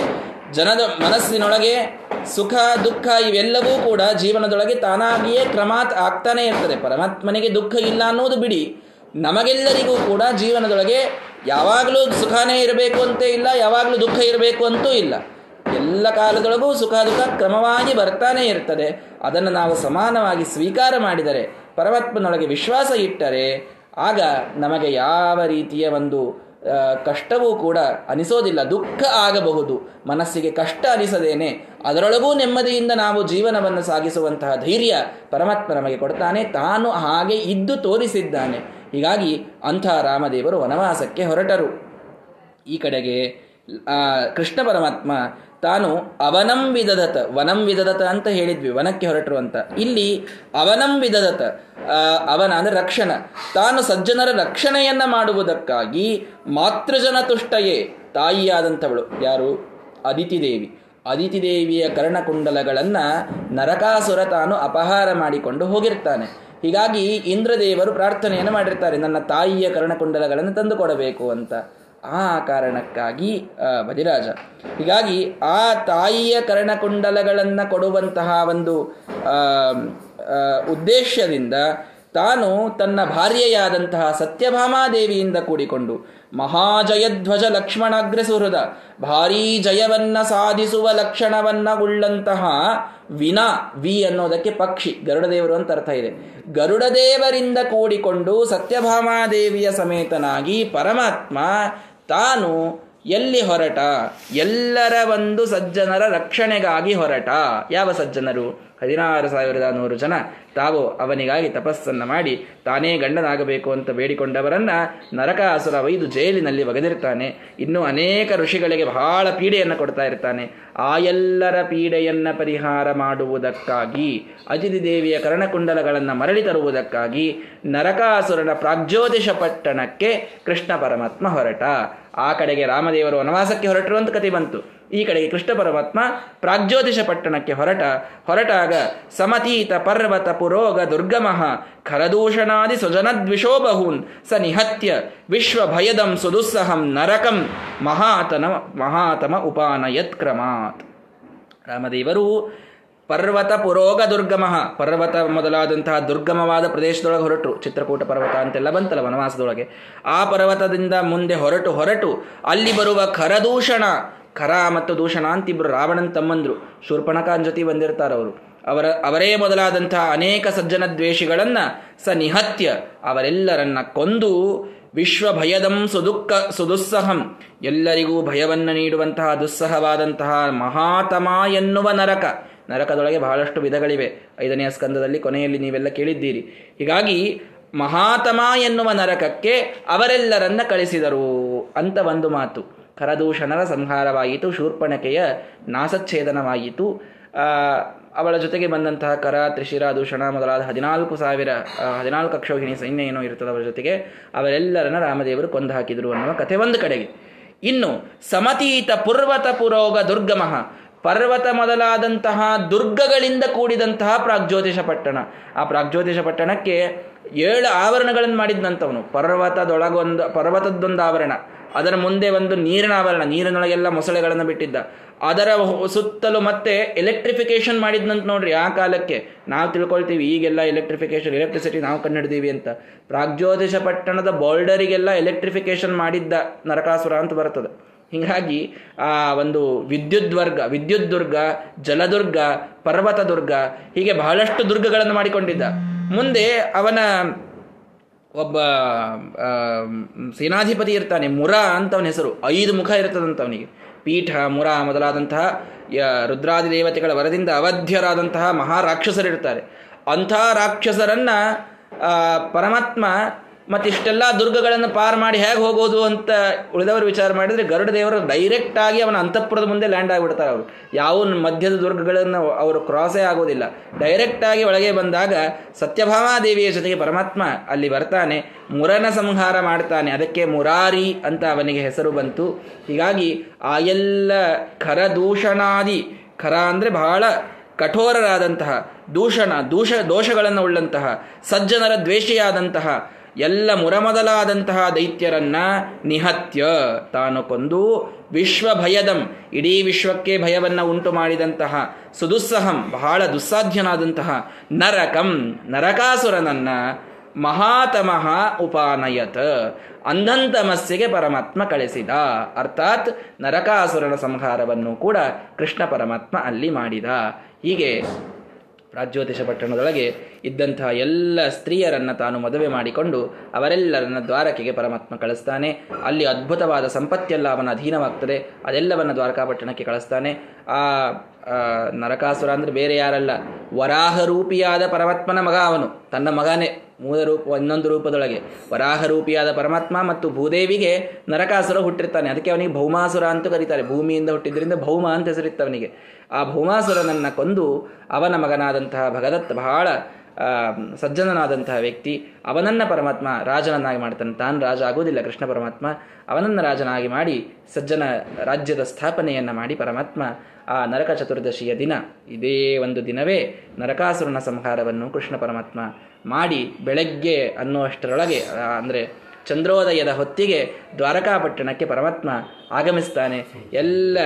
ಜನದ ಮನಸ್ಸಿನೊಳಗೆ ಸುಖ, ದುಃಖ ಇವೆಲ್ಲವೂ ಕೂಡ ಜೀವನದೊಳಗೆ ತಾನಾಗಿಯೇ ಕ್ರಮಾತ್ ಆಗ್ತಾನೆ ಇರ್ತದೆ. ಪರಮಾತ್ಮನಿಗೆ ದುಃಖ ಇಲ್ಲ ಅನ್ನೋದು ಬಿಡಿ. ನಮಗೆಲ್ಲರಿಗೂ ಕೂಡ ಜೀವನದೊಳಗೆ ಯಾವಾಗಲೂ ಸುಖನೇ ಇರಬೇಕು ಅಂತೇ ಇಲ್ಲ, ಯಾವಾಗಲೂ ದುಃಖ ಇರಬೇಕು ಅಂತೂ ಇಲ್ಲ. ಎಲ್ಲ ಕಾಲದೊಳಗೂ ಸುಖ ದುಃಖ ಕ್ರಮವಾಗಿ ಬರ್ತಾನೆ ಇರ್ತದೆ. ಅದನ್ನು ನಾವು ಸಮಾನವಾಗಿ ಸ್ವೀಕಾರ ಮಾಡಿದರೆ, ಪರಮಾತ್ಮನೊಳಗೆ ವಿಶ್ವಾಸ ಇಟ್ಟರೆ, ಆಗ ನಮಗೆ ಯಾವ ರೀತಿಯ ಒಂದು ಕಷ್ಟವೂ ಕೂಡ ಅನಿಸೋದಿಲ್ಲ. ದುಃಖ ಆಗಬಹುದು. ಮನಸ್ಸಿಗೆ ಕಷ್ಟ ಅನಿಸದೇನೆ. ಅದರೊಳಗೂ ನೆಮ್ಮದಿಯಿಂದ ನಾವು ಜೀವನವನ್ನು ಸಾಗಿಸುವಂತಹ ಧೈರ್ಯ ಪರಮಾತ್ಮ ನಮಗೆ ಕೊಡ್ತಾನೆ. ತಾನು ಹಾಗೆ ಇದ್ದು ತೋರಿಸಿದ್ದಾನೆ. ಹೀಗಾಗಿ ಅಂಥ ರಾಮದೇವರು ವನವಾಸಕ್ಕೆ ಹೊರಟರು. ಈ ಕಡೆಗೆ ಕೃಷ್ಣ ಪರಮಾತ್ಮ ತಾನು ವನಂ ವಿದದತ ಅಂತ ಹೇಳಿದ್ವಿ, ವನಕ್ಕೆ ಹೊರಟರು ಅಂತ. ಇಲ್ಲಿ ಅವನಂ ವಿದದತ ಅವನ ಅಂದ್ರೆ ರಕ್ಷಣ. ತಾನು ಸಜ್ಜನರ ರಕ್ಷಣೆಯನ್ನ ಮಾಡುವುದಕ್ಕಾಗಿ ಮಾತೃಜನ ತುಷ್ಟಯೇ ತಾಯಿಯಾದಂಥವಳು. ಯಾರು? ಅದಿತಿದೇವಿ. ಅದಿತಿ ದೇವಿಯ ಕರ್ಣಕುಂಡಲಗಳನ್ನ ನರಕಾಸುರ ತಾನು ಅಪಹಾರ ಮಾಡಿಕೊಂಡು ಹೋಗಿರ್ತಾನೆ. ಹೀಗಾಗಿ ಇಂದ್ರದೇವರು ಪ್ರಾರ್ಥನೆಯನ್ನು ಮಾಡಿರ್ತಾರೆ, ನನ್ನ ತಾಯಿಯ ಕರ್ಣಕುಂಡಲಗಳನ್ನು ತಂದುಕೊಡಬೇಕು ಅಂತ. ಆ ಕಾರಣಕ್ಕಾಗಿ ಬದಿರಾಜ. ಹೀಗಾಗಿ ಆ ತಾಯಿಯ ಕರ್ಣಕುಂಡಲಗಳನ್ನು ಕೊಡುವಂತಹ ಒಂದು ಉದ್ದೇಶದಿಂದ ತಾನು ತನ್ನ ಭಾರ್ಯೆಯಾದಂತಹ ಸತ್ಯಭಾಮಾದೇವಿಯಿಂದ ಕೂಡಿಕೊಂಡು ಮಹಾಜಯಧ್ವಜ ಲಕ್ಷ್ಮಣಾಗ್ರ ಸುಹೃದ ಭಾರೀ ಜಯವನ್ನ ಸಾಧಿಸುವ ಲಕ್ಷಣವನ್ನ ಉಳ್ಳಂತಹ ವಿನಾ, ವಿ ಅನ್ನೋದಕ್ಕೆ ಪಕ್ಷಿ, ಗರುಡದೇವರು ಅಂತ ಅರ್ಥ ಇದೆ. ಗರುಡದೇವರಿಂದ ಕೂಡಿಕೊಂಡು ಸತ್ಯಭಾಮಾದೇವಿಯ ಸಮೇತನಾಗಿ ಪರಮಾತ್ಮ ತಾನು ಎಲ್ಲಿ ಹೊರಟ? ಎಲ್ಲರ ಒಂದು ಸಜ್ಜನರ ರಕ್ಷಣೆಗಾಗಿ ಹೊರಟ. ಯಾವ ಸಜ್ಜನರು? ಹದಿನಾರು ಸಾವಿರದ ನೂರು ಜನ. ತಾವು ಅವನಿಗಾಗಿ ತಪಸ್ಸನ್ನು ಮಾಡಿ ತಾನೇ ಗಂಡನಾಗಬೇಕು ಅಂತ ಬೇಡಿಕೊಂಡವರನ್ನ ನರಕಾಸುರ ವೈದು ಜೈಲಿನಲ್ಲಿ ಒಗೆದಿರ್ತಾನೆ. ಇನ್ನು ಅನೇಕ ಋಷಿಗಳಿಗೆ ಬಹಳ ಪೀಡೆಯನ್ನು ಕೊಡ್ತಾ ಇರ್ತಾನೆ. ಆ ಎಲ್ಲರ ಪೀಡೆಯನ್ನ ಪರಿಹಾರ ಮಾಡುವುದಕ್ಕಾಗಿ, ಅಜಿತಿ ದೇವಿಯ ಕರ್ಣಕುಂಡಲಗಳನ್ನು ಮರಳಿ ತರುವುದಕ್ಕಾಗಿ ನರಕಾಸುರನ ಪ್ರಾಗ್ಜ್ಯೋತಿಷ ಪಟ್ಟಣಕ್ಕೆ ಕೃಷ್ಣ ಪರಮಾತ್ಮ ಹೊರಟ. ಆ ಕಡೆಗೆ ರಾಮದೇವರು ವನವಾಸಕ್ಕೆ ಹೊರಟರು ಅಂತ ಕತೆ ಬಂತು. ಈ ಕಡೆಗೆ ಕೃಷ್ಣ ಪರಮಾತ್ಮ ಪ್ರಾಗ್ಜ್ಯೋತಿಷ ಪಟ್ಟಣಕ್ಕೆ ಹೊರಟ. ಹೊರಟಾಗ ಸಮತೀತ ಪರ್ವತ ಪುರೋಗ ದುರ್ಗಮಃ ಖರದೂಷಣಾದಿ ಸುಜನದ್ವಿಷೋಬಹುನ್ ಸ ನಿಹತ್ಯ ವಿಶ್ವ ಭಯದಂ ಸುದುಸ್ಸಹಂ ನರಕಂ ಮಹಾತನ ಮಹಾತಮ ಉಪಾನಯತ್ ಕ್ರಮಾತ್ ರಾಮದೇವರು ಪರ್ವತ ಪುರೋಗ ದುರ್ಗಮಃ. ಪರ್ವತ ಮೊದಲಾದಂತಹ ದುರ್ಗಮವಾದ ಪ್ರದೇಶದೊಳಗೆ ಹೊರಟು. ಚಿತ್ರಕೂಟ ಪರ್ವತ ಅಂತೆಲ್ಲ ಬಂತಲ್ಲ ವನವಾಸದೊಳಗೆ. ಆ ಪರ್ವತದಿಂದ ಮುಂದೆ ಹೊರಟು ಹೊರಟು ಅಲ್ಲಿ ಬರುವ ಖರದೂಷಣ, ಖರ ಮತ್ತು ದೂಷಣ ಅಂತಿಬ್ರು ರಾವಣನ್ ತಮ್ಮಂದ್ರು. ಶೂರ್ಪಣಕಾನ್ ಜೊತೆ ಬಂದಿರ್ತಾರವರು ಅವರ. ಅವರೇ ಮೊದಲಾದಂತಹ ಅನೇಕ ಸಜ್ಜನ ದ್ವೇಷಿಗಳನ್ನ ಸ ನಿಹತ್ಯ ಅವರೆಲ್ಲರನ್ನ ಕೊಂದು ವಿಶ್ವ ಭಯದಂ ಸುದುಃಖ, ಸುದುಸ್ಸಹಂ. ಎಲ್ಲರಿಗೂ ಭಯವನ್ನು ನೀಡುವಂತಹ ದುಸ್ಸಹವಾದಂತಹ ಮಹಾತಮ ಎನ್ನುವ ನರಕ. ನರಕದೊಳಗೆ ಬಹಳಷ್ಟು ವಿಧಗಳಿವೆ. ಐದನೆಯ ಸ್ಕಂದದಲ್ಲಿ ಕೊನೆಯಲ್ಲಿ ನೀವೆಲ್ಲ ಕೇಳಿದ್ದೀರಿ. ಹೀಗಾಗಿ ಮಹಾತಮ ಎನ್ನುವ ನರಕಕ್ಕೆ ಅವರೆಲ್ಲರನ್ನ ಕಳಿಸಿದರು ಅಂತ ಒಂದು ಮಾತು. ಕರದೂಷಣರ ಸಂಹಾರವಾಯಿತು, ಶೂರ್ಪಣಕೆಯ ನಾಸಚ್ಛೇದನವಾಯಿತು. ಅವಳ ಜೊತೆಗೆ ಬಂದಂತಹ ಕರ, ತ್ರಿಶಿರ, ದೂಷಣ ಮೊದಲಾದ ಹದಿನಾಲ್ಕು ಸಾವಿರ ಹದಿನಾಲ್ಕು ಅಕ್ಷೋಹಿಣಿ ಸೈನ್ಯ ಏನೋ ಇರ್ತದೆ ಅವರ ಜೊತೆಗೆ ಅವರೆಲ್ಲರನ್ನ ರಾಮದೇವರು ಕೊಂದು ಹಾಕಿದರು ಅನ್ನುವ ಕಥೆ ಒಂದು ಕಡೆಗೆ. ಇನ್ನು ಸಮತೀತ ಪುರ್ವತ ಪುರೋಗ ದುರ್ಗಮಃ ಪರ್ವತ ಮೊದಲಾದಂತಹ ದುರ್ಗಗಳಿಂದ ಕೂಡಿದಂತಹ ಪ್ರಾಗ್ಜ್ಯೋತಿಷ ಪಟ್ಟಣ. ಆ ಪ್ರಾಗ್ಜ್ಯೋತಿಷ ಪಟ್ಟಣಕ್ಕೆ ಏಳು ಆವರಣಗಳನ್ನು ಮಾಡಿದ್ದಂಥವನು ಪರ್ವತದೊಳಗೊಂದು, ಪರ್ವತದ್ದೊಂದು ಆವರಣ. ಅದರ ಮುಂದೆ ಒಂದು ನೀರಿನ ಆವರಣ. ನೀರಿನೊಳಗೆಲ್ಲ ಮೊಸಳೆಗಳನ್ನು ಬಿಟ್ಟಿದ್ದ. ಅದರ ಸುತ್ತಲೂ ಮತ್ತೆ ಎಲೆಕ್ಟ್ರಿಫಿಕೇಶನ್ ಮಾಡಿದ್ನಂತ ನೋಡ್ರಿ ಆ ಕಾಲಕ್ಕೆ. ನಾವು ತಿಳ್ಕೊಳ್ತೀವಿ, ಈಗೆಲ್ಲ ಎಲೆಕ್ಟ್ರಿಫಿಕೇಶನ್ ಎಲೆಕ್ಟ್ರಿಸಿಟಿ ನಾವು ಕಂಡುಹಿಡಿದೀವಿ ಅಂತ. ಪ್ರಾಗ್ಜ್ಯೋತಿಷ ಪಟ್ಟಣದ ಬೋಲ್ಡರಿಗೆಲ್ಲ ಎಲೆಕ್ಟ್ರಿಫಿಕೇಶನ್ ಮಾಡಿದ್ದ ನರಕಾಸುರ ಅಂತ ಬರ್ತದೆ. ಹೀಗಾಗಿ ಆ ಒಂದು ವಿದ್ಯುದ್ವರ್ಗ ವಿದ್ಯುತ್ ದುರ್ಗ ಜಲದುರ್ಗ ಪರ್ವತ ದುರ್ಗ ಹೀಗೆ ಬಹಳಷ್ಟು ದುರ್ಗಗಳನ್ನು ಮಾಡಿಕೊಂಡಿದ್ದ. ಮುಂದೆ ಅವನ ಒಬ್ಬ ಸೇನಾಧಿಪತಿ ಇರ್ತಾನೆ, ಮುರ ಅಂತ ಅವನ ಹೆಸರು. ಐದು ಮುಖ ಇರ್ತದಂತ ಅವನಿಗೆ. ಪೀಠ, ಮುರ ಮೊದಲಾದಂತಹ ರುದ್ರಾದಿ ದೇವತೆಗಳ ವರದಿಂದ ಅವಧ್ಯರಾದಂತಹ ಮಹಾರಾಕ್ಷಸರಿರ್ತಾರೆ. ಅಂಥ ರಾಕ್ಷಸರನ್ನ ಪರಮಾತ್ಮ ಮತ್ತಿಷ್ಟೆಲ್ಲ ದುರ್ಗಗಳನ್ನು ಪಾರ್ ಮಾಡಿ ಹೇಗೆ ಹೋಗೋದು ಅಂತ ಉಳಿದವರು ವಿಚಾರ ಮಾಡಿದರೆ ಗರುಡ ದೇವರು ಡೈರೆಕ್ಟ್ ಆಗಿ ಅವನ ಅಂತಃಪುರದ ಮುಂದೆ ಲ್ಯಾಂಡ್ ಆಗಿಬಿಡ್ತಾರೆ ಅವರು. ಯಾವ ಮಧ್ಯದ ದುರ್ಗಗಳನ್ನು ಅವರು ಕ್ರಾಸೇ ಆಗೋದಿಲ್ಲ. ಡೈರೆಕ್ಟ್ ಆಗಿ ಒಳಗೆ ಬಂದಾಗ ಸತ್ಯಭಾಮಾದೇವಿಯ ಜೊತೆಗೆ ಪರಮಾತ್ಮ ಅಲ್ಲಿ ಬರ್ತಾನೆ, ಮುರನ ಸಂಹಾರ ಮಾಡ್ತಾನೆ, ಅದಕ್ಕೆ ಮುರಾರಿ ಅಂತ ಅವನಿಗೆ ಹೆಸರು ಬಂತು. ಹೀಗಾಗಿ ಆ ಎಲ್ಲ ಖರದೂಷಣಾದಿ, ಖರ ಅಂದರೆ ಬಹಳ ಕಠೋರರಾದಂತಹ, ದೂಷಣ, ದೂಷ, ದೋಷಗಳನ್ನು ಉಳ್ಳಂತಹ, ಸಜ್ಜನರ ದ್ವೇಷಿಯಾದಂತಹ ಎಲ್ಲ ಮುರಮೊದಲಾದಂತಹ ದೈತ್ಯರನ್ನ ನಿಹತ್ಯ. ತಾನು ಕೊಂದು ವಿಶ್ವ ಭಯದಂ ಇಡೀ ವಿಶ್ವಕ್ಕೆ ಭಯವನ್ನು ಉಂಟು ಮಾಡಿದಂತಹ, ಸುದುಸ್ಸಹಂ, ಬಹಳ ದುಸ್ಸಾಧ್ಯನಾದಂತಹ ನರಕಂ, ನರಕಾಸುರನನ್ನ ಮಹಾತಮಃ ಉಪಾನಯತ. ಅಂಧಂತಮಸ್ಸಿಗೆ ಪರಮಾತ್ಮ ಕಳಿಸಿದ. ಅರ್ಥಾತ್ ನರಕಾಸುರನ ಸಂಹಾರವನ್ನು ಕೂಡ ಕೃಷ್ಣ ಪರಮಾತ್ಮ ಅಲ್ಲಿ ಮಾಡಿದ. ಹೀಗೆ ರಾಜ್ಯೋತಿಷ ಪಟ್ಟಣದೊಳಗೆ ಇದ್ದಂತಹ ಎಲ್ಲ ಸ್ತ್ರೀಯರನ್ನು ತಾನು ಮದುವೆ ಮಾಡಿಕೊಂಡು ಅವರೆಲ್ಲರನ್ನ ದ್ವಾರಕೆಗೆ ಪರಮಾತ್ಮ ಕಳಿಸ್ತಾನೆ. ಅಲ್ಲಿ ಅದ್ಭುತವಾದ ಸಂಪತ್ತೆಲ್ಲ ಅವನ ಅಧೀನವಾಗ್ತದೆ. ಅದೆಲ್ಲವನ್ನು ದ್ವಾರಕಾಪಟ್ಟಣಕ್ಕೆ ಕಳಿಸ್ತಾನೆ. ಆ ನರಕಾಸುರ ಅಂದರೆ ಬೇರೆ ಯಾರಲ್ಲ ವರಾಹ ರೂಪಿಯಾದ ಪರಮಾತ್ಮನ ಮಗ ಅವನು, ತನ್ನ ಮಗನೇ. ಮೂಲ ರೂಪ, ಇನ್ನೊಂದು ರೂಪದೊಳಗೆ. ವರಾಹ ರೂಪಿಯಾದ ಪರಮಾತ್ಮ ಮತ್ತು ಭೂದೇವಿಗೆ ನರಕಾಸುರ ಹುಟ್ಟಿರ್ತಾನೆ ಅದಕ್ಕೆ ಅವನಿಗೆ ಭೌಮಾಸುರ ಅಂತ ಕರೀತಾರೆ. ಭೂಮಿಯಿಂದ ಹುಟ್ಟಿದ್ರಿಂದ ಭೌಮ ಅಂತ ಹೆಸರಿತ್ತವನಿಗೆ. ಆ ಭೌಮಾಸುರನನ್ನು ಕೊಂದು ಅವನ ಮಗನಾದಂತಹ ಭಗದತ್ತ, ಬಹಳ ಸಜ್ಜನನಾದಂತಹ ವ್ಯಕ್ತಿ, ಅವನನ್ನ ಪರಮಾತ್ಮ ರಾಜನನ್ನಾಗಿ ಮಾಡ್ತಾನೆ. ತಾನು ರಾಜ ಆಗೋದಿಲ್ಲ ಕೃಷ್ಣ ಪರಮಾತ್ಮ ಅವನನ್ನು ರಾಜನಾಗಿ ಮಾಡಿ, ಸಜ್ಜನ ರಾಜ್ಯದ ಸ್ಥಾಪನೆಯನ್ನು ಮಾಡಿ ಪರಮಾತ್ಮ ಆ ನರಕ ಚತುರ್ದಶಿಯ ದಿನ. ಇದೇ ಒಂದು ದಿನವೇ ನರಕಾಸುರನ ಸಂಹಾರವನ್ನು ಕೃಷ್ಣ ಪರಮಾತ್ಮ ಮಾಡಿ ಬೆಳಗ್ಗೆ ಅನ್ನುವಷ್ಟರೊಳಗೆ ಅಂದರೆ ಚಂದ್ರೋದಯದ ಹೊತ್ತಿಗೆ ದ್ವಾರಕಾಪಟ್ಟಣಕ್ಕೆ ಪರಮಾತ್ಮ ಆಗಮಿಸ್ತಾನೆ. ಎಲ್ಲ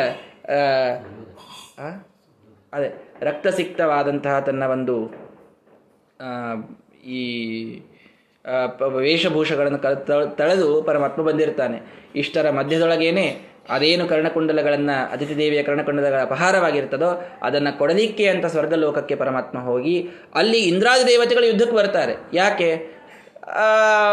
ಅದೇ ರಕ್ತಸಿಕ್ತವಾದಂತಹ ತನ್ನ ಒಂದು ಈ ವೇಷಭೂಷಗಳನ್ನು ತಳೆದು ಪರಮಾತ್ಮ ಬಂದಿರ್ತಾನೆ. ಇಷ್ಟರ ಮಧ್ಯದೊಳಗೇನೆ ಅದೇನು ಕರ್ಣಕುಂಡಲಗಳನ್ನು ಅತಿಥಿ ದೇವಿಯ ಕರ್ಣಕುಂಡಲಗಳ ಅಪಹಾರವಾಗಿರ್ತದೋ ಅದನ್ನು ಕೊಡಲಿಕ್ಕೆ ಅಂತ ಸ್ವರ್ಗಲೋಕಕ್ಕೆ ಪರಮಾತ್ಮ ಹೋಗಿ ಅಲ್ಲಿ ಇಂದ್ರಾದಿ ದೇವತೆಗಳು ಯುದ್ಧಕ್ಕೆ ಬರ್ತಾರೆ. ಯಾಕೆ?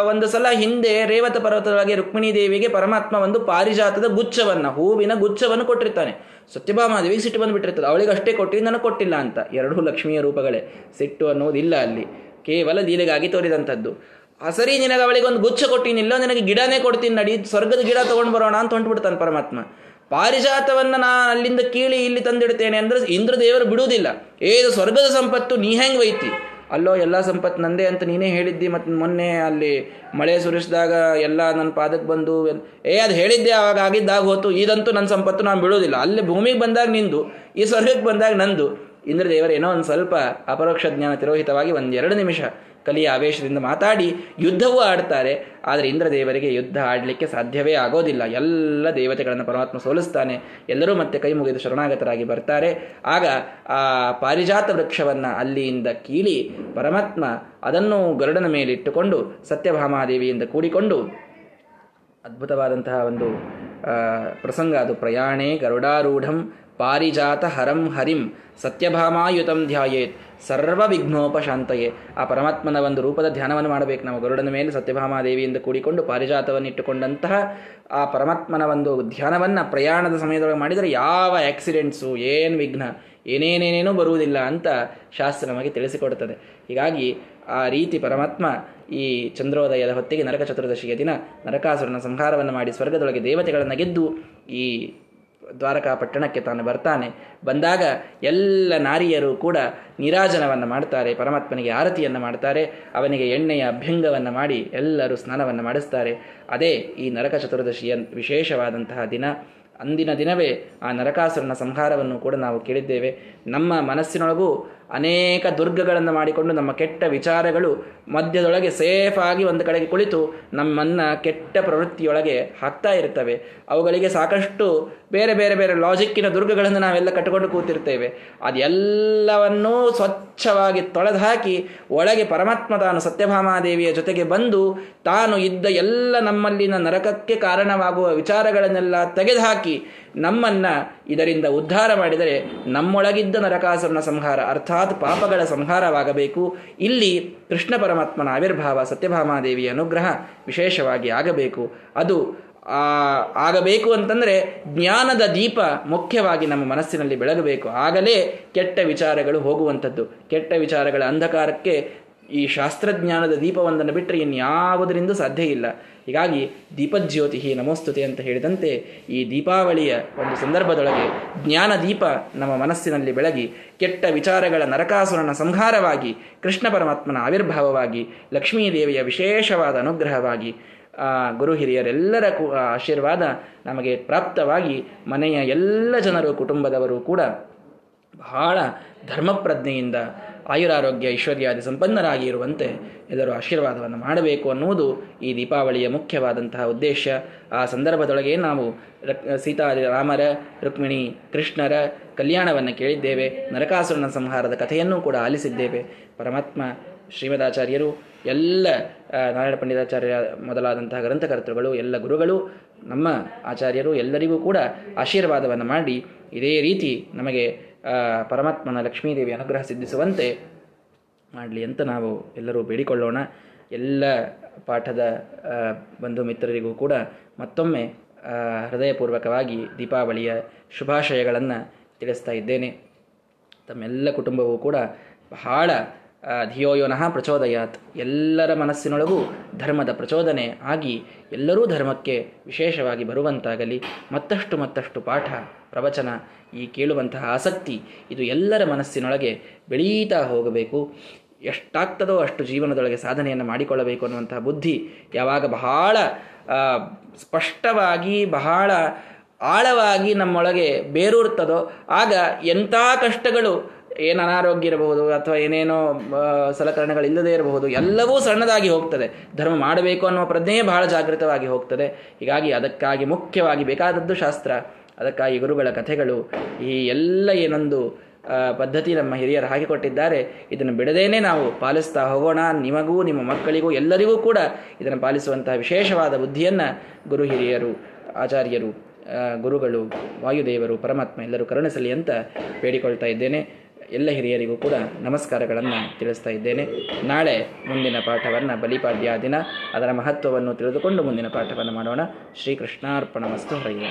ಒಂದು ಸಲ ಹಿಂದೆ ರೇವತ ಪರ್ವತವಾಗಿ ರುಕ್ಮಿಣಿ ದೇವಿಗೆ ಪರಮಾತ್ಮ ಒಂದು ಪಾರಿಜಾತದ ಗುಚ್ಛವನ್ನು, ಹೂವಿನ ಗುಚ್ಛವನ್ನು ಕೊಟ್ಟಿರ್ತಾನೆ. ಸತ್ಯಭಾಮಾದೇವಿಗೆ ಸಿಟ್ಟು ಬಂದುಬಿಟ್ಟಿರ್ತದೆ. ಅವಳಿಗೆ ಅಷ್ಟೇ ಕೊಟ್ಟು ನನಗೆ ಕೊಟ್ಟಿಲ್ಲ ಅಂತ. ಎರಡೂ ಲಕ್ಷ್ಮಿಯ ರೂಪಗಳೇ. ಸಿಟ್ಟು ಅನ್ನೋದಿಲ್ಲ ಅಲ್ಲಿ. ಕೇವಲ ಲೀಲೆಗಾಗಿ ತೋರಿದಂಥದ್ದು. ಸರಿ ನಿನಗೆ ಅವಳಿಗೆ ಒಂದು ಗುಚ್ಛ ಕೊಟ್ಟಿನಿಲ್ಲ ನಿನಗೆ ಗಿಡನೇ ಕೊಡ್ತೀನಿ ನಡಿ, ಸ್ವರ್ಗದ ಗಿಡ ತಗೊಂಡು ಬರೋಣ ಅಂತ ಹೊಂಟ್ಬಿಡ್ತಾನೆ ಪರಮಾತ್ಮ. ಪಾರಿಜಾತವನ್ನ ನಾನು ಅಲ್ಲಿಂದ ಕೀಳಿ ಇಲ್ಲಿ ತಂದಿಡ್ತೇನೆ ಅಂದ್ರೆ ಇಂದ್ರ ದೇವರು ಬಿಡುವುದಿಲ್ಲ ಏದು ಸ್ವರ್ಗದ ಸಂಪತ್ತು, ನೀ ಹೆಂಗೆ ಒಯ್ತಿ ಅಲ್ಲೋ, ಎಲ್ಲ ಸಂಪತ್ತು ನಂದೇ ಅಂತ ನೀನೇ ಹೇಳಿದ್ದಿ ಮತ್ತು ಮೊನ್ನೆ ಅಲ್ಲಿ ಮಳೆ ಸುರಿಸಿದಾಗ ಎಲ್ಲ ನನ್ನ ಪಾದಕ್ಕೆ ಬಂದು ಏ, ಅದು ಹೇಳಿದ್ದೆ, ಆವಾಗ ಆಗಿದ್ದಾಗ ಹೋತು. ಇದಂತೂ ನನ್ನ ಸಂಪತ್ತು ನಾನು ಬಿಡೋದಿಲ್ಲ ಅಲ್ಲಿ ಭೂಮಿಗೆ ಬಂದಾಗ ನಿಂದು, ಈ ಸ್ವರ್ಗಕ್ಕೆ ಬಂದಾಗ ನಂದು. ಇಂದ್ರದೇವರು, ಏನೋ ಒಂದು ಸ್ವಲ್ಪ ಅಪರೋಕ್ಷ ಜ್ಞಾನ ತಿರೋಹಿತವಾಗಿ ಒಂದೆರಡು ನಿಮಿಷ ಕಲಿಯ ಆವೇಶದಿಂದ ಮಾತಾಡಿ ಯುದ್ಧವೂ ಆಡ್ತಾರೆ. ಆದರೆ ಇಂದ್ರದೇವರಿಗೆ ಯುದ್ಧ ಆಡಲಿಕ್ಕೆ ಸಾಧ್ಯವೇ ಆಗೋದಿಲ್ಲ. ಎಲ್ಲ ದೇವತೆಗಳನ್ನು ಪರಮಾತ್ಮ ಸೋಲಿಸ್ತಾನೆ. ಎಲ್ಲರೂ ಮತ್ತೆ ಕೈ ಮುಗಿದು ಶರಣಾಗತರಾಗಿ ಬರ್ತಾರೆ. ಆಗ ಆ ಪಾರಿಜಾತ ವೃಕ್ಷವನ್ನು ಅಲ್ಲಿಯಿಂದ ಕೀಳಿ ಪರಮಾತ್ಮ ಅದನ್ನು ಗರುಡನ ಮೇಲಿಟ್ಟುಕೊಂಡು ಸತ್ಯಭಾಮಾದೇವಿಯಿಂದ ಕೂಡಿಕೊಂಡು ಅದ್ಭುತವಾದಂತಹ ಒಂದು ಪ್ರಸಂಗ. ಅದು ಪ್ರಯಾಣೇ ಗರುಡಾರೂಢಂ ಪಾರಿಜಾತ ಹರಂ ಹರಿಂ ಸತ್ಯಭಾಮಾಯುತಂ ಧ್ಯಾಯೇತ್. ಸರ್ವ ವಿಘ್ನೋಪಶಾಂತಯೇ ಆ ಪರಮಾತ್ಮನ ಒಂದು ರೂಪದ ಧ್ಯಾನವನ್ನು ಮಾಡಬೇಕು ನಾವು. ಗರುಡನ ಮೇಲೆ ಸತ್ಯಭಾಮಾದೇವಿಯಿಂದ ಕೂಡಿಕೊಂಡು ಪಾರಿಜಾತವನ್ನು ಇಟ್ಟುಕೊಂಡಂತಹ ಆ ಪರಮಾತ್ಮನ ಒಂದು ಧ್ಯಾನವನ್ನು ಪ್ರಯಾಣದ ಸಮಯದೊಳಗೆ ಮಾಡಿದರೆ ಯಾವ ಆಕ್ಸಿಡೆಂಟ್ಸು, ಏನು ವಿಘ್ನ, ಏನೇನೇನೇನೂ ಬರುವುದಿಲ್ಲ ಅಂತ ಶಾಸ್ತ್ರ ನಮಗೆ ತಿಳಿಸಿಕೊಡುತ್ತದೆ. ಹೀಗಾಗಿ ಆ ರೀತಿ ಪರಮಾತ್ಮ ಈ ಚಂದ್ರೋದಯದ ಹೊತ್ತಿಗೆ ನರಕ ಚತುರ್ದಶಿಯ ದಿನ ನರಕಾಸುರನ ಸಂಹಾರವನ್ನು ಮಾಡಿ ಸ್ವರ್ಗದೊಳಗೆ ದೇವತೆಗಳನ್ನು ಗೆದ್ದು ಈ ದ್ವಾರಕಾ ಪಟ್ಟಣಕ್ಕೆ ತಾನು ಬರ್ತಾನೆ. ಬಂದಾಗ ಎಲ್ಲ ನಾರಿಯರು ಕೂಡ ನಿರಾಜನವನ್ನು ಮಾಡ್ತಾರೆ, ಪರಮಾತ್ಮನಿಗೆ ಆರತಿಯನ್ನು ಮಾಡ್ತಾರೆ, ಅವನಿಗೆ ಎಣ್ಣೆಯ ಅಭ್ಯಂಗವನ್ನು ಮಾಡಿ ಎಲ್ಲರೂ ಸ್ನಾನವನ್ನು ಮಾಡಿಸ್ತಾರೆ. ಅದೇ ಈ ನರಕ ಚತುರ್ದಶಿಯ ವಿಶೇಷವಾದಂತಹ ದಿನ. ಅಂದಿನ ದಿನವೇ ಆ ನರಕಾಸುರನ ಸಂಹಾರವನ್ನು ಕೂಡ ನಾವು ಕೇಳಿದ್ದೇವೆ. ನಮ್ಮ ಮನಸ್ಸಿನೊಳಗೂ ಅನೇಕ ದುರ್ಗಗಳನ್ನು ಮಾಡಿಕೊಂಡು ನಮ್ಮ ಕೆಟ್ಟ ವಿಚಾರಗಳು ಮಧ್ಯದೊಳಗೆ ಸೇಫ್ ಆಗಿ ಒಂದು ಕಡೆಗೆ ಕುಳಿತು ನಮ್ಮನ್ನು ಕೆಟ್ಟ ಪ್ರವೃತ್ತಿಯೊಳಗೆ ಹಾಕ್ತಾ ಇರ್ತವೆ ಅವುಗಳಿಗೆ ಸಾಕಷ್ಟು ಬೇರೆ ಬೇರೆ ಬೇರೆ ಲಾಜಿಕ್ಕಿನ ದುರ್ಗಗಳನ್ನು ನಾವೆಲ್ಲ ಕಟ್ಟಿಕೊಂಡು ಕೂತಿರ್ತೇವೆ. ಅದೆಲ್ಲವನ್ನೂ ಸ್ವಚ್ಛವಾಗಿ ತೊಳೆದು ಹಾಕಿ ಒಳಗೆ ಪರಮಾತ್ಮ ತಾನು ಸತ್ಯಭಾಮಾದೇವಿಯ ಜೊತೆಗೆ ಬಂದು ತಾನು ಇದ್ದ ಎಲ್ಲ ನಮ್ಮಲ್ಲಿನ ನರಕಕ್ಕೆ ಕಾರಣವಾಗುವ ವಿಚಾರಗಳನ್ನೆಲ್ಲ ತೆಗೆದುಹಾಕಿ ನಮ್ಮನ್ನ ಇದರಿಂದ ಉದ್ಧಾರ ಮಾಡಿದರೆ ನಮ್ಮೊಳಗಿದ್ದ ನರಕಾಸುರನ ಸಂಹಾರ ಅರ್ಥಾತ್ ಪಾಪಗಳ ಸಂಹಾರವಾಗಬೇಕು. ಇಲ್ಲಿ ಕೃಷ್ಣ ಪರಮಾತ್ಮನ ಆವಿರ್ಭಾವ ಸತ್ಯಭಾಮಾದೇವಿಯ ಅನುಗ್ರಹ ವಿಶೇಷವಾಗಿ ಆಗಬೇಕು. ಅದು ಆಗಬೇಕು ಅಂತಂದರೆ ಜ್ಞಾನದ ದೀಪ ಮುಖ್ಯವಾಗಿ ನಮ್ಮ ಮನಸ್ಸಿನಲ್ಲಿ ಬೆಳಗಬೇಕು. ಆಗಲೇ ಕೆಟ್ಟ ವಿಚಾರಗಳು ಹೋಗುವಂಥದ್ದು. ಕೆಟ್ಟ ವಿಚಾರಗಳ ಅಂಧಕಾರಕ್ಕೆ ಈ ಶಾಸ್ತ್ರಜ್ಞಾನದ ದೀಪವೊಂದನ್ನು ಬಿಟ್ಟರೆ ಇನ್ಯಾವುದರಿಂದ ಸಾಧ್ಯ ಇಲ್ಲ. ಹೀಗಾಗಿ ದೀಪಜ್ಯೋತಿ ನಮೋಸ್ತುತಿ ಅಂತ ಹೇಳಿದಂತೆ ಈ ದೀಪಾವಳಿಯ ಒಂದು ಸಂದರ್ಭದೊಳಗೆ ಜ್ಞಾನ ದೀಪ ನಮ್ಮ ಮನಸ್ಸಿನಲ್ಲಿ ಬೆಳಗಿ ಕೆಟ್ಟ ವಿಚಾರಗಳ ನರಕಾಸುರನ ಸಂಹಾರವಾಗಿ ಕೃಷ್ಣ ಪರಮಾತ್ಮನ ಆವಿರ್ಭಾವವಾಗಿ ಲಕ್ಷ್ಮೀದೇವಿಯ ವಿಶೇಷವಾದ ಅನುಗ್ರಹವಾಗಿ ಗುರು ಹಿರಿಯರೆಲ್ಲರ ಆಶೀರ್ವಾದ ನಮಗೆ ಪ್ರಾಪ್ತವಾಗಿ ಮನೆಯ ಎಲ್ಲ ಜನರು, ಕುಟುಂಬದವರು ಕೂಡ ಬಹಳ ಧರ್ಮಪ್ರಜ್ಞೆಯಿಂದ ಆಯುರಾರೋಗ್ಯ ಐಶ್ವರ್ಯಾದಿ ಸಂಪನ್ನರಾಗಿ ಇರುವಂತೆ ಎಲ್ಲರೂ ಆಶೀರ್ವಾದವನ್ನು ಮಾಡಬೇಕು ಅನ್ನುವುದು ಈ ದೀಪಾವಳಿಯ ಮುಖ್ಯವಾದಂತಹ ಉದ್ದೇಶ. ಆ ಸಂದರ್ಭದೊಳಗೆ ನಾವು ಸೀತಾ ರಾಮರ, ರುಕ್ಮಿಣಿ, ಕೃಷ್ಣರ ಕಲ್ಯಾಣವನ್ನು ಕೇಳಿದ್ದೇವೆ. ನರಕಾಸುರನ ಸಂಹಾರದ ಕಥೆಯನ್ನು ಕೂಡ ಆಲಿಸಿದ್ದೇವೆ. ಪರಮಾತ್ಮ, ಶ್ರೀಮದಾಚಾರ್ಯರು, ಎಲ್ಲ ನಾರಾಯಣ ಪಂಡಿತಾಚಾರ್ಯ ಮೊದಲಾದಂತಹ ಗ್ರಂಥಕರ್ತೃಗಳು, ಎಲ್ಲ ಗುರುಗಳು, ನಮ್ಮ ಆಚಾರ್ಯರು ಎಲ್ಲರಿಗೂ ಕೂಡ ಆಶೀರ್ವಾದವನ್ನು ಮಾಡಿ ಇದೇ ರೀತಿ ನಮಗೆ ಪರಮಾತ್ಮನ ಲಕ್ಷ್ಮೀದೇವಿ ಅನುಗ್ರಹ ಸಿದ್ಧಿಸುವಂತೆ ಮಾಡಲಿ ಅಂತ ನಾವು ಎಲ್ಲರೂ ಬೇಡಿಕೊಳ್ಳೋಣ. ಎಲ್ಲ ಪಾಠದ ಬಂಧು ಮಿತ್ರರಿಗೂ ಕೂಡ ಮತ್ತೊಮ್ಮೆ ಹೃದಯಪೂರ್ವಕವಾಗಿ ದೀಪಾವಳಿಯ ಶುಭಾಶಯಗಳನ್ನು ತಿಳಿಸ್ತಾ ಇದ್ದೇನೆ. ತಮ್ಮೆಲ್ಲ ಕುಟುಂಬವೂ ಕೂಡ ಬಹಳ ಧಿಯೋಯೋನಃ ಪ್ರಚೋದಯಾತ್. ಎಲ್ಲರ ಮನಸ್ಸಿನೊಳಗೂ ಧರ್ಮದ ಪ್ರಚೋದನೆ ಆಗಿ ಎಲ್ಲರೂ ಧರ್ಮಕ್ಕೆ ವಿಶೇಷವಾಗಿ ಬರುವಂತಾಗಲಿ. ಮತ್ತಷ್ಟು ಮತ್ತಷ್ಟು ಪಾಠ, ಪ್ರವಚನ, ಈ ಕೇಳುವಂತಹ ಆಸಕ್ತಿ, ಇದು ಎಲ್ಲರ ಮನಸ್ಸಿನೊಳಗೆ ಬೆಳೀತಾ ಹೋಗಬೇಕು. ಎಷ್ಟಾಗ್ತದೋ ಅಷ್ಟು ಜೀವನದೊಳಗೆ ಸಾಧನೆಯನ್ನು ಮಾಡಿಕೊಳ್ಳಬೇಕು ಅನ್ನುವಂತಹ ಬುದ್ಧಿ ಯಾವಾಗ ಬಹಳ ಸ್ಪಷ್ಟವಾಗಿ, ಬಹಳ ಆಳವಾಗಿ ನಮ್ಮೊಳಗೆ ಬೇರೂರ್ತದೋ, ಆಗ ಎಂಥ ಕಷ್ಟಗಳು ಏನು ಅನಾರೋಗ್ಯ ಇರಬಹುದು ಅಥವಾ ಏನೇನೋ ಸಲಕರಣೆಗಳಿಲ್ಲದೇ ಇರಬಹುದು, ಎಲ್ಲವೂ ಸಣ್ಣದಾಗಿ ಹೋಗ್ತದೆ. ಧರ್ಮ ಮಾಡಬೇಕು ಅನ್ನುವ ಪ್ರಜ್ಞೆಯೇ ಬಹಳ ಜಾಗೃತವಾಗಿ ಹೋಗ್ತದೆ. ಹೀಗಾಗಿ ಅದಕ್ಕಾಗಿ ಮುಖ್ಯವಾಗಿ ಬೇಕಾದದ್ದು ಶಾಸ್ತ್ರ, ಅದಕ್ಕಾಗಿ ಗುರುಗಳ ಕಥೆಗಳು, ಈ ಎಲ್ಲ ಏನೊಂದು ಪದ್ಧತಿ ನಮ್ಮ ಹಿರಿಯರು ಹಾಕಿಕೊಟ್ಟಿದ್ದಾರೆ. ಇದನ್ನು ಬಿಡದೇನೆ ನಾವು ಪಾಲಿಸ್ತಾ ಹೋಗೋಣ. ನಿಮಗೂ, ನಿಮ್ಮ ಮಕ್ಕಳಿಗೂ, ಎಲ್ಲರಿಗೂ ಕೂಡ ಇದನ್ನು ಪಾಲಿಸುವಂತಹ ವಿಶೇಷವಾದ ಬುದ್ಧಿಯನ್ನು ಗುರು ಹಿರಿಯರು, ಆಚಾರ್ಯರು ಗುರುಗಳು, ವಾಯುದೇವರು, ಪರಮಾತ್ಮ ಎಲ್ಲರೂ ಕರುಣಿಸಲಿ ಅಂತ ಬೇಡಿಕೊಳ್ತಾ ಇದ್ದೇನೆ. ಎಲ್ಲ ಹಿರಿಯರಿಗೂ ಕೂಡ ನಮಸ್ಕಾರಗಳನ್ನು ತಿಳಿಸ್ತಾ ಇದ್ದೇನೆ. ನಾಳೆ ಮುಂದಿನ ಪಾಠವನ್ನು ಬಲಿಪಾಡ್ಯ ದಿನ. ಅದರ ಮಹತ್ವವನ್ನು ತಿಳಿದುಕೊಂಡು ಮುಂದಿನ ಪಾಠವನ್ನು ಮಾಡೋಣ. ಶ್ರೀಕೃಷ್ಣಾರ್ಪಣ ವಸ್ತು ಹರಿಯ